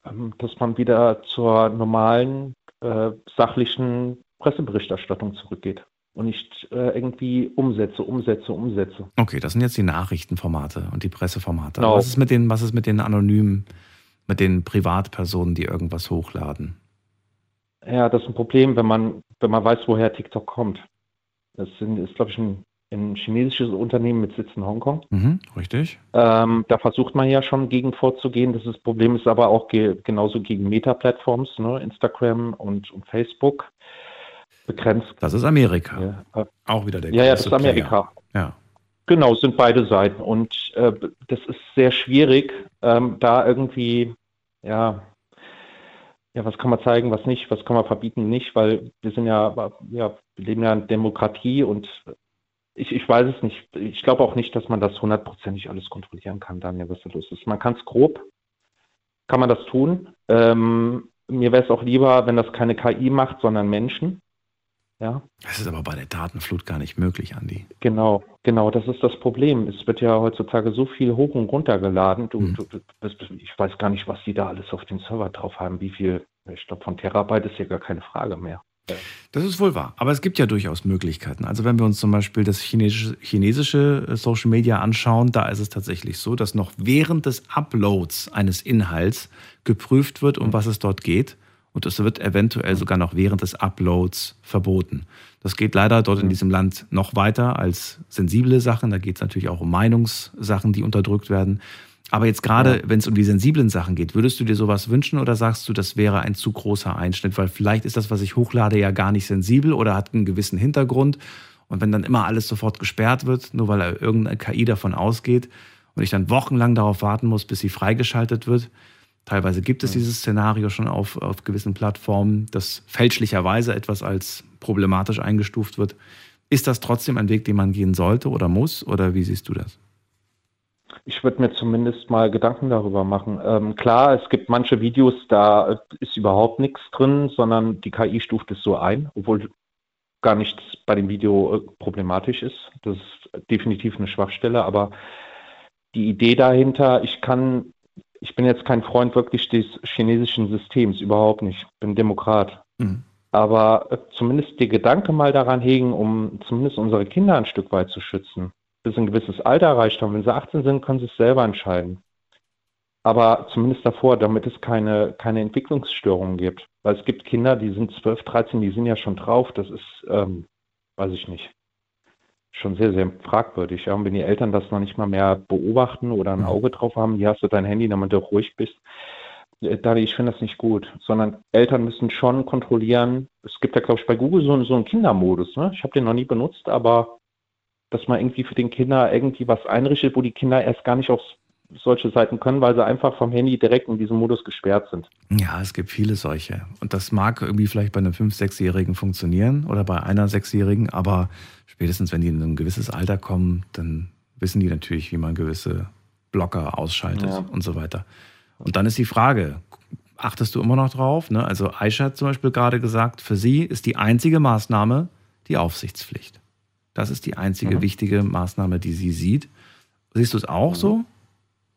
Ähm, dass man wieder zur normalen, äh, sachlichen Presseberichterstattung zurückgeht und nicht äh, irgendwie Umsätze, Umsätze, Umsätze. Okay, das sind jetzt die Nachrichtenformate und die Presseformate. Genau. Was ist mit den, was ist mit den anonymen, mit den Privatpersonen, die irgendwas hochladen? Ja, das ist ein Problem, wenn man, wenn man weiß, woher TikTok kommt. Das sind, ist, glaube ich, ein, ein, chinesisches Unternehmen mit Sitz in Hongkong. Mhm, richtig. Ähm, da versucht man ja schon gegen vorzugehen. Das, ist, das Problem ist aber auch ge genauso gegen Meta-Plattforms, ne? Instagram und, und Facebook begrenzt. Das ist Amerika. Ja. Auch wieder der Ja, ja, das ist Amerika. Ja. Genau, sind beide Seiten. Und äh, das ist sehr schwierig, ähm, da irgendwie, ja, ja, was kann man zeigen, was nicht, was kann man verbieten, nicht, weil wir sind ja, ja, wir leben ja in Demokratie und ich, ich weiß es nicht. Ich glaube auch nicht, dass man das hundertprozentig alles kontrollieren kann, Daniel, was da los ist. Man kann es grob, kann man das tun. Ähm, mir wäre es auch lieber, wenn das keine KI macht, sondern Menschen. Ja. Das ist aber bei der Datenflut gar nicht möglich, Andi. Genau, genau, das ist das Problem. Es wird ja heutzutage so viel hoch und runter geladen. Du, mhm. du, du, ich weiß gar nicht, was die da alles auf den Server drauf haben. Wie viel, ich glaube, von Terabyte ist ja gar keine Frage mehr. Das ist wohl wahr. Aber es gibt ja durchaus Möglichkeiten. Also wenn wir uns zum Beispiel das chinesische, chinesische äh, Social Media anschauen, da ist es tatsächlich so, dass noch während des Uploads eines Inhalts geprüft wird, um was es dort geht und es wird eventuell sogar noch während des Uploads verboten. Das geht leider dort in diesem Land noch weiter als sensible Sachen. Da geht es natürlich auch um Meinungssachen, die unterdrückt werden. Aber jetzt gerade, wenn es um die sensiblen Sachen geht, würdest du dir sowas wünschen oder sagst du, das wäre ein zu großer Einschnitt? Weil vielleicht ist das, was ich hochlade, ja gar nicht sensibel oder hat einen gewissen Hintergrund. Und wenn dann immer alles sofort gesperrt wird, nur weil irgendeine KI davon ausgeht und ich dann wochenlang darauf warten muss, bis sie freigeschaltet wird, Teilweise gibt es dieses Szenario schon auf, auf gewissen Plattformen, dass fälschlicherweise etwas als problematisch eingestuft wird. Ist das trotzdem ein Weg, den man gehen sollte oder muss? Oder wie siehst du das? Ich würde mir zumindest mal Gedanken darüber machen. Ähm, klar, es gibt manche Videos, da ist überhaupt nichts drin, sondern die KI stuft es so ein, obwohl gar nichts bei dem Video äh, problematisch ist. Das ist definitiv eine Schwachstelle, aber die Idee dahinter, ich kann ich bin jetzt kein Freund wirklich des chinesischen Systems, überhaupt nicht. Ich bin Demokrat. Mhm. Aber äh, zumindest die Gedanke mal daran hegen, um zumindest unsere Kinder ein Stück weit zu schützen. Bis ein gewisses Alter erreicht haben. Wenn sie 18 sind, können sie es selber entscheiden. Aber zumindest davor, damit es keine, keine Entwicklungsstörungen gibt. Weil es gibt Kinder, die sind 12, 13, die sind ja schon drauf. Das ist, ähm, weiß ich nicht schon sehr, sehr fragwürdig. Ja. Und wenn die Eltern das noch nicht mal mehr beobachten oder ein mhm. Auge drauf haben, hier hast du dein Handy, damit du ruhig bist. Äh, Dani, ich finde das nicht gut, sondern Eltern müssen schon kontrollieren. Es gibt ja, glaube ich, bei Google so, so einen Kindermodus. Ne? Ich habe den noch nie benutzt, aber dass man irgendwie für den Kinder irgendwie was einrichtet, wo die Kinder erst gar nicht aufs solche Seiten können, weil sie einfach vom Handy direkt in diesem Modus gesperrt sind. Ja, es gibt viele solche. Und das mag irgendwie vielleicht bei einem 5-, 6-Jährigen funktionieren oder bei einer 6-Jährigen, aber spätestens wenn die in ein gewisses Alter kommen, dann wissen die natürlich, wie man gewisse Blocker ausschaltet ja. und so weiter. Und dann ist die Frage, achtest du immer noch drauf? Ne? Also Aisha hat zum Beispiel gerade gesagt, für sie ist die einzige Maßnahme die Aufsichtspflicht. Das ist die einzige mhm. wichtige Maßnahme, die sie sieht. Siehst du es auch mhm. so?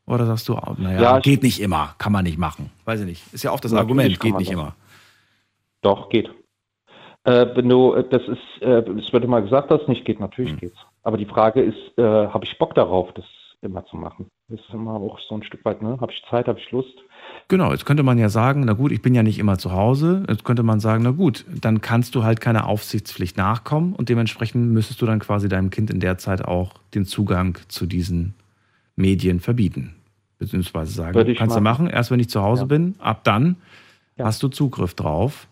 Oder sagst du, naja, ja, geht nicht immer, kann man nicht machen? Weiß ich nicht. Ist ja auch das Argument, geht nicht das. immer. Doch, geht. Äh, wenn du, äh, das ist, äh, es wird immer gesagt, dass es nicht geht, natürlich hm. geht's. Aber die Frage ist, äh, habe ich Bock darauf, das immer zu machen? Das ist immer auch so ein Stück weit, ne? Habe ich Zeit, habe ich Lust? Genau, jetzt könnte man ja sagen, na gut, ich bin ja nicht immer zu Hause. Jetzt könnte man sagen, na gut, dann kannst du halt keiner Aufsichtspflicht nachkommen und dementsprechend müsstest du dann quasi deinem Kind in der Zeit auch den Zugang zu diesen Medien verbieten Beziehungsweise sagen, kannst du machen. machen, erst wenn ich zu Hause Ja. bin, ab dann Ja. hast du Zugriff drauf.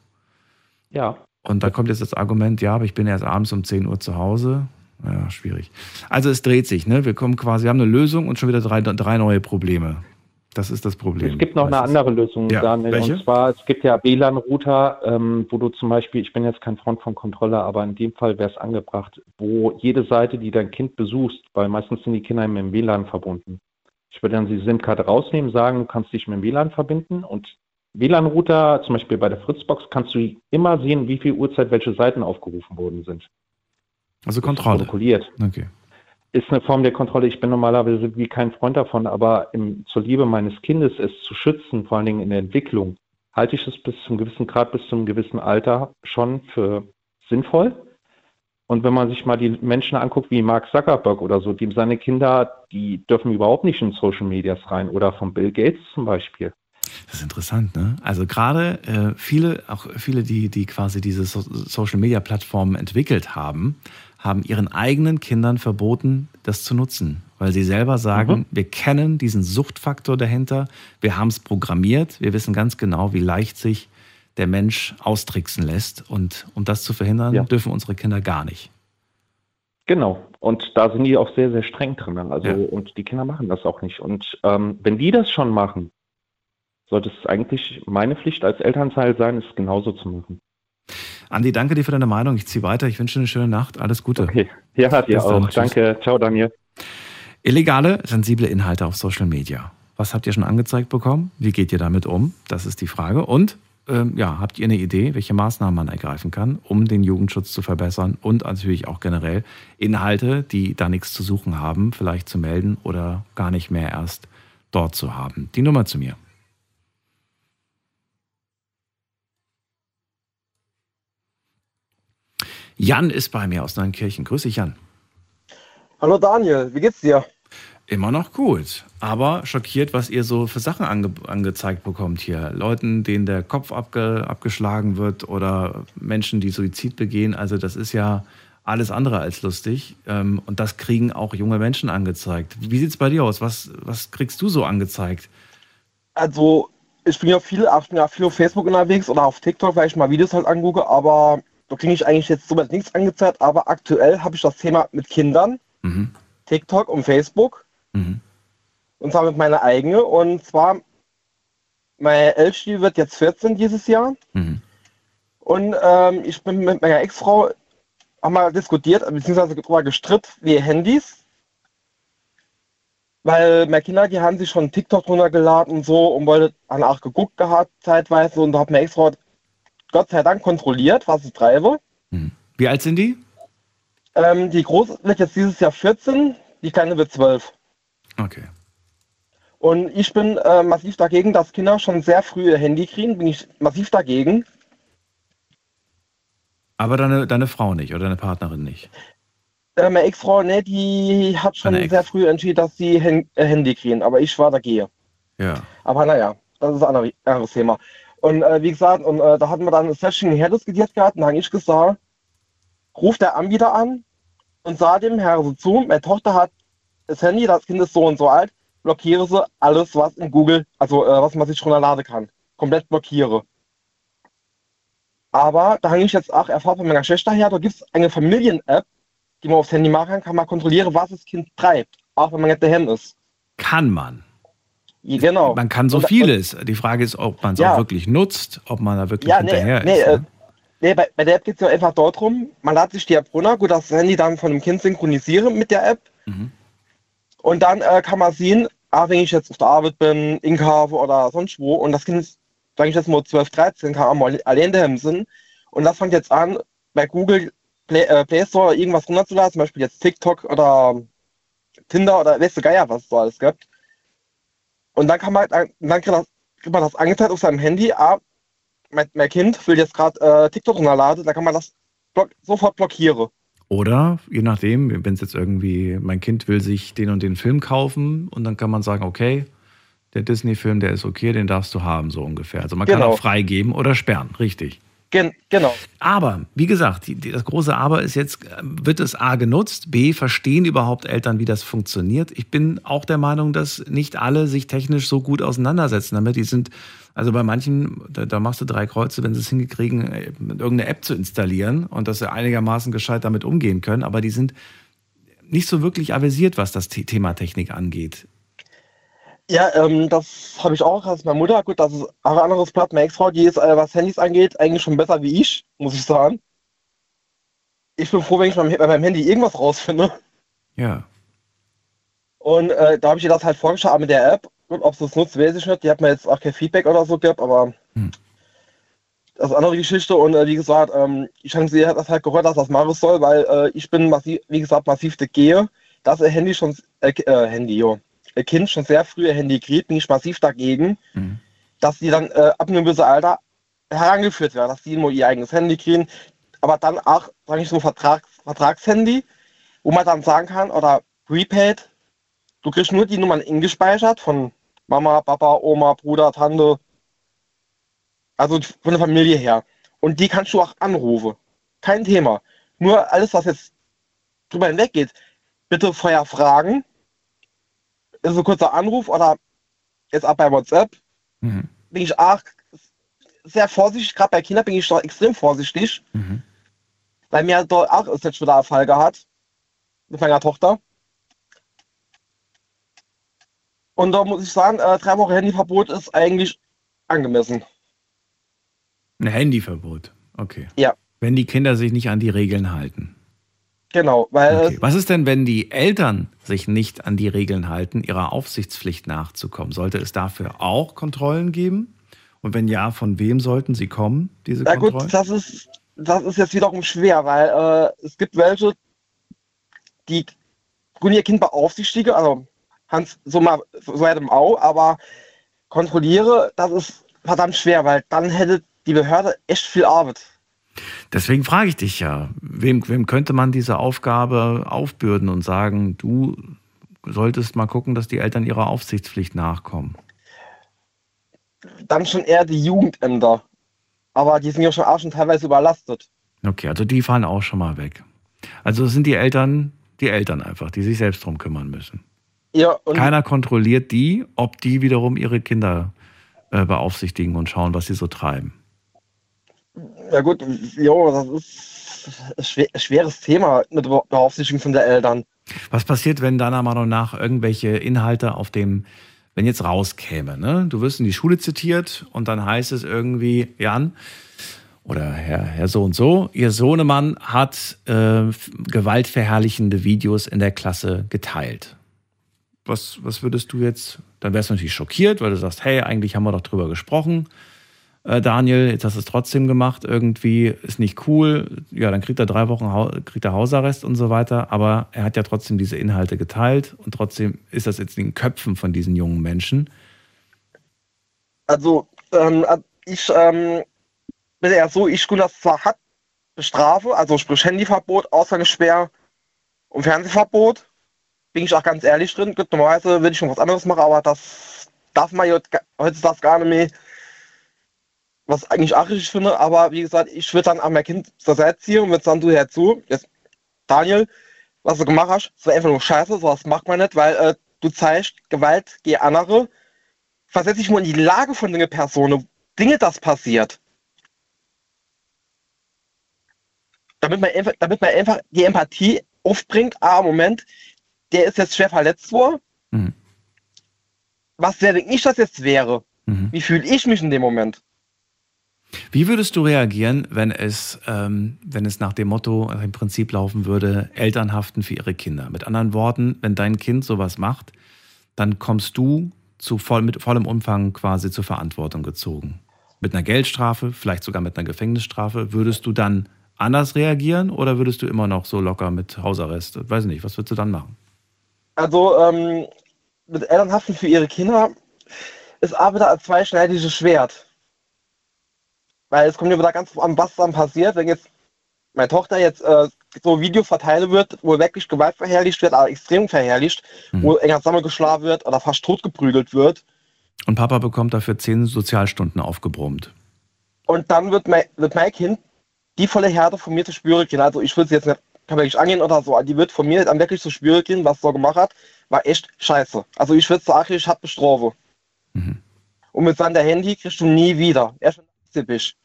Ja. Und da kommt jetzt das Argument, ja, aber ich bin erst abends um 10 Uhr zu Hause. Ja, schwierig. Also es dreht sich, ne? Wir kommen quasi, wir haben eine Lösung und schon wieder drei, drei neue Probleme. Das ist das Problem. Es gibt noch eine andere Lösung, Ja, Daniel. welche? Und zwar, es gibt ja WLAN-Router, ähm, wo du zum Beispiel, ich bin jetzt kein Freund von Kontrolle, aber in dem Fall wäre es angebracht, wo jede Seite, die dein Kind besuchst, weil meistens sind die Kinder mit dem WLAN verbunden. Ich würde dann die SIM-Karte rausnehmen, sagen, du kannst dich mit dem WLAN verbinden und WLAN-Router, zum Beispiel bei der Fritzbox, kannst du immer sehen, wie viel Uhrzeit welche Seiten aufgerufen worden sind. Also Kontrolle. Protokolliert. Okay. Ist eine Form der Kontrolle. Ich bin normalerweise wie kein Freund davon, aber im, zur Liebe meines Kindes es zu schützen, vor allen Dingen in der Entwicklung, halte ich es bis zum gewissen Grad, bis zum gewissen Alter schon für sinnvoll. Und wenn man sich mal die Menschen anguckt, wie Mark Zuckerberg oder so, die seine Kinder, die dürfen überhaupt nicht in Social Medias rein oder von Bill Gates zum Beispiel. Das ist interessant, ne? Also gerade äh, viele, auch viele, die, die quasi diese so Social Media Plattformen entwickelt haben, haben ihren eigenen Kindern verboten, das zu nutzen. Weil sie selber sagen, Mhm. wir kennen diesen Suchtfaktor dahinter, wir haben es programmiert, wir wissen ganz genau, wie leicht sich der Mensch austricksen lässt. Und um das zu verhindern, Ja. dürfen unsere Kinder gar nicht. Genau. Und da sind die auch sehr, sehr streng drin. Also, Ja. und die Kinder machen das auch nicht. Und ähm, wenn die das schon machen, sollte es eigentlich meine Pflicht als Elternteil sein, es genauso zu machen. Andi, danke dir für deine Meinung. Ich ziehe weiter. Ich wünsche dir eine schöne Nacht. Alles Gute. Okay. Ja, Bis dann. auch. Tschüss. Danke. Ciao, Daniel. Illegale, sensible Inhalte auf Social Media. Was habt ihr schon angezeigt bekommen? Wie geht ihr damit um? Das ist die Frage. Und ähm, ja, habt ihr eine Idee, welche Maßnahmen man ergreifen kann, um den Jugendschutz zu verbessern und natürlich auch generell Inhalte, die da nichts zu suchen haben, vielleicht zu melden oder gar nicht mehr erst dort zu haben? Die Nummer zu mir. Jan ist bei mir aus Neunkirchen. Grüß dich, Jan. Hallo Daniel, wie geht's dir? Immer noch gut, aber schockiert, was ihr so für Sachen ange angezeigt bekommt hier. Leuten, denen der Kopf abge abgeschlagen wird oder Menschen, die Suizid begehen. Also das ist ja alles andere als lustig. Ähm, und das kriegen auch junge Menschen angezeigt. Wie sieht's bei dir aus? Was, was kriegst du so angezeigt? Also, ich bin ja viel, ich bin ja viel auf Facebook unterwegs oder auf TikTok, weil ich mal Videos halt angucke, aber da kriege ich eigentlich jetzt soweit nichts angezeigt, aber aktuell habe ich das Thema mit Kindern, Mhm. TikTok und Facebook. Mhm. Und zwar mit meiner eigenen. Und zwar, meine Elfste wird jetzt 14 dieses Jahr. Mhm. Und ähm, ich bin mit meiner Ex-Frau, haben wir diskutiert, beziehungsweise darüber gestritten, wie Handys. Weil meine Kinder, die haben sich schon TikTok runtergeladen und so und wollte dann auch geguckt gehabt, zeitweise. Und da hat meine Ex-Frau Gott sei Dank kontrolliert, was ich treibe. Wie alt sind die? Ähm, die Große wird jetzt dieses Jahr 14, die Kleine wird 12. Okay. Und ich bin äh, massiv dagegen, dass Kinder schon sehr früh ihr Handy kriegen, bin ich massiv dagegen. Aber deine, deine Frau nicht oder deine Partnerin nicht? Äh, meine Ex-Frau, ne, die hat schon Ex. sehr früh entschieden, dass sie äh, Handy kriegen, aber ich war dagegen. Ja. Aber naja, das ist ein anderes Thema. Und äh, wie gesagt, und äh, da hatten wir dann eine Session her diskutiert gehabt und dann habe ich gesagt, ruft der Anbieter an und sah dem Herr so zu, meine Tochter hat das Handy, das Kind ist so und so alt, blockiere sie alles, was in Google, also äh, was man sich runterladen kann. Komplett blockiere. Aber da habe ich jetzt auch erfahren von meiner Schwester her, da gibt es eine Familien-App, die man aufs Handy machen kann, kann man kontrollieren, was das Kind treibt, auch wenn man nicht daheim ist. Kann man. Genau. Man kann so Und- vieles. Die Frage ist, ob man es Ja. auch wirklich nutzt, ob man da wirklich Ja, nee, hinterher nee, ist. äh, ne? nee bei, bei der App geht es ja einfach dort rum, man lädt sich die App runter, gut, das Handy dann von dem Kind synchronisieren mit der App. Mhm. Und dann äh, kann man sehen, ah, wenn ich jetzt auf der Arbeit bin, in Kafe oder sonst wo, und das Kind, ist, sag ich jetzt mal 12, 13, kann auch mal allein daheim sind. Und das fängt jetzt an, bei Google Play, äh, Play Store irgendwas runterzuladen, zum Beispiel jetzt TikTok oder Tinder oder weißt du Geier, was es so alles gibt. Und dann kann man, dann kriegt, das, kriegt man das angezeigt auf seinem Handy, ah, mein, mein Kind will jetzt gerade äh, TikTok runterladen, dann kann man das block, sofort blockieren. Oder, je nachdem, wenn es jetzt irgendwie, mein Kind will sich den und den Film kaufen und dann kann man sagen, okay, der Disney-Film, der ist okay, den darfst du haben, so ungefähr. Also man kann Genau. auch freigeben oder sperren, richtig. Gen genau. Aber, wie gesagt, die, die, das große Aber ist jetzt, äh, wird es A genutzt, B, verstehen überhaupt Eltern, wie das funktioniert? Ich bin auch der Meinung, dass nicht alle sich technisch so gut auseinandersetzen damit. Die sind, also bei manchen, da, da machst du drei Kreuze, wenn sie es hingekriegen, äh, irgendeine App zu installieren und dass sie einigermaßen gescheit damit umgehen können, aber die sind nicht so wirklich avisiert, was das Thema Technik angeht. Ja, ähm, das habe ich auch als meine Mutter. Gut, das ist ein anderes Blatt. Meine Ex-Frau, die ist, äh, was Handys angeht, eigentlich schon besser wie ich, muss ich sagen. Ich bin froh, wenn ich bei meinem Handy irgendwas rausfinde. Ja. Und äh, da habe ich ihr das halt vorgeschlagen mit der App. Gut, ob sie es nutzt, weiß ich nicht. Die hat mir jetzt auch kein Feedback oder so gegeben, aber hm. das ist eine andere Geschichte. Und äh, wie gesagt, ähm, ich habe sie das halt gehört, dass das machen soll, weil äh, ich bin massiv, wie gesagt, massiv gehe, dass ihr Handy schon, äh Handy, jo, Kind schon sehr früh ihr Handy kriegt, bin ich massiv dagegen, mhm. dass sie dann äh, ab einem gewissen Alter herangeführt werden, dass sie nur ihr eigenes Handy kriegen, aber dann auch, sage ich so, Vertrags, Vertragshandy, wo man dann sagen kann, oder Prepaid, du kriegst nur die Nummern ingespeichert von Mama, Papa, Oma, Bruder, Tante, also von der Familie her. Und die kannst du auch anrufen. Kein Thema. Nur alles, was jetzt drüber hinweg geht, bitte vorher fragen, ist ein kurzer Anruf oder jetzt auch bei WhatsApp, mhm. bin ich auch sehr vorsichtig, gerade bei Kindern bin ich doch extrem vorsichtig, mhm. weil mir dort auch ist jetzt wieder ein Fall gehabt mit meiner Tochter. Und da muss ich sagen, äh, drei Wochen Handyverbot ist eigentlich angemessen. Ein Handyverbot, okay. Ja. Wenn die Kinder sich nicht an die Regeln halten. Genau, weil. Okay. Was ist denn, wenn die Eltern sich nicht an die Regeln halten, ihrer Aufsichtspflicht nachzukommen? Sollte es dafür auch Kontrollen geben? Und wenn ja, von wem sollten sie kommen, diese Na Kontrollen? gut, das ist, das ist jetzt wiederum schwer, weil äh, es gibt welche, die gründen ihr Kind beaufsichtigen, also Hans, so mal so weit im Au, aber kontrolliere, das ist verdammt schwer, weil dann hätte die Behörde echt viel Arbeit. Deswegen frage ich dich ja, wem, wem könnte man diese Aufgabe aufbürden und sagen, du solltest mal gucken, dass die Eltern ihrer Aufsichtspflicht nachkommen? Dann schon eher die Jugendämter. Aber die sind ja schon auch schon teilweise überlastet. Okay, also die fallen auch schon mal weg. Also sind die Eltern die Eltern einfach, die sich selbst drum kümmern müssen. Ja, Keiner kontrolliert die, ob die wiederum ihre Kinder äh, beaufsichtigen und schauen, was sie so treiben. Ja gut, jo, das ist ein schweres Thema mit Beaufsichtigung von der Eltern. Was passiert, wenn deiner Meinung nach irgendwelche Inhalte auf dem, wenn jetzt rauskäme, ne? Du wirst in die Schule zitiert und dann heißt es irgendwie, Jan oder Herr, Herr so und so, Ihr Sohnemann hat äh, gewaltverherrlichende Videos in der Klasse geteilt. Was, was würdest du jetzt, dann wärst du natürlich schockiert, weil du sagst, hey, eigentlich haben wir doch drüber gesprochen äh, Daniel, jetzt hast du es trotzdem gemacht, irgendwie ist nicht cool, ja, dann kriegt er drei Wochen kriegt er Hausarrest und so weiter, aber er hat ja trotzdem diese Inhalte geteilt und trotzdem ist das jetzt in den Köpfen von diesen jungen Menschen. Also, ähm, ich ähm, bin ja so, ich das zwar hat bestrafe, also sprich Handyverbot, Ausgangssperr und Fernsehverbot, bin ich auch ganz ehrlich drin. Normalerweise würde ich schon was anderes machen, aber das darf man heutzutage gar nicht mehr was ich eigentlich auch richtig finde, aber wie gesagt, ich würde dann an mein Kind zur Seite ziehen und würde sagen, du herzu, jetzt Daniel, was du gemacht hast, das war einfach nur scheiße, sowas macht man nicht, weil äh, du zeigst Gewalt gegen andere, versetz dich mal in die Lage von den Personen, Dinge, das passiert. Damit man, einfach, damit man einfach die Empathie aufbringt, ah, Moment, der ist jetzt schwer verletzt worden. Mhm. Was wäre, wenn ich das jetzt wäre? Mhm. Wie fühle ich mich in dem Moment? Wie würdest du reagieren, wenn es, ähm, wenn es nach dem Motto, im Prinzip laufen würde, Eltern haften für ihre Kinder? Mit anderen Worten, wenn dein Kind sowas macht, dann kommst du zu voll, mit vollem Umfang quasi zur Verantwortung gezogen. Mit einer Geldstrafe, vielleicht sogar mit einer Gefängnisstrafe. Würdest du dann anders reagieren oder würdest du immer noch so locker mit Hausarrest? Weiß nicht, was würdest du dann machen? Also, ähm, mit Eltern haften für ihre Kinder ist aber wieder ein zweischneidiges Schwert. Weil es kommt mir da ganz an, was dann passiert, wenn jetzt meine Tochter jetzt äh, so Video verteilen wird, wo wirklich Gewalt verherrlicht wird, aber extrem verherrlicht, mhm. wo enger zusammengeschlagen wird oder fast totgeprügelt wird. Und Papa bekommt dafür zehn Sozialstunden aufgebrummt. Und dann wird mein, wird mein Kind die volle Härte von mir zu spüren kriegen. Also ich will es jetzt nicht kann wirklich angehen oder so, die wird von mir dann wirklich zu spüren kriegen, was so gemacht hat, war echt scheiße. Also ich würde sagen, ich habe Strafe. Mhm. Und mit seinem Handy kriegst du nie wieder. Erst wenn du bist.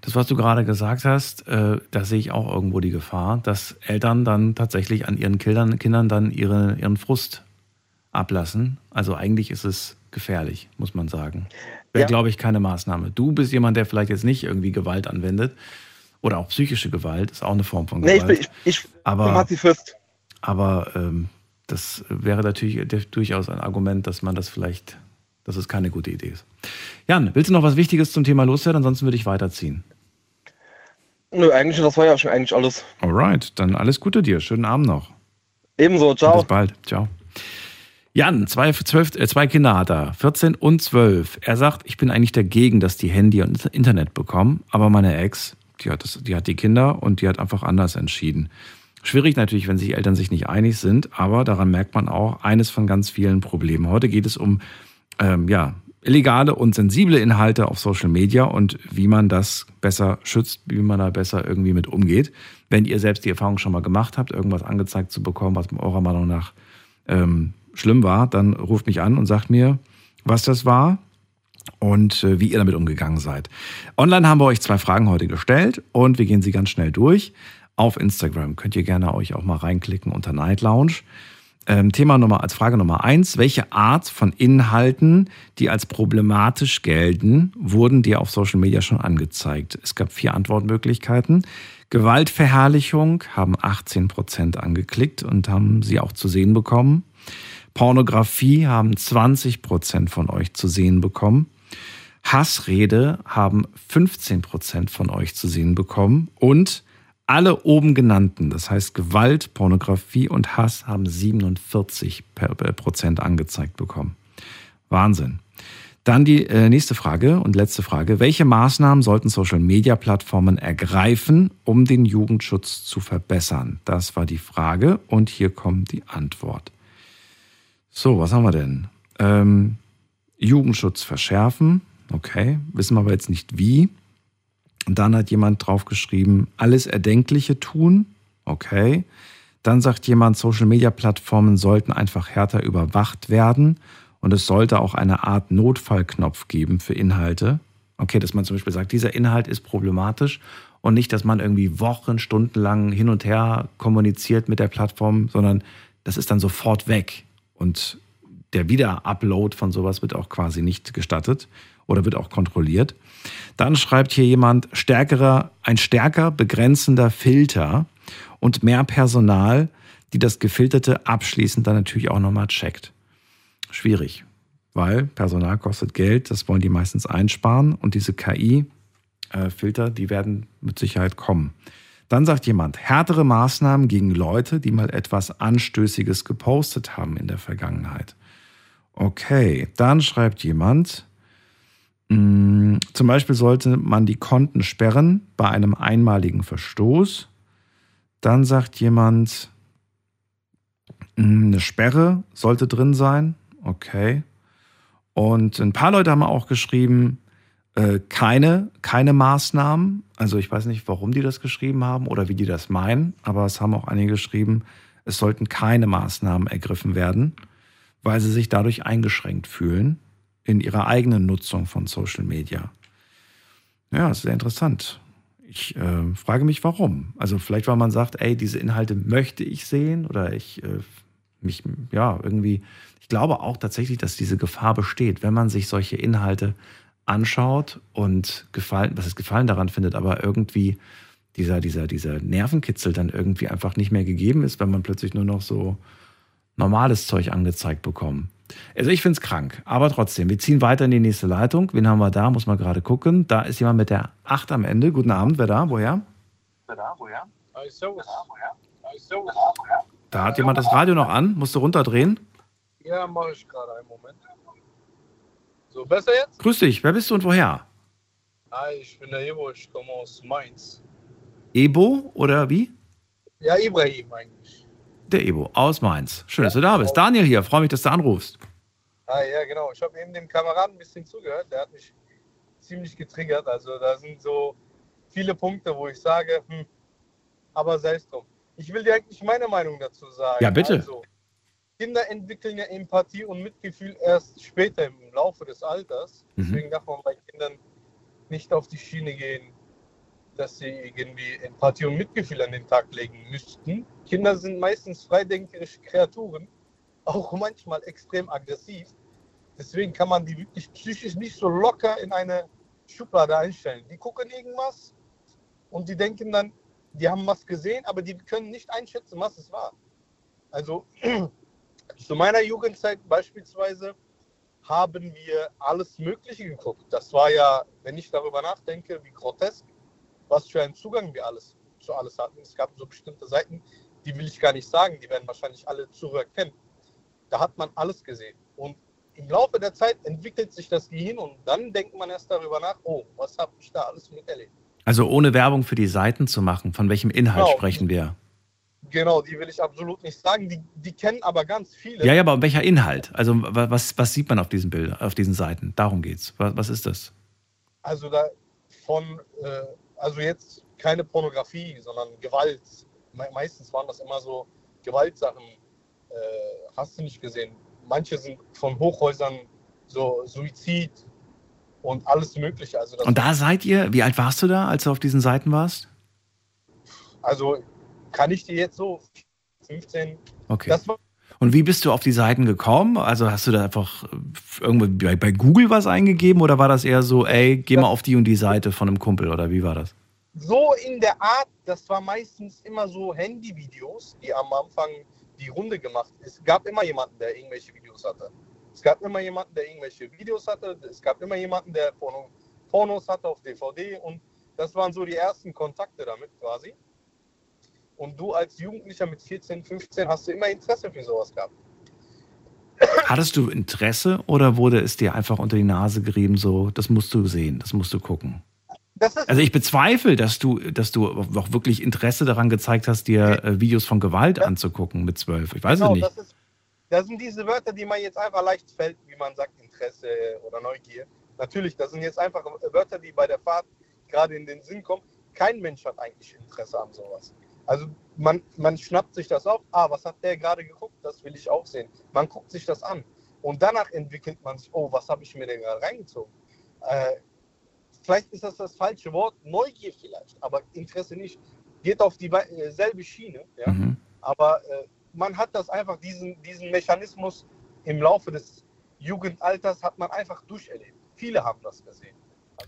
Das, was du gerade gesagt hast, äh, da sehe ich auch irgendwo die Gefahr, dass Eltern dann tatsächlich an ihren Kindern, Kindern dann ihre, ihren Frust ablassen. Also eigentlich ist es gefährlich, muss man sagen. Wäre, ja. glaube ich, keine Maßnahme. Du bist jemand, der vielleicht jetzt nicht irgendwie Gewalt anwendet oder auch psychische Gewalt, ist auch eine Form von Gewalt. Nee, ich bin, ich, ich aber, Pazifist. Aber ähm, das wäre natürlich durchaus ein Argument, dass man das vielleicht, dass es keine gute Idee ist. Jan, willst du noch was Wichtiges zum Thema loswerden? Ansonsten würde ich weiterziehen. Nö, eigentlich, das war ja schon eigentlich alles. Alright, dann alles Gute dir. Schönen Abend noch. Ebenso, ciao. Bis bald, ciao. Jan, zwei, zwölf, äh, zwei Kinder hat er, 14 und 12. Er sagt, ich bin eigentlich dagegen, dass die Handy und Internet bekommen, aber meine Ex, die hat, das, die hat die Kinder und die hat einfach anders entschieden. Schwierig natürlich, wenn sich Eltern sich nicht einig sind, aber daran merkt man auch eines von ganz vielen Problemen. Heute geht es um ähm, ja, illegale und sensible Inhalte auf Social Media und wie man das besser schützt, wie man da besser irgendwie mit umgeht. Wenn ihr selbst die Erfahrung schon mal gemacht habt, irgendwas angezeigt zu bekommen, was eurer Meinung nach ähm, schlimm war, dann ruft mich an und sagt mir, was das war und äh, wie ihr damit umgegangen seid. Online haben wir euch zwei Fragen heute gestellt und wir gehen sie ganz schnell durch. Auf Instagram könnt ihr gerne euch auch mal reinklicken unter Night Lounge. Ähm, Thema Nummer als Frage Nummer eins: Welche Art von Inhalten, die als problematisch gelten, wurden dir auf Social Media schon angezeigt? Es gab vier Antwortmöglichkeiten. Gewaltverherrlichung haben 18 Prozent angeklickt und haben sie auch zu sehen bekommen. Pornografie haben 20 Prozent von euch zu sehen bekommen. Hassrede haben 15 Prozent von euch zu sehen bekommen. Und alle oben genannten, das heißt Gewalt, Pornografie und Hass, haben 47 Prozent angezeigt bekommen. Wahnsinn. Dann die äh, nächste Frage und letzte Frage. Welche Maßnahmen sollten Social-Media-Plattformen ergreifen, um den Jugendschutz zu verbessern? Das war die Frage und hier kommt die Antwort. So, was haben wir denn? Ähm, Jugendschutz verschärfen. Okay, wissen wir aber jetzt nicht wie. Und dann hat jemand draufgeschrieben, alles Erdenkliche tun. Okay. Dann sagt jemand, Social-Media-Plattformen sollten einfach härter überwacht werden und es sollte auch eine Art Notfallknopf geben für Inhalte. Okay, dass man zum Beispiel sagt, dieser Inhalt ist problematisch und nicht, dass man irgendwie Wochen, Stunden lang hin und her kommuniziert mit der Plattform, sondern das ist dann sofort weg. Und der Wiederupload von sowas wird auch quasi nicht gestattet oder wird auch kontrolliert. Dann schreibt hier jemand, stärkerer, ein stärker begrenzender Filter und mehr Personal, die das Gefilterte abschließend dann natürlich auch nochmal checkt. Schwierig, weil Personal kostet Geld, das wollen die meistens einsparen und diese KI-Filter, die werden mit Sicherheit kommen. Dann sagt jemand, härtere Maßnahmen gegen Leute, die mal etwas Anstößiges gepostet haben in der Vergangenheit. Okay, dann schreibt jemand, zum Beispiel sollte man die Konten sperren bei einem einmaligen Verstoß. Dann sagt jemand, mm, eine Sperre sollte drin sein. Okay. Und ein paar Leute haben auch geschrieben, äh, keine, keine Maßnahmen. Also ich weiß nicht, warum die das geschrieben haben oder wie die das meinen, aber es haben auch einige geschrieben, es sollten keine Maßnahmen ergriffen werden, weil sie sich dadurch eingeschränkt fühlen in ihrer eigenen Nutzung von Social Media. Ja, sehr interessant. Ich äh, frage mich, warum. Also vielleicht, weil man sagt, ey, diese Inhalte möchte ich sehen oder ich äh, mich, ja, irgendwie. Ich glaube auch tatsächlich, dass diese Gefahr besteht, wenn man sich solche Inhalte anschaut und gefallen, was ist Gefallen daran findet, aber irgendwie dieser, dieser, dieser Nervenkitzel dann irgendwie einfach nicht mehr gegeben ist, wenn man plötzlich nur noch so normales Zeug angezeigt bekommt. Also ich finde es krank, aber trotzdem, wir ziehen weiter in die nächste Leitung. Wen haben wir da? Muss man gerade gucken. Da ist jemand mit der 8 am Ende. Guten Abend, wer da? Woher? Wer da? Woher? Da hat jemand das Radio noch an. Musst du runterdrehen? Ja, mache ich gerade einen Moment. So, besser jetzt? Grüß dich, wer bist du und woher? Hi, ich bin der Ebo, ich komme aus Mainz. Ebo oder wie? Ja, Ibrahim eigentlich. Der Ebo aus Mainz. Schön, dass du da bist. Daniel hier, freue mich, dass du anrufst. Ah, ja, genau. Ich habe eben dem Kameraden ein bisschen zugehört. Der hat mich ziemlich getriggert. Also da sind so viele Punkte, wo ich sage, hm, aber selbst drum. Ich will dir eigentlich meine Meinung dazu sagen. Ja, bitte. Also, Kinder entwickeln ja Empathie und Mitgefühl erst später im Laufe des Alters. Mhm. Deswegen darf man bei Kindern nicht auf die Schiene gehen, dass sie irgendwie Empathie und Mitgefühl an den Tag legen müssten. Kinder sind meistens freidenkerische Kreaturen, auch manchmal extrem aggressiv. Deswegen kann man die wirklich psychisch nicht so locker in eine Schublade einstellen. Die gucken irgendwas und die denken dann, die haben was gesehen, aber die können nicht einschätzen, was es war. Also zu meiner Jugendzeit beispielsweise haben wir alles Mögliche geguckt. Das war ja, wenn ich darüber nachdenke, wie grotesk, was für einen Zugang wir alles zu alles hatten. Es gab so bestimmte Seiten, die will ich gar nicht sagen, die werden wahrscheinlich alle Zuhörer kennen. Da hat man alles gesehen. Und im Laufe der Zeit entwickelt sich das Gehirn und dann denkt man erst darüber nach, oh, was habe ich da alles miterlebt. Also ohne Werbung für die Seiten zu machen, von welchem Inhalt Genau. sprechen wir? Genau, die will ich absolut nicht sagen. Die, die kennen aber ganz viele. Ja, ja, aber welcher Inhalt? Also wa- was, was sieht man auf diesen Bildern, auf diesen Seiten? Darum geht's. Was, was ist das? Also da von, äh, also jetzt keine Pornografie, sondern Gewalt. Me meistens waren das immer so Gewaltsachen. Äh, hast du nicht gesehen? Manche sind von Hochhäusern so Suizid und alles Mögliche. Also, Und da seid ihr, wie alt warst du da, als du auf diesen Seiten warst? also kann ich dir jetzt so 15. Okay. Das war Und wie bist du auf die Seiten gekommen? Also hast du da einfach äh, irgendwo bei, bei Google was eingegeben oder war das eher so, ey, geh mal auf die und die Seite von einem Kumpel oder wie war das? so in der Art, das war meistens immer so Handyvideos, die am Anfang die Runde gemacht. Es gab immer jemanden, der irgendwelche Videos hatte. Es gab immer jemanden, der irgendwelche Videos hatte. Es gab immer jemanden, der Porno, Pornos hatte auf DVD und das waren so die ersten Kontakte damit quasi. Und du als Jugendlicher mit 14, 15 hast du immer Interesse für sowas gehabt. Hattest du Interesse oder wurde es dir einfach unter die Nase gerieben, so, das musst du sehen, das musst du gucken? Das Also ich bezweifle, dass du, dass du auch wirklich Interesse daran gezeigt hast, dir äh, Videos von Gewalt anzugucken mit zwölf. Ich weiß genau, es nicht. Das, ist, das sind diese Wörter, die man jetzt einfach leicht fällt, wie man sagt, Interesse oder Neugier. Natürlich, das sind jetzt einfach Wörter, die bei der Fahrt gerade in den Sinn kommen. Kein Mensch hat eigentlich Interesse an sowas. Also man, man schnappt sich das auf, ah, was hat der gerade geguckt, das will ich auch sehen. Man guckt sich das an und danach entwickelt man sich, oh, was habe ich mir denn gerade reingezogen? Äh, vielleicht ist das das falsche Wort, Neugier vielleicht, aber Interesse nicht. Geht auf dieselbe Schiene, ja? Mhm. aber äh, man hat das einfach, diesen, diesen Mechanismus im Laufe des Jugendalters hat man einfach durcherlebt. Viele haben das gesehen.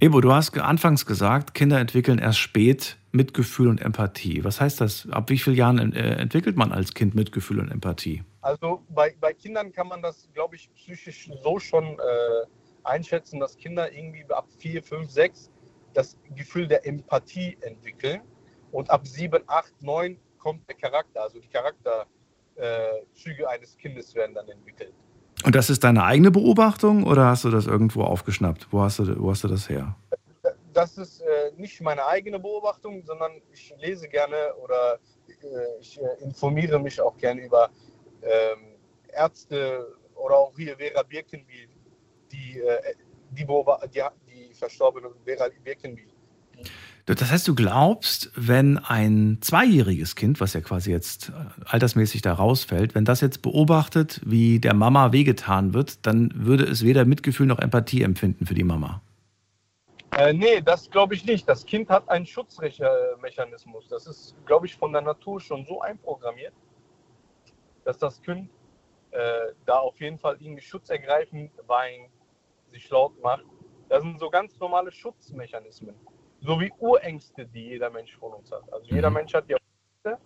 Ebo, du hast anfangs gesagt, Kinder entwickeln erst spät Mitgefühl und Empathie. Was heißt das? Ab wie vielen Jahren äh, entwickelt man als Kind Mitgefühl und Empathie? Also bei, bei Kindern kann man das, glaube ich, psychisch so schon äh, einschätzen, dass Kinder irgendwie ab 4, 5, 6 das Gefühl der Empathie entwickeln. Und ab 7, 8, 9 kommt der Charakter, also die Charakterzüge eines Kindes werden dann entwickelt. Und das ist deine eigene Beobachtung oder hast du das irgendwo aufgeschnappt? Wo hast du, wo hast du das her? Das ist äh, nicht meine eigene Beobachtung, sondern ich lese gerne oder äh, ich äh, informiere mich auch gerne über ähm, Ärzte oder auch hier Vera Birkenbiel, die, äh, die, die, die verstorbene Vera Birkenbiel. Das heißt, du glaubst, wenn ein zweijähriges Kind, was ja quasi jetzt äh, altersmäßig da rausfällt, wenn das jetzt beobachtet, wie der Mama wehgetan wird, dann würde es weder Mitgefühl noch Empathie empfinden für die Mama. Äh, nee, das glaube ich nicht. Das Kind hat einen Schutzmechanismus. Das ist, glaube ich, von der Natur schon so einprogrammiert, dass das Kind äh, da auf jeden Fall irgendwie Schutz ergreifen, weint, sich laut macht. Das sind so ganz normale Schutzmechanismen. So wie Urängste, die jeder Mensch von uns hat. Also jeder Mensch hat ja Ängste.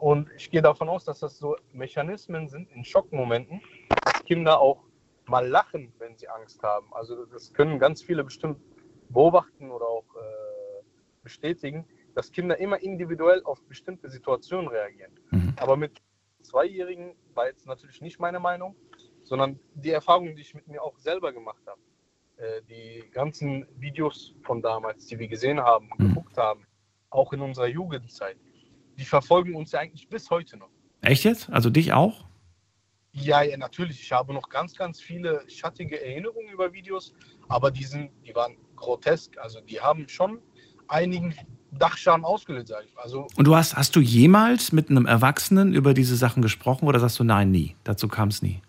Und ich gehe davon aus, dass das so Mechanismen sind in Schockmomenten, dass Kinder auch mal lachen, wenn sie Angst haben. Also das können ganz viele bestimmt beobachten oder auch äh, bestätigen, dass Kinder immer individuell auf bestimmte Situationen reagieren. Aber mit Zweijährigen war jetzt natürlich nicht meine Meinung, sondern die Erfahrung, die ich mit mir auch selber gemacht habe. Äh, die ganzen Videos von damals, die wir gesehen haben, geguckt haben, auch in unserer Jugendzeit, die verfolgen uns ja eigentlich bis heute noch. Echt jetzt? Also dich auch? Ja, ja, natürlich. Ich habe noch ganz, ganz viele schattige Erinnerungen über Videos, aber die, sind, die waren grotesk. Also die haben schon einigen Dachschaden ausgelöst, sage ich. Also Und du hast, hast du jemals mit einem Erwachsenen über diese Sachen gesprochen oder sagst du nein, nie? Dazu kam es nie.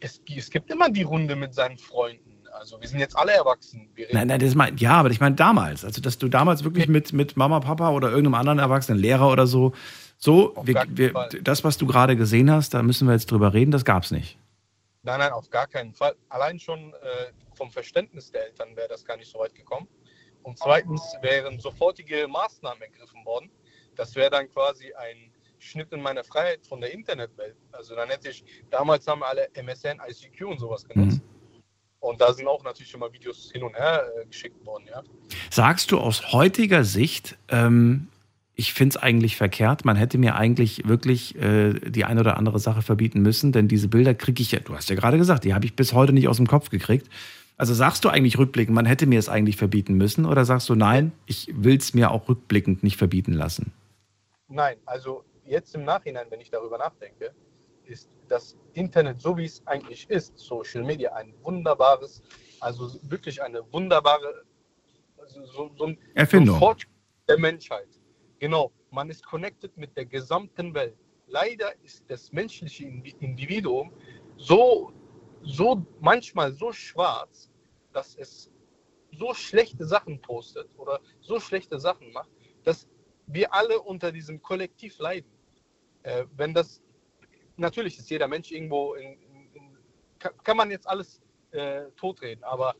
es, es gibt immer die Runde mit seinen Freunden. Also wir sind jetzt alle erwachsen. Nein, nein, das mein, ja, aber ich meine damals. Also, dass du damals wirklich mit, mit Mama, Papa oder irgendeinem anderen Erwachsenen, Lehrer oder so, so, wir, wir, das, was du gerade gesehen hast, da müssen wir jetzt drüber reden, das gab's nicht. Nein, nein, auf gar keinen Fall. Allein schon äh, vom Verständnis der Eltern wäre das gar nicht so weit gekommen. Und zweitens wären sofortige Maßnahmen ergriffen worden. Das wäre dann quasi ein Schnitt in meine Freiheit von der Internetwelt. Also dann hätte ich, damals haben alle MSN, ICQ und sowas genutzt. Und da sind auch natürlich schon mal Videos hin und her äh, geschickt worden, ja. Sagst du aus heutiger Sicht, ähm, ich finde es eigentlich verkehrt, man hätte mir eigentlich wirklich äh, die eine oder andere Sache verbieten müssen, denn diese Bilder kriege ich ja, du hast ja gerade gesagt, die habe ich bis heute nicht aus dem Kopf gekriegt. Also sagst du eigentlich rückblickend, man hätte mir es eigentlich verbieten müssen oder sagst du, nein, ich will es mir auch rückblickend nicht verbieten lassen? Nein, also jetzt im Nachhinein, wenn ich darüber nachdenke, ist das Internet, so wie es eigentlich ist, Social Media, ein wunderbares, also wirklich eine wunderbare also so, so ein Erfindung. So ein Fortschritt der Menschheit. Genau, man ist connected mit der gesamten Welt. Leider ist das menschliche Indi- Individuum so, so manchmal so schwarz, dass es so schlechte Sachen postet oder so schlechte Sachen macht, dass wir alle unter diesem Kollektiv leiden. Äh, wenn das, natürlich ist jeder Mensch irgendwo, in, in, kann, kann man jetzt alles äh, totreden, aber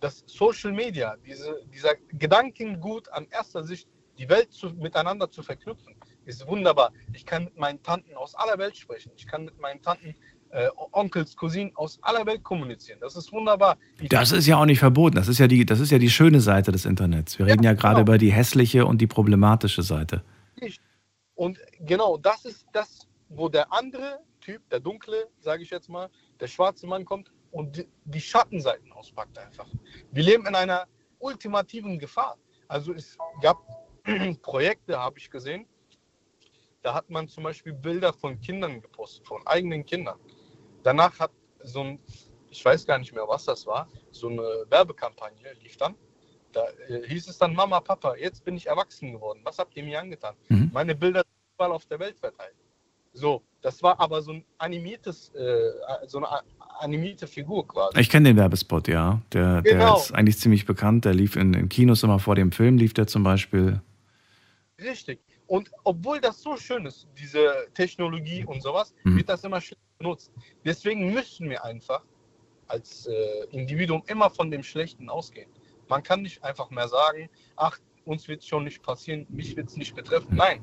das Social Media, diese, dieser Gedankengut an erster Sicht, die Welt zu, miteinander zu verknüpfen, ist wunderbar. Ich kann mit meinen Tanten aus aller Welt sprechen. Ich kann mit meinen Tanten, äh, Onkels, Cousinen aus aller Welt kommunizieren. Das ist wunderbar. Ich, Das ist ja auch nicht verboten. Das ist ja die, das ist ja die schöne Seite des Internets. Wir reden ja gerade genau. über die hässliche und die problematische Seite. Und genau das ist das, wo der andere Typ, der dunkle, sage ich jetzt mal, der schwarze Mann kommt und die, die Schattenseiten auspackt einfach. Wir leben in einer ultimativen Gefahr. Also es gab Projekte, habe ich gesehen, da hat man zum Beispiel Bilder von Kindern gepostet, von eigenen Kindern. Danach hat so ein, ich weiß gar nicht mehr, was das war, so eine Werbekampagne lief dann. Da äh, hieß es dann, Mama, Papa, jetzt bin ich erwachsen geworden. Was habt ihr mir angetan? Mhm. Meine Bilder sind überall auf der Welt verteilt. So, das war aber so ein animiertes, äh, so eine animierte Figur quasi. Ich kenne den Werbespot, ja. Der, der Genau. ist eigentlich ziemlich bekannt. Der lief in, in Kinos immer vor dem Film, lief der zum Beispiel. Richtig. Und obwohl das so schön ist, diese Technologie und sowas, Mhm. wird das immer schlecht benutzt. Deswegen müssen wir einfach als äh, Individuum immer von dem Schlechten ausgehen. Man kann nicht einfach mehr sagen, ach, uns wird es schon nicht passieren, mich wird es nicht betreffen. Nein,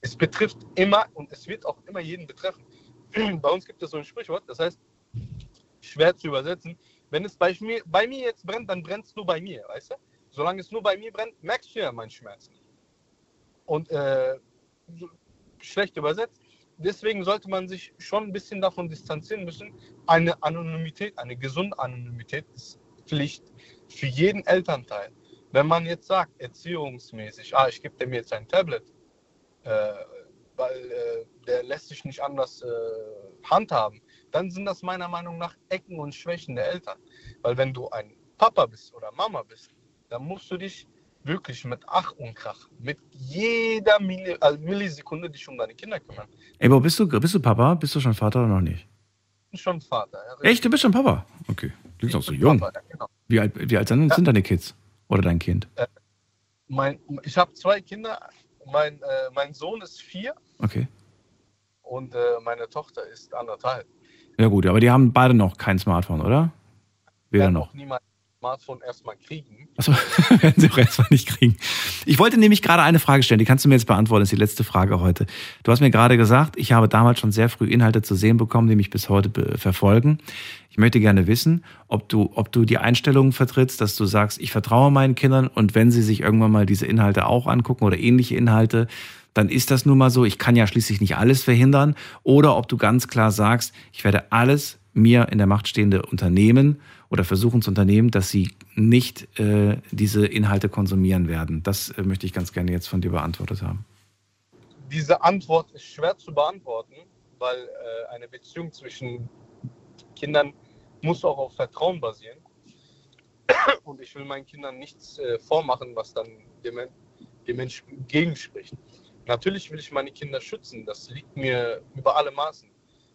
es betrifft immer und es wird auch immer jeden betreffen. Bei uns gibt es so ein Sprichwort, das heißt, schwer zu übersetzen, wenn es bei mir, bei mir jetzt brennt, dann brennt es nur bei mir, weißt du? Solange es nur bei mir brennt, merkst du ja meinen Schmerz nicht und äh, schlecht übersetzt. Deswegen sollte man sich schon ein bisschen davon distanzieren müssen. Eine Anonymität, eine gesunde Anonymität ist Pflicht für jeden Elternteil. Wenn man jetzt sagt, erziehungsmäßig, ah, ich gebe dem jetzt ein Tablet, äh, weil äh, der lässt sich nicht anders äh, handhaben, dann sind das meiner Meinung nach Ecken und Schwächen der Eltern. Weil wenn du ein Papa bist oder Mama bist, dann musst du dich wirklich mit Ach und Krach, mit jeder Milli also Millisekunde dich um deine Kinder kümmern. Ey, wo bist du? Bist du Papa? Bist du schon Vater oder noch nicht? Ich bin schon Vater. Ja, Echt? Du bist schon Papa? Okay. Du bist auch so jung. Papa, ja, genau. Wie alt, wie alt sind, sind deine Kids? Oder dein Kind? mein, ich habe zwei Kinder. Mein, äh, mein Sohn ist vier Okay. und äh, meine Tochter ist anderthalb. Ja, gut, aber die haben beide noch kein Smartphone, oder? Weder noch. auch niemand Smartphone erstmal kriegen. Achso, werden sie auch erstmal nicht kriegen. Ich wollte nämlich gerade eine Frage stellen, die kannst du mir jetzt beantworten, das ist die letzte Frage heute. Du hast mir gerade gesagt, ich habe damals schon sehr früh Inhalte zu sehen bekommen, die mich bis heute verfolgen. Ich möchte gerne wissen, ob du, ob du die Einstellung vertrittst, dass du sagst, ich vertraue meinen Kindern und wenn sie sich irgendwann mal diese Inhalte auch angucken oder ähnliche Inhalte, dann ist das nun mal so. Ich kann ja schließlich nicht alles verhindern. Oder ob du ganz klar sagst, ich werde alles mir in der Macht stehende unternehmen oder versuchen zu unternehmen, dass sie nicht äh, diese Inhalte konsumieren werden. Das äh, möchte ich ganz gerne jetzt von dir beantwortet haben. Diese Antwort ist schwer zu beantworten, weil äh, eine Beziehung zwischen Kindern muss auch auf Vertrauen basieren. Und ich will meinen Kindern nichts äh, vormachen, was dann dem, dem entgegenspricht. Natürlich will ich meine Kinder schützen. Das liegt mir über alle Maßen.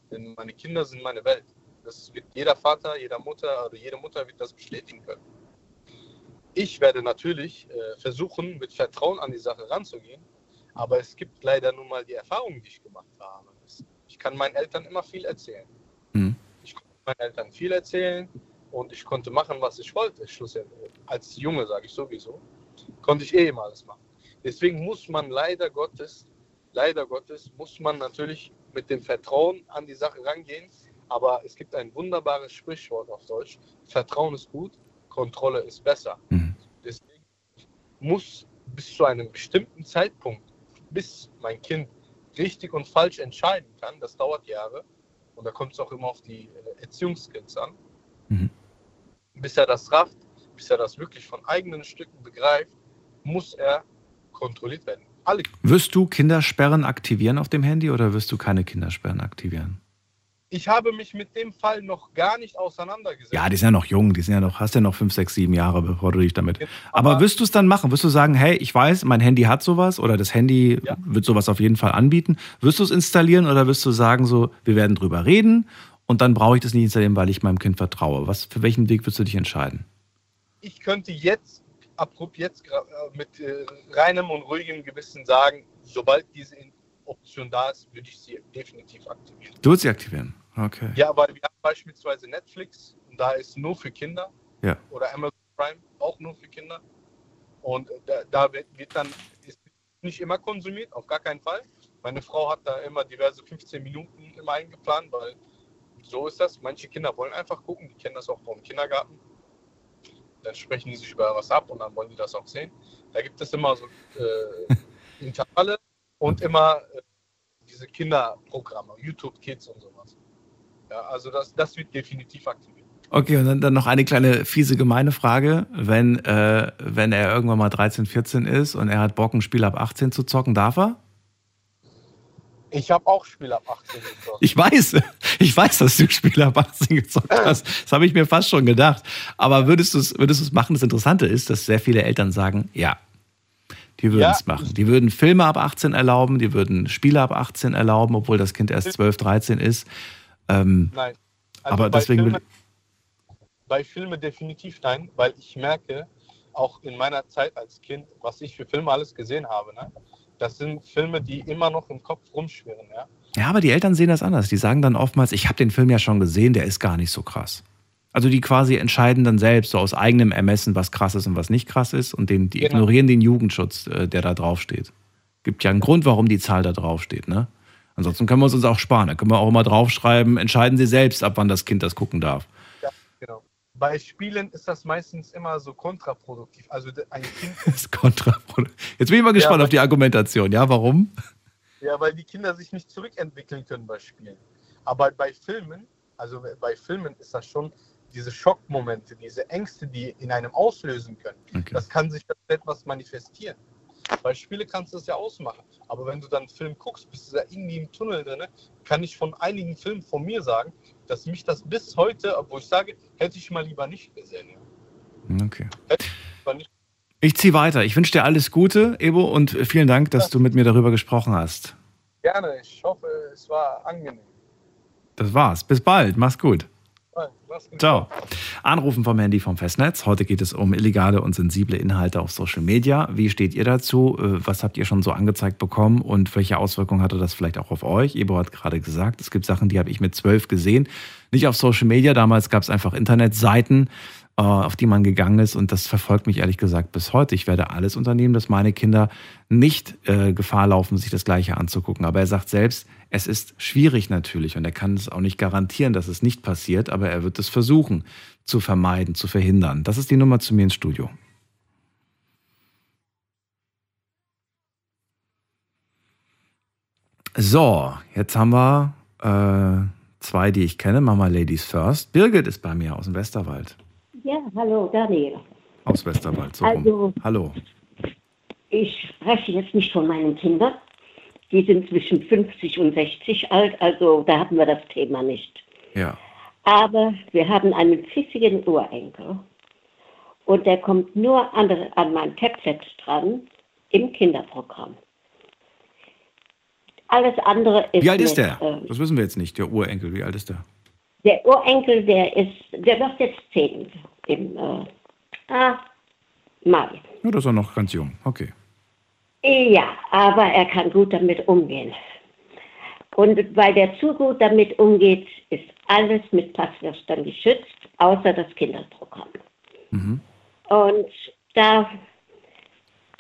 Denn meine Kinder sind meine Welt. Das wird jeder Vater, jeder Mutter oder jede Mutter wird das bestätigen können. Ich werde natürlich äh, versuchen, mit Vertrauen an die Sache ranzugehen. Aber es gibt leider nun mal die Erfahrungen, die ich gemacht habe. Ich kann meinen Eltern immer viel erzählen. Mhm. Ich konnte meinen Eltern viel erzählen und ich konnte machen, was ich wollte. Schlussendlich. Als Junge, sage ich sowieso, konnte ich eh immer alles machen. Deswegen muss man leider Gottes, leider Gottes, muss man natürlich mit dem Vertrauen an die Sache rangehen. Aber es gibt ein wunderbares Sprichwort auf Deutsch. Vertrauen ist gut, Kontrolle ist besser. Mhm. Deswegen muss bis zu einem bestimmten Zeitpunkt, bis mein Kind richtig und falsch entscheiden kann, das dauert Jahre. Und da kommt es auch immer auf die äh, Erziehungskills an. Mhm. Bis er das rafft, bis er das wirklich von eigenen Stücken begreift, muss er kontrolliert werden. Alle. Wirst du Kindersperren aktivieren auf dem Handy oder wirst du keine Kindersperren aktivieren? Ich habe mich mit dem Fall noch gar nicht auseinandergesetzt. Ja, die sind ja noch jung, die sind ja noch, hast ja noch fünf, sechs, sieben Jahre, bevor du dich damit. Aber, Aber wirst du es dann machen? Wirst du sagen, hey, ich weiß, mein Handy hat sowas oder das Handy ja. wird sowas auf jeden Fall anbieten? Wirst du es installieren oder wirst du sagen, so, wir werden drüber reden und dann brauche ich das nicht installieren, weil ich meinem Kind vertraue? Was, für welchen Weg wirst du dich entscheiden? Ich könnte jetzt abrupt jetzt äh, mit äh, reinem und ruhigem Gewissen sagen, sobald diese Option da ist, würde ich sie definitiv aktivieren. Du würdest sie aktivieren? Okay. Ja, aber wir haben beispielsweise Netflix und da ist nur für Kinder. Ja. Oder Amazon Prime auch nur für Kinder. Und da, da wird, wird, dann ist nicht immer konsumiert, auf gar keinen Fall. Meine Frau hat da immer diverse 15 Minuten immer eingeplant, weil so ist das. Manche Kinder wollen einfach gucken, die kennen das auch vom Kindergarten dann sprechen die sich über was ab und dann wollen die das auch sehen. Da gibt es immer so äh, Intervalle und immer äh, diese Kinderprogramme, YouTube Kids und sowas. Ja, also das, das wird definitiv aktiviert. Okay, und dann, dann noch eine kleine fiese gemeine Frage. Wenn, äh, wenn er irgendwann mal 13, 14 ist und er hat Bock, ein Spiel ab 18 zu zocken, darf er? Ich habe auch Spiel ab 18 gezockt. Ich weiß, ich weiß, dass du Spiel ab 18 gezockt hast. Das habe ich mir fast schon gedacht. Aber würdest du es würdest machen? Das Interessante ist, dass sehr viele Eltern sagen, ja, die würden es ja. machen. Die würden Filme ab 18 erlauben, die würden Spiele ab 18 erlauben, obwohl das Kind erst 12, 13 ist. Ähm, nein. Also aber deswegen Filme, bei Filmen definitiv nein, weil ich merke, auch in meiner Zeit als Kind, was ich für Filme alles gesehen habe. Ne? das sind Filme, die immer noch im Kopf rumschwirren, ja. Ja, aber die Eltern sehen das anders. Die sagen dann oftmals, ich habe den Film ja schon gesehen, der ist gar nicht so krass. Also die quasi entscheiden dann selbst so aus eigenem Ermessen, was krass ist und was nicht krass ist und den, die genau. ignorieren den Jugendschutz, äh, der da draufsteht. Gibt ja einen Grund, warum die Zahl da draufsteht, ne? Ansonsten können wir uns auch sparen. Da können wir auch immer draufschreiben, entscheiden Sie selbst, ab wann das Kind das gucken darf. Ja, genau bei Spielen ist das meistens immer so kontraproduktiv. Also ein Kind. ist kontraproduktiv. Jetzt bin ich mal gespannt ja, auf die Argumentation. Ja, warum? Ja, weil die Kinder sich nicht zurückentwickeln können bei Spielen. Aber bei Filmen, also bei Filmen ist das schon diese Schockmomente, diese Ängste, die in einem auslösen können. Okay. Das kann sich etwas manifestieren. Bei Spiele kannst du es ja ausmachen. Aber wenn du dann einen Film guckst, bist du da irgendwie im Tunnel drin, kann ich von einigen Filmen von mir sagen, dass mich das bis heute, obwohl ich sage, hätte ich mal lieber nicht gesehen. Okay. Ich ziehe weiter. Ich wünsche dir alles Gute, Ebo, und vielen Dank, dass ja. du mit mir darüber gesprochen hast. Gerne. Ich hoffe, es war angenehm. Das war's. Bis bald. Mach's gut. Ciao. Anrufen vom Handy vom Festnetz. Heute geht es um illegale und sensible Inhalte auf Social Media. Wie steht ihr dazu? Äh, was habt ihr schon so angezeigt bekommen und welche Auswirkungen hatte das vielleicht auch auf euch? Ebo hat gerade gesagt, es gibt Sachen, die habe ich mit zwölf gesehen. Nicht auf Social Media. Damals gab es einfach Internetseiten äh, auf die man gegangen ist. Und das verfolgt mich ehrlich gesagt bis heute. Ich werde alles unternehmen, dass meine Kinder nicht äh, Gefahr laufen, sich das Gleiche anzugucken. Aber er sagt selbst, es ist schwierig natürlich und er kann es auch nicht garantieren, dass es nicht passiert, aber er wird es versuchen zu vermeiden, zu verhindern. Das ist die Nummer zu mir ins Studio. So, jetzt haben wir äh, zwei, die ich kenne. Mama Ladies First. Birgit ist bei mir aus dem Westerwald. Ja, hallo, Daniel. Aus Westerwald, so also, rum. Hallo. Ich spreche jetzt nicht von meinen Kindern. Die sind zwischen 50 und 60 alt, also da hatten wir das Thema nicht. Ja. Aber wir haben einen pfiffigen Urenkel. Und der kommt nur an, an mein Tablet dran im Kinderprogramm. Alles andere ist. Wie alt ist mit, der? ähm, Das wissen wir jetzt nicht, der Urenkel. Wie alt ist der? Der Urenkel, der ist, der wird jetzt zehn im äh, ah, Mai. Ja, das ist er noch ganz jung. Okay. Ja, aber er kann gut damit umgehen. Und weil der zu gut damit umgeht, ist alles mit Passwörtern geschützt, außer das Kinderprogramm. Mhm. Und da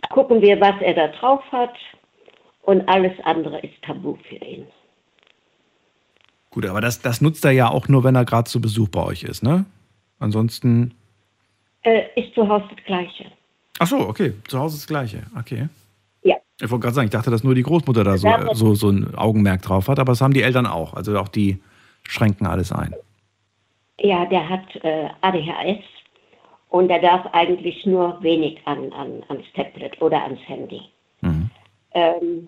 gucken wir, was er da drauf hat. Und alles andere ist tabu für ihn. Gut, aber das, das nutzt er ja auch nur, wenn er gerade zu Besuch bei euch ist, ne? Ansonsten. Äh, ist zu Hause das Gleiche. Ach so, okay. Zu Hause das Gleiche. Okay. Ich wollte gerade sagen, ich dachte, dass nur die Großmutter da so, so, so ein Augenmerk drauf hat, aber das haben die Eltern auch. Also auch die schränken alles ein. Ja, der hat äh, ADHS und er darf eigentlich nur wenig an, an, ans Tablet oder ans Handy. Ähm,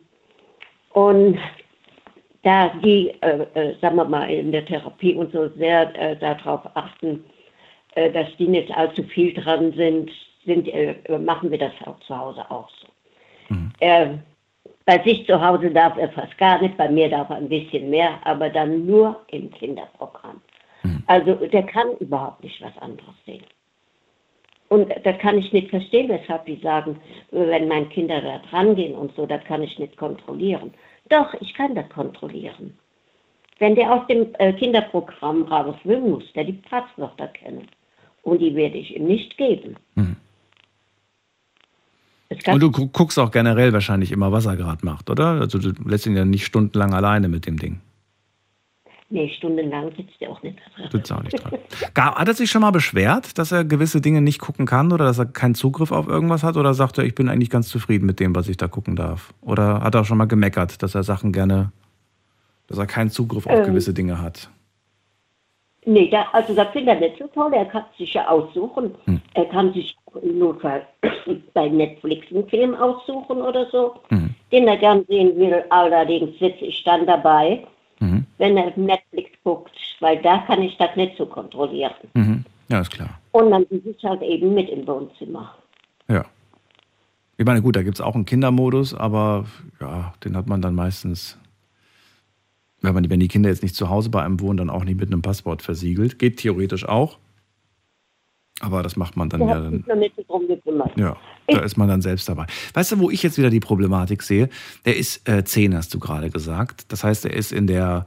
und da die, äh, äh, sagen wir mal, in der Therapie und so sehr äh, darauf achten, äh, dass die nicht allzu viel dran sind, sind äh, machen wir das auch zu Hause auch so. Er, bei sich zu Hause darf er fast gar nicht, bei mir darf er ein bisschen mehr, aber dann nur im Kinderprogramm. Also der kann überhaupt nicht was anderes sehen. Und das kann ich nicht verstehen, weshalb die sagen, wenn meine Kinder da dran gehen und so, das kann ich nicht kontrollieren. Doch, ich kann das kontrollieren. Wenn der aus dem äh, Kinderprogramm raus will, muss der die Passwörter kennen. Und die werde ich ihm nicht geben. Kann- Und du gu- guckst auch generell wahrscheinlich immer, was er gerade macht, oder? Also du lässt ihn ja nicht stundenlang alleine mit dem Ding. Nee, stundenlang sitzt er auch nicht dran. Sitzt auch nicht dran. Hat er sich schon mal beschwert, dass er gewisse Dinge nicht gucken kann oder dass er keinen Zugriff auf irgendwas hat? Oder sagt er, ich bin eigentlich ganz zufrieden mit dem, was ich da gucken darf? Oder hat er auch schon mal gemeckert, dass er Sachen gerne, dass er keinen Zugriff auf Ähm. gewisse Dinge hat? Nee, da, also das finde ich nicht so toll. Er kann sich ja aussuchen. Hm. Er kann sich im Notfall bei Netflix einen Film aussuchen oder so, Mhm. den er gern sehen will. Allerdings sitze ich dann dabei, Mhm. wenn er Netflix guckt, weil da kann ich das nicht so kontrollieren. Mhm. Ja, ist klar. Und dann sitze ich halt eben mit im Wohnzimmer. Ja. Ich meine, gut, da gibt es auch einen Kindermodus, aber ja, den hat man dann meistens, wenn, man, wenn die Kinder jetzt nicht zu Hause bei einem wohnen, dann auch nicht mit einem Passwort versiegelt. Geht theoretisch auch. Aber das macht man dann ja dann. Ja, da ist man dann selbst dabei. Weißt du, wo ich jetzt wieder die Problematik sehe? Der ist äh, 10, hast du gerade gesagt. Das heißt, er ist in der.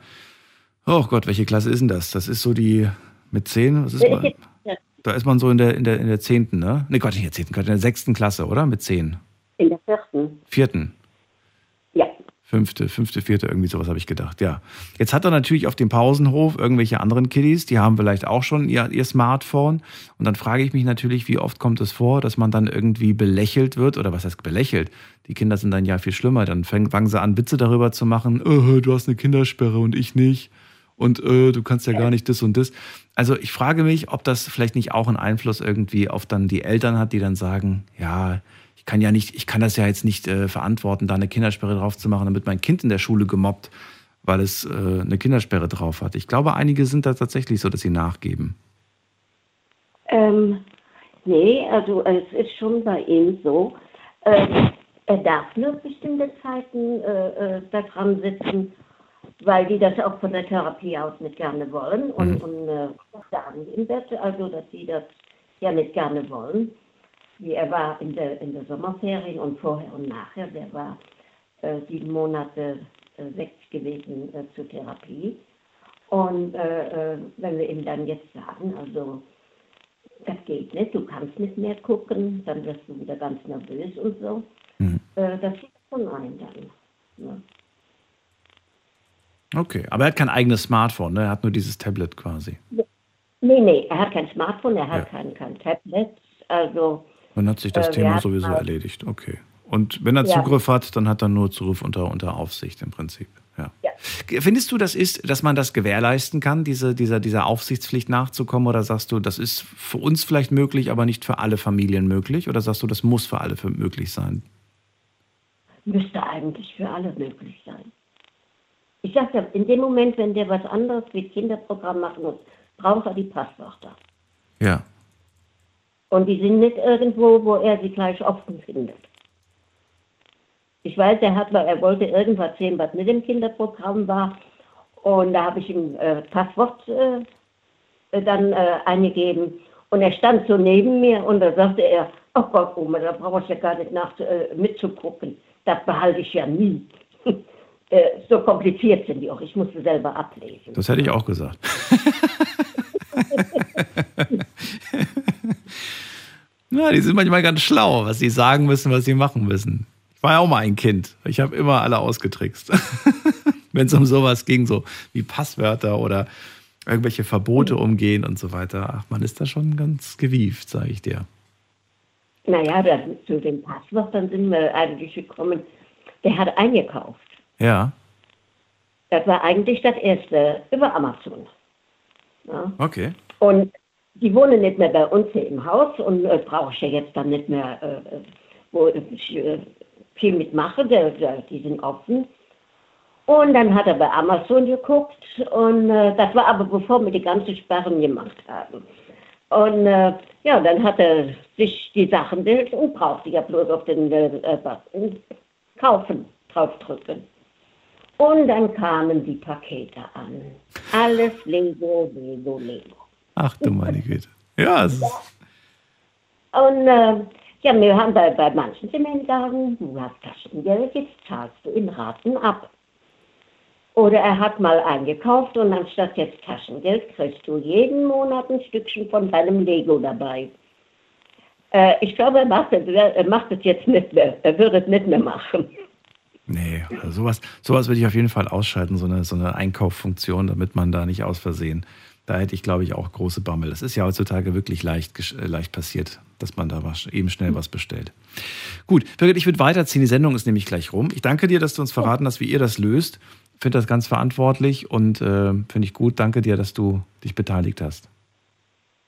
Oh Gott, welche Klasse ist denn das? Das ist so die mit 10? Was ist man, da ist man so in der, in der, in der 10. Ne? nee, Gott, nicht in der 10. In der 6. Klasse, oder? Mit 10. In der 4. 4. Fünfte, fünfte, vierte, irgendwie sowas habe ich gedacht, ja. Jetzt hat er natürlich auf dem Pausenhof irgendwelche anderen Kiddies, die haben vielleicht auch schon ihr, ihr Smartphone. Und dann frage ich mich natürlich, wie oft kommt es vor, dass man dann irgendwie belächelt wird, oder was heißt belächelt? Die Kinder sind dann ja viel schlimmer. Dann fang- fangen sie an, Witze darüber zu machen, äh, du hast eine Kindersperre und ich nicht. Und äh, du kannst ja gar nicht das und das. Also ich frage mich, ob das vielleicht nicht auch einen Einfluss irgendwie auf dann die Eltern hat, die dann sagen, ja, ich kann ja nicht, ich kann das ja jetzt nicht äh, verantworten, da eine Kindersperre drauf zu machen, damit mein Kind in der Schule gemobbt, weil es äh, eine Kindersperre drauf hat. Ich glaube, einige sind da tatsächlich so, dass sie nachgeben. Ähm, nee, also es ist schon bei ihm so, äh, er darf nur bestimmte Zeiten äh, äh, da dran sitzen, weil die das auch von der Therapie aus nicht gerne wollen und, und äh, sagen im Bett, also dass sie das ja nicht gerne wollen. Wie er war in der, in der Sommerferien und vorher und nachher, der war äh, sieben Monate äh, weg gewesen äh, zur Therapie. Und äh, äh, wenn wir ihm dann jetzt sagen, also das geht nicht, du kannst nicht mehr gucken, dann wirst du wieder ganz nervös und so. Äh, das sieht schon ein dann. Ne? Okay, aber er hat kein eigenes Smartphone, ne? er hat nur dieses Tablet quasi. Nee, nee, er hat kein Smartphone, er hat kein, kein Tablet, also Dann hat sich das Äh, Thema sowieso mal- erledigt. Okay. Und wenn er Ja. Zugriff hat, dann hat er nur Zugriff unter, unter Aufsicht im Prinzip. Ja. Findest du, das ist, dass man das gewährleisten kann, diese, dieser, dieser Aufsichtspflicht nachzukommen? Oder sagst du, das ist für uns vielleicht möglich, aber nicht für alle Familien möglich? Oder sagst du, das muss für alle für möglich sein? müsste eigentlich für alle möglich sein. Ich sag ja, in dem Moment, wenn der was anderes wie Kinderprogramm machen muss, braucht er die Passwörter. Ja. Und die sind nicht irgendwo, wo er sie gleich offen findet. Ich weiß, er hat, er wollte irgendwas sehen, was mit dem Kinderprogramm war. Und da habe ich ihm äh, Passwort äh, dann äh, eingegeben. Und er stand so neben mir und da sagte er, oh Gott, Oma, da brauche ich ja gar nicht nach, äh, mitzugucken. Das behalte ich ja nie. Äh, so kompliziert sind die auch. Ich musste selber ablesen. Das hätte ich auch gesagt. ja, die sind manchmal ganz schlau, was sie sagen müssen, was sie machen müssen. Ich war ja auch mal ein Kind. Ich habe immer alle ausgetrickst. Wenn es um sowas ging, so wie Passwörter oder irgendwelche Verbote umgehen und so weiter. Ach, man ist da schon ganz gewieft, sage ich dir. Naja, dann, zu den Passwörtern sind wir eigentlich gekommen. Der hat eingekauft. Ja. Das war eigentlich das erste über Amazon. Ja. Okay. Und die wohnen nicht mehr bei uns hier im Haus und äh, brauche ich ja jetzt dann nicht mehr, äh, wo ich äh, viel mitmache. Der, der, die sind offen. Und dann hat er bei Amazon geguckt und äh, das war aber bevor wir die ganzen Sperren gemacht haben. Und äh, ja, dann hat er sich die Sachen und brauchte ja bloß auf den äh, Button kaufen draufdrücken. Und dann kamen die Pakete an. Alles Lego, Lego, Lego. Ach du meine Güte. Ja, es ist. Und äh, ja, wir haben bei, bei manchen Zementlagen, du hast Taschengeld, jetzt zahlst du in Raten ab. Oder er hat mal eingekauft und anstatt jetzt Taschengeld kriegst du jeden Monat ein Stückchen von deinem Lego dabei. Äh, ich glaube, er macht, es, er macht jetzt nicht mehr. Er würde es nicht mehr machen. Nee, also sowas, sowas würde ich auf jeden Fall ausschalten, so eine, so eine Einkaufsfunktion, damit man da nicht aus Versehen. Da hätte ich, glaube ich, auch große Bammel. Das ist ja heutzutage wirklich leicht, äh, leicht passiert, dass man da was, eben schnell was bestellt. Gut, Birgit, ich würde weiterziehen. Die Sendung ist nämlich gleich rum. Ich danke dir, dass du uns verraten hast, wie ihr das löst. Finde das ganz verantwortlich und äh, finde ich gut. Danke dir, dass du dich beteiligt hast.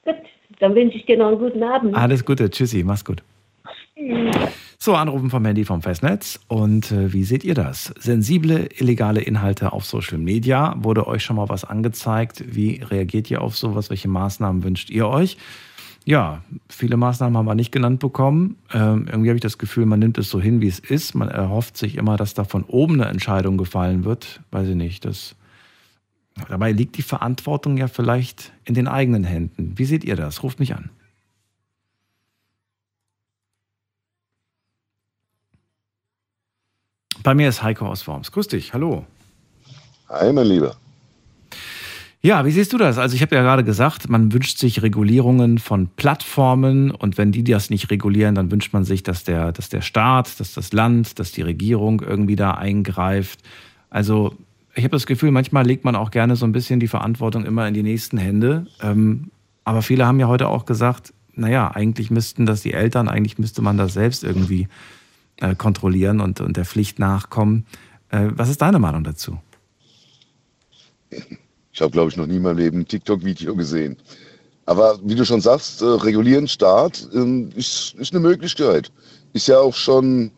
Gut, dann wünsche ich dir noch einen guten Abend. Alles Gute. Tschüssi. Mach's gut. So, Anrufen vom Handy vom Festnetz. Und äh, wie seht ihr das? Sensible, illegale Inhalte auf Social Media. Wurde euch schon mal was angezeigt? Wie reagiert ihr auf sowas? Welche Maßnahmen wünscht ihr euch? Ja, viele Maßnahmen haben wir nicht genannt bekommen. Ähm, irgendwie habe ich das Gefühl, man nimmt es so hin, wie es ist. Man erhofft sich immer, dass da von oben eine Entscheidung gefallen wird. Weiß ich nicht. Das, dabei liegt die Verantwortung ja vielleicht in den eigenen Händen. Wie seht ihr das? Ruft mich an. Bei mir ist Heiko aus Worms. Grüß dich, hallo. Hi, mein Lieber. Ja, wie siehst du das? Also ich habe ja gerade gesagt, man wünscht sich Regulierungen von Plattformen und wenn die das nicht regulieren, dann wünscht man sich, dass der, dass der Staat, dass das Land, dass die Regierung irgendwie da eingreift. Also ich habe das Gefühl, manchmal legt man auch gerne so ein bisschen die Verantwortung immer in die nächsten Hände. Ähm, aber viele haben ja heute auch gesagt, naja, eigentlich müssten das die Eltern, eigentlich müsste man das selbst irgendwie äh, kontrollieren und, und der Pflicht nachkommen. Äh, was ist deine Meinung dazu? Ich habe, glaube ich, noch nie in meinem Leben ein TikTok-Video gesehen. Aber wie du schon sagst, äh, regulieren Staat äh, ist, ist eine Möglichkeit. Ist ja auch schon,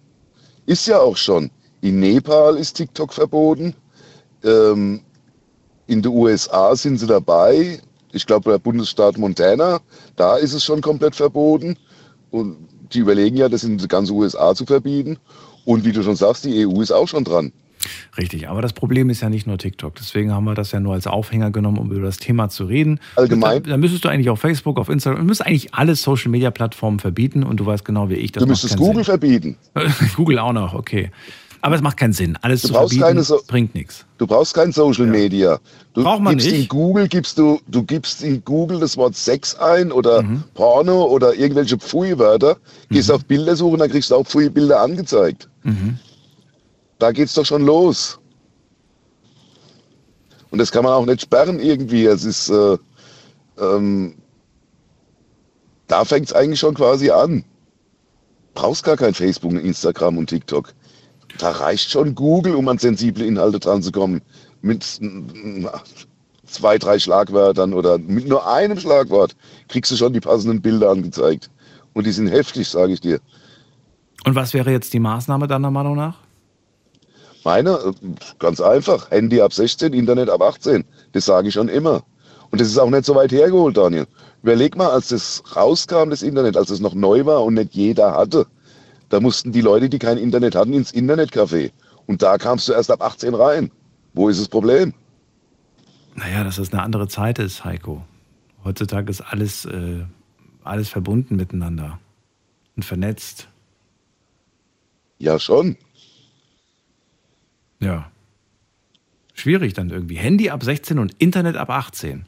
ist ja auch schon. In Nepal ist TikTok verboten. Ähm, in den USA sind sie dabei. Ich glaube, der Bundesstaat Montana, da ist es schon komplett verboten. Und die überlegen ja, das in die ganze USA zu verbieten. Und wie du schon sagst, die EU ist auch schon dran. Richtig, aber das Problem ist ja nicht nur TikTok. Deswegen haben wir das ja nur als Aufhänger genommen, um über das Thema zu reden. Allgemein. Da, da müsstest du eigentlich auf Facebook, auf Instagram, du müsstest eigentlich alle Social Media Plattformen verbieten und du weißt genau wie ich das. Du müsstest Google Sinn. verbieten. Google auch noch, okay. Aber es macht keinen Sinn. Alles du zu verbieten so bringt nichts. Du brauchst kein Social ja. Media. Du Braucht man gibst nicht. in Google gibst du, du gibst in Google das Wort Sex ein oder mhm. Porno oder irgendwelche Pfui-Wörter, mhm. gehst auf Bildersuche und dann kriegst du auch Pfui-Bilder angezeigt. Mhm. Da geht's doch schon los. Und das kann man auch nicht sperren irgendwie. Es ist, äh, ähm, da fängt es eigentlich schon quasi an. Brauchst gar kein Facebook, Instagram und TikTok. Da reicht schon Google, um an sensible Inhalte dran zu kommen. Mit zwei, drei Schlagwörtern oder mit nur einem Schlagwort kriegst du schon die passenden Bilder angezeigt. Und die sind heftig, sage ich dir. Und was wäre jetzt die Maßnahme deiner Meinung nach? Meine, ganz einfach, Handy ab 16, Internet ab 18. Das sage ich schon immer. Und das ist auch nicht so weit hergeholt, Daniel. Überleg mal, als das rauskam, das Internet, als es noch neu war und nicht jeder hatte, da mussten die Leute, die kein Internet hatten, ins Internetcafé. Und da kamst du erst ab 18 rein. Wo ist das Problem? Naja, dass das eine andere Zeit ist, Heiko. Heutzutage ist alles, äh, alles verbunden miteinander und vernetzt. Ja, schon. Ja. Schwierig dann irgendwie. Handy ab 16 und Internet ab 18.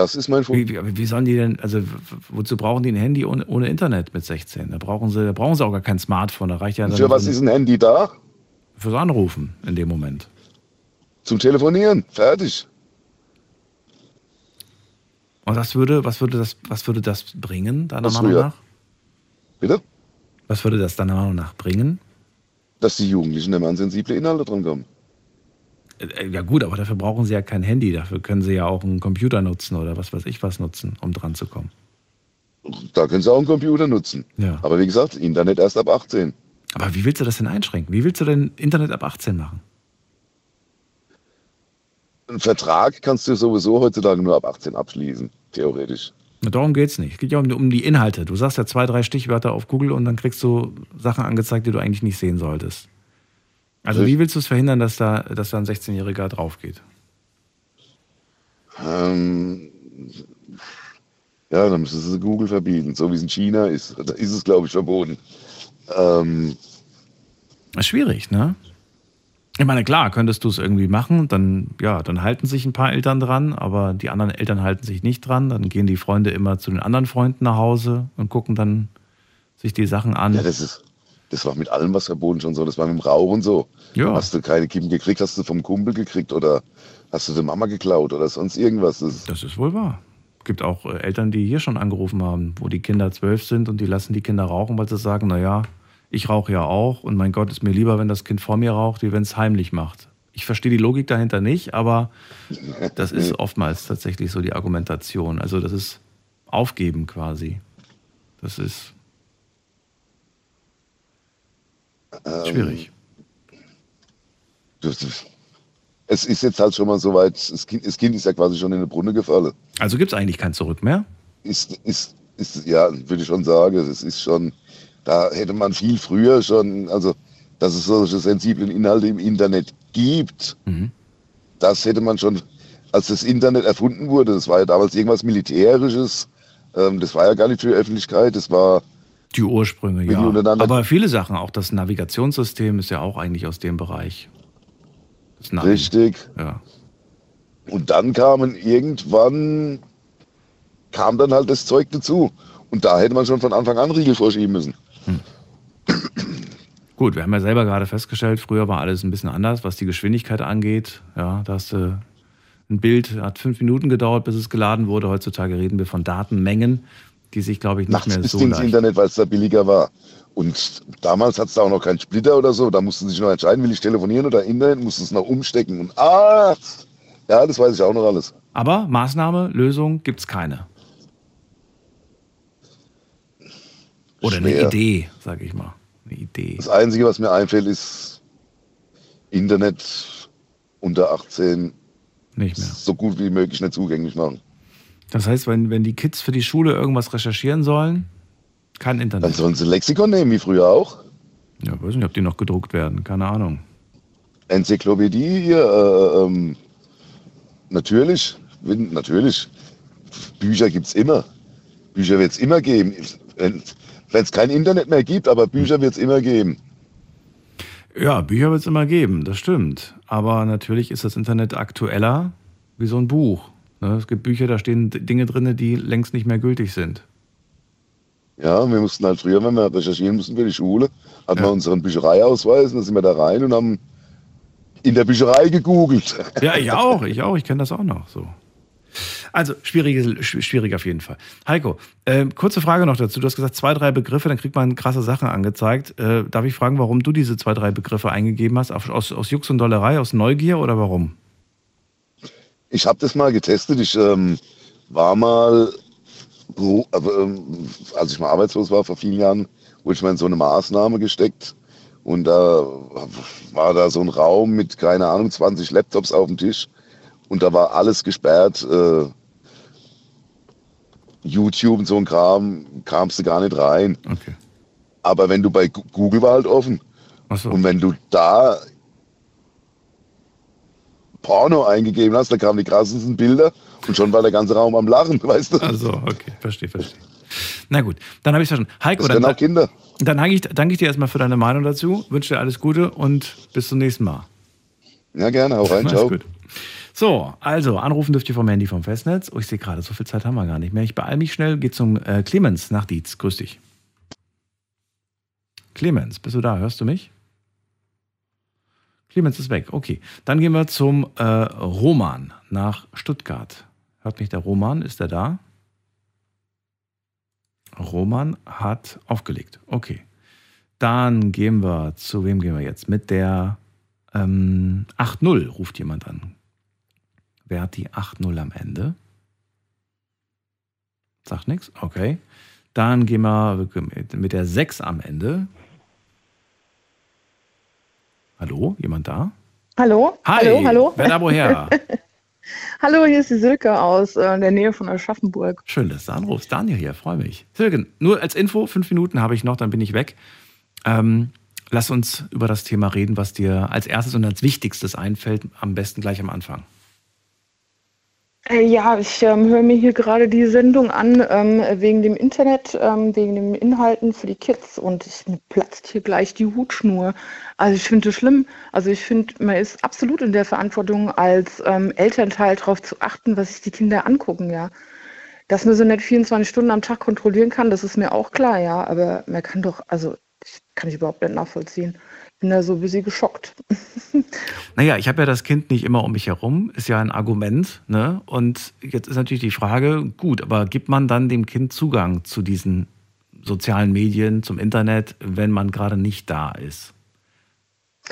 Das ist mein Wie, wie, wie sollen die denn, also wozu brauchen die ein Handy ohne, ohne Internet mit 16? Da brauchen, sie, da brauchen sie auch gar kein Smartphone. Da reicht ja Und für was ist ein Handy da? Fürs Anrufen in dem Moment. Zum Telefonieren. Fertig. Und das würde, was würde das, was würde das bringen, deiner Was Meinung früher? nach? Bitte? Was würde das deiner Meinung nach bringen? Dass die Jugendlichen immer an sensible Inhalte dran kommen. Äh, Ja gut, aber dafür brauchen sie ja kein Handy. Dafür können sie ja auch einen Computer nutzen oder was weiß ich was nutzen, um dran zu kommen. Da können sie auch einen Computer nutzen. Ja. Aber wie gesagt, Internet erst ab 18. Aber wie willst du das denn einschränken? Wie willst du denn Internet ab 18 machen? Einen Vertrag kannst du sowieso heutzutage nur ab 18 abschließen, theoretisch. Na, darum geht's nicht. Es geht ja um, um die Inhalte. Du sagst ja zwei, drei Stichwörter auf Google und dann kriegst du Sachen angezeigt, die du eigentlich nicht sehen solltest. Also wie willst du es verhindern, dass da, dass da ein 16-Jähriger drauf geht? Ähm, ja, dann müssen sie Google verbieten. So wie es in China ist. Da ist es, glaube ich, verboten. Ähm, Das ist schwierig, ne? Ich meine, klar, könntest du es irgendwie machen, dann, ja, dann halten sich ein paar Eltern dran, aber die anderen Eltern halten sich nicht dran. Dann gehen die Freunde immer zu den anderen Freunden nach Hause und gucken dann sich die Sachen an. ja, das ist, das war mit allem was verboten schon so. Das war mit dem Rauchen so. Ja. Hast du keine Kippen gekriegt, hast du vom Kumpel gekriegt oder hast du der Mama geklaut oder sonst irgendwas. Das, Das ist wohl wahr. Es gibt auch äh, Eltern, die hier schon angerufen haben, wo die Kinder zwölf sind und die lassen die Kinder rauchen, weil sie sagen, naja, ich rauche ja auch und mein Gott ist mir lieber, wenn das Kind vor mir raucht, wie wenn es heimlich macht. Ich verstehe die Logik dahinter nicht, aber das ist oftmals tatsächlich so die Argumentation. Also das ist Aufgeben quasi. Das ist ähm, schwierig. Es ist jetzt halt schon mal so weit, das kind, das kind ist ja quasi schon in eine Brunne gefallen. Also gibt es eigentlich kein Zurück mehr? Ist, ist, ist, ja, würde ich schon sagen, es ist schon, da hätte man viel früher schon, also, dass es solche sensiblen Inhalte im Internet gibt, Mhm. das hätte man schon, als das Internet erfunden wurde, das war ja damals irgendwas Militärisches, ähm, das war ja gar nicht für die Öffentlichkeit, das war, Die Ursprünge, ja. Aber viele Sachen, auch das Navigationssystem ist ja auch eigentlich aus dem Bereich. Richtig. Ja. Und dann kamen irgendwann, kam dann halt das Zeug dazu. Und da hätte man schon von Anfang an Riegel vorschieben müssen. Gut, wir haben ja selber gerade festgestellt, früher war alles ein bisschen anders, was die Geschwindigkeit angeht. Ja, da hast du ein Bild, hat fünf Minuten gedauert, bis es geladen wurde. Heutzutage reden wir von Datenmengen, die sich, glaube ich, nicht Nachts mehr bis so ins leicht. Internet, weil es da billiger war. Und damals hat es da auch noch keinen Splitter oder so. Da mussten sie sich noch entscheiden, will ich telefonieren oder Internet, mussten es noch umstecken. Und ah, ja, das weiß ich auch noch alles. Aber Maßnahme, Lösung gibt's keine. Oder eine Schwer. Idee, sage ich mal. Eine Idee. Das Einzige, was mir einfällt, ist Internet unter 18 Nicht mehr. so gut wie möglich nicht zugänglich machen. Das heißt, wenn, wenn die Kids für die Schule irgendwas recherchieren sollen, kein Dann Internet. sollen sie Lexikon nehmen, wie früher auch. Ja, weiß nicht, ob die noch gedruckt werden. Keine Ahnung. Enzyklopädie hier, äh, ähm, natürlich, natürlich. Bücher gibt's immer. Bücher wird's immer geben. Wenn es kein Internet mehr gibt, aber Bücher wird's immer geben. Ja, Bücher wird es immer geben, das stimmt. Aber natürlich ist das Internet aktueller wie so ein Buch. Ne, Es gibt Bücher, da stehen Dinge drin, die längst nicht mehr gültig sind. Ja, wir mussten halt früher, wenn wir recherchieren mussten für die Schule, hatten wir unseren Büchereiausweis und dann sind wir da rein und haben in der Bücherei gegoogelt. Ja, ich auch, ich auch, ich kenne das auch noch so. Also, schwierig, sch- schwierig auf jeden Fall. Heiko, äh, kurze Frage noch dazu. Du hast gesagt, zwei, drei Begriffe, dann kriegt man krasse Sachen angezeigt. Äh, darf ich fragen, warum du diese zwei, drei Begriffe eingegeben hast? Aus, aus, aus Jux und Dollerei, aus Neugier oder warum? Ich habe das mal getestet. Ich ähm, war mal, aber, ähm, als ich mal arbeitslos war vor vielen Jahren, wurde ich mal in so eine Maßnahme gesteckt. Und da war da so ein Raum mit, keine Ahnung, 20 Laptops auf dem Tisch. und da war alles gesperrt. Äh, YouTube und so ein Kram kamst du gar nicht rein. Okay. Aber wenn du bei Google war halt offen. So. Und wenn du da Porno eingegeben hast, da kamen die krassesten Bilder und schon war der ganze Raum am Lachen, weißt du? Also, okay, verstehe, verstehe. Na gut, dann habe ich es verstanden. Heiko, das dann, auch Kinder. dann danke ich, danke ich dir erstmal für deine Meinung dazu, wünsche dir alles Gute und bis zum nächsten Mal. Ja, gerne, hau rein, ciao. Gut. So, also anrufen dürft ihr vom Handy vom Festnetz. Oh, ich sehe gerade, so viel Zeit haben wir gar nicht mehr. Ich beeile mich schnell, gehe zum äh, Clemens nach Dietz. Grüß dich. Clemens, bist du da? Hörst du mich? Clemens ist weg. Okay, dann gehen wir zum äh, Roman nach Stuttgart. Hört mich der Roman? Ist er da? Roman hat aufgelegt. Okay. Dann gehen wir, zu wem gehen wir jetzt? Mit der ähm, 8.0 ruft jemand an. Wer hat die 8.0 am Ende? Sagt nichts? Okay. Dann gehen wir mit der 6 am Ende. Hallo, jemand da? Hallo? Hi, hallo, hallo. Wer da woher? hallo, hier ist die Silke aus äh, der Nähe von Aschaffenburg. Schön, dass du anrufst. Daniel hier, freue mich. Silke, nur als Info, fünf Minuten habe ich noch, dann bin ich weg. Ähm, lass uns über das Thema reden, was dir als erstes und als wichtigstes einfällt, am besten gleich am Anfang. Äh, ja, ich ähm, höre mir hier gerade die Sendung an ähm, wegen dem Internet, ähm, wegen den Inhalten für die Kids und ich, mir platzt hier gleich die Hutschnur. Also ich finde es schlimm. Also ich finde, man ist absolut in der Verantwortung, als ähm, Elternteil darauf zu achten, was sich die Kinder angucken, ja. Dass man so nicht 24 Stunden am Tag kontrollieren kann, das ist mir auch klar, ja. Aber man kann doch, also ich kann ich überhaupt nicht nachvollziehen bin da so ein bisschen geschockt. naja, ich habe ja das Kind nicht immer um mich herum, ist ja ein Argument. Ne? Und jetzt ist natürlich die Frage, gut, aber gibt man dann dem Kind Zugang zu diesen sozialen Medien, zum Internet, wenn man gerade nicht da ist?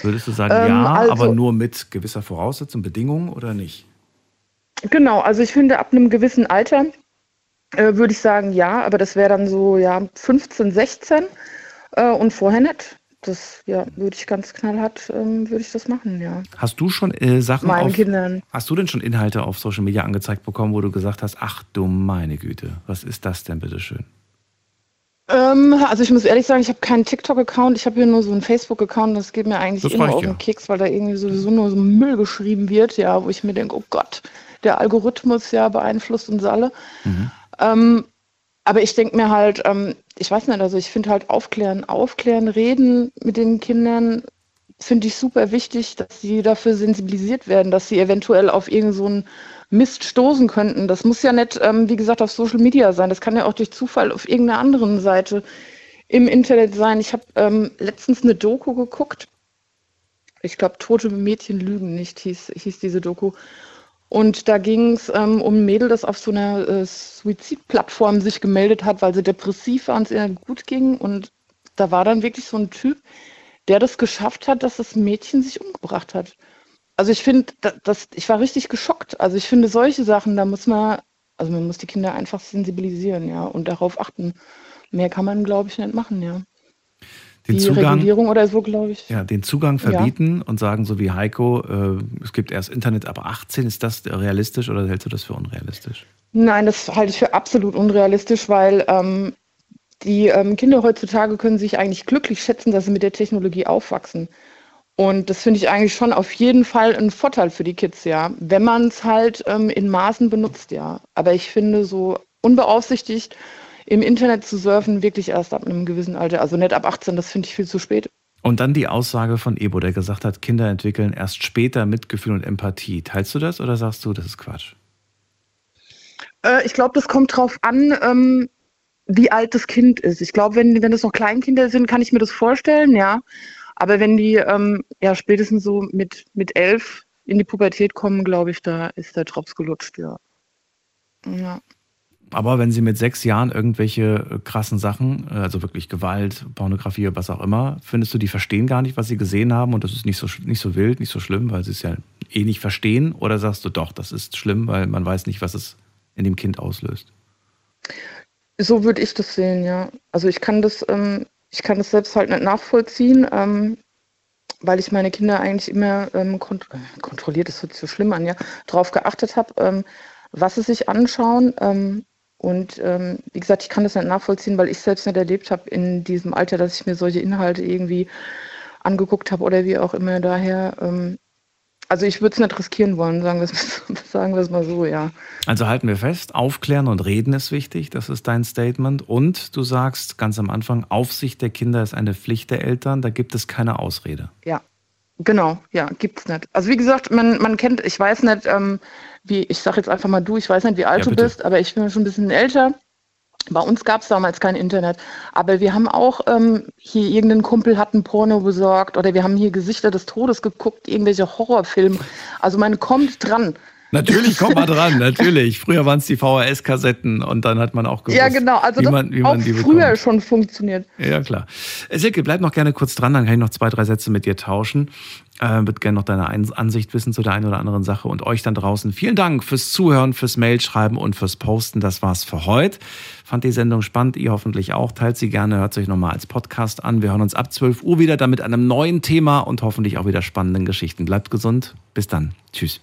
Würdest du sagen, ähm, ja, also, aber nur mit gewisser Voraussetzung, Bedingungen oder nicht? Genau, also ich finde, ab einem gewissen Alter äh, würde ich sagen, ja, aber das wäre dann so, ja, 15, 16 äh, und vorher nicht das ja, würde ich ganz knallhart, ähm, würde ich das machen, ja. Hast du schon äh, Sachen Meinen auf, Kindern. Hast du denn schon Inhalte auf Social Media angezeigt bekommen, wo du gesagt hast, ach du meine Güte, was ist das denn bitteschön? Ähm, also ich muss ehrlich sagen, ich habe keinen TikTok-Account, ich habe hier nur so einen Facebook-Account, das geht mir eigentlich das immer auf den ja. Keks, weil da irgendwie sowieso nur so Müll geschrieben wird, ja, wo ich mir denke, oh Gott, der Algorithmus ja beeinflusst uns alle. Mhm. Ähm, aber ich denke mir halt, ähm, ich weiß nicht, also ich finde halt aufklären, aufklären, reden mit den Kindern finde ich super wichtig, dass sie dafür sensibilisiert werden, dass sie eventuell auf irgendeinen so Mist stoßen könnten. Das muss ja nicht, ähm, wie gesagt, auf Social Media sein. Das kann ja auch durch Zufall auf irgendeiner anderen Seite im Internet sein. Ich habe ähm, letztens eine Doku geguckt. Ich glaube, Tote Mädchen lügen nicht, hieß, hieß diese Doku. Und da ging es ähm, um ein Mädel, das auf so einer äh, Suizidplattform sich gemeldet hat, weil sie depressiv war und es ihr gut ging. Und da war dann wirklich so ein Typ, der das geschafft hat, dass das Mädchen sich umgebracht hat. Also ich finde, das, ich war richtig geschockt. Also ich finde solche Sachen, da muss man, also man muss die Kinder einfach sensibilisieren, ja, und darauf achten. Mehr kann man, glaube ich, nicht machen, ja den Zugang, Regulierung oder so, glaube ich. Ja, den Zugang verbieten ja. und sagen, so wie Heiko, äh, es gibt erst Internet ab 18. Ist das realistisch oder hältst du das für unrealistisch? Nein, das halte ich für absolut unrealistisch, weil ähm, die ähm, Kinder heutzutage können sich eigentlich glücklich schätzen, dass sie mit der Technologie aufwachsen. Und das finde ich eigentlich schon auf jeden Fall ein Vorteil für die Kids, ja. Wenn man es halt ähm, in Maßen benutzt, ja. Aber ich finde, so unbeaufsichtigt im Internet zu surfen wirklich erst ab einem gewissen Alter. Also nicht ab 18, das finde ich viel zu spät. Und dann die Aussage von Ebo, der gesagt hat, Kinder entwickeln erst später Mitgefühl und Empathie. Teilst du das oder sagst du, das ist Quatsch? Äh, ich glaube, das kommt drauf an, ähm, wie alt das Kind ist. Ich glaube, wenn, wenn das noch Kleinkinder sind, kann ich mir das vorstellen, ja. Aber wenn die ähm, ja spätestens so mit, mit elf in die Pubertät kommen, glaube ich, da ist der Drops gelutscht, ja. Ja. Aber wenn sie mit sechs Jahren irgendwelche äh, krassen Sachen, äh, also wirklich Gewalt, Pornografie, was auch immer, findest du, die verstehen gar nicht, was sie gesehen haben und das ist nicht so, nicht so wild, nicht so schlimm, weil sie es ja eh nicht verstehen? Oder sagst du doch, das ist schlimm, weil man weiß nicht, was es in dem Kind auslöst? So würde ich das sehen, ja. Also ich kann das, ähm, ich kann das selbst halt nicht nachvollziehen. Ähm, weil ich meine Kinder eigentlich immer ähm, kont kontrolliert, das hört sich so schlimm an, ja, darauf geachtet habe, ähm, was sie sich anschauen. Und ähm, wie gesagt, ich kann das nicht nachvollziehen, weil ich selbst nicht erlebt habe in diesem Alter, dass ich mir solche Inhalte irgendwie angeguckt habe oder wie auch immer. Daher, ähm, also ich würde es nicht riskieren wollen, sagen wir es sagen mal so, ja. Also halten wir fest, aufklären und reden ist wichtig, das ist dein Statement. Und du sagst ganz am Anfang, Aufsicht der Kinder ist eine Pflicht der Eltern, da gibt es keine Ausrede. Ja, genau, ja, gibt es nicht. Also wie gesagt, man, man kennt, ich weiß nicht, ähm, wie, ich sage jetzt einfach mal du, ich weiß nicht, wie alt ja, du bist, aber ich bin schon ein bisschen älter. Bei uns gab es damals kein Internet, aber wir haben auch ähm, hier irgendeinen Kumpel hat ein Porno besorgt oder wir haben hier Gesichter des Todes geguckt, irgendwelche Horrorfilme. Also man kommt dran. Natürlich kommt man dran, natürlich. Früher waren es die VHS-Kassetten und dann hat man auch gewusst, ja, genau. also wie man, wie man die früher bekommt. schon funktioniert. Ja, klar. Silke, bleib noch gerne kurz dran, dann kann ich noch zwei, drei Sätze mit dir tauschen. Äh, würde gerne noch deine Ansicht wissen zu der einen oder anderen Sache und euch dann draußen. Vielen Dank fürs Zuhören, fürs Mailschreiben und fürs Posten. Das war's für heute. Fand die Sendung spannend, ihr hoffentlich auch. Teilt sie gerne, hört sie euch nochmal als Podcast an. Wir hören uns ab 12 Uhr wieder, dann mit einem neuen Thema und hoffentlich auch wieder spannenden Geschichten. Bleibt gesund. Bis dann. Tschüss.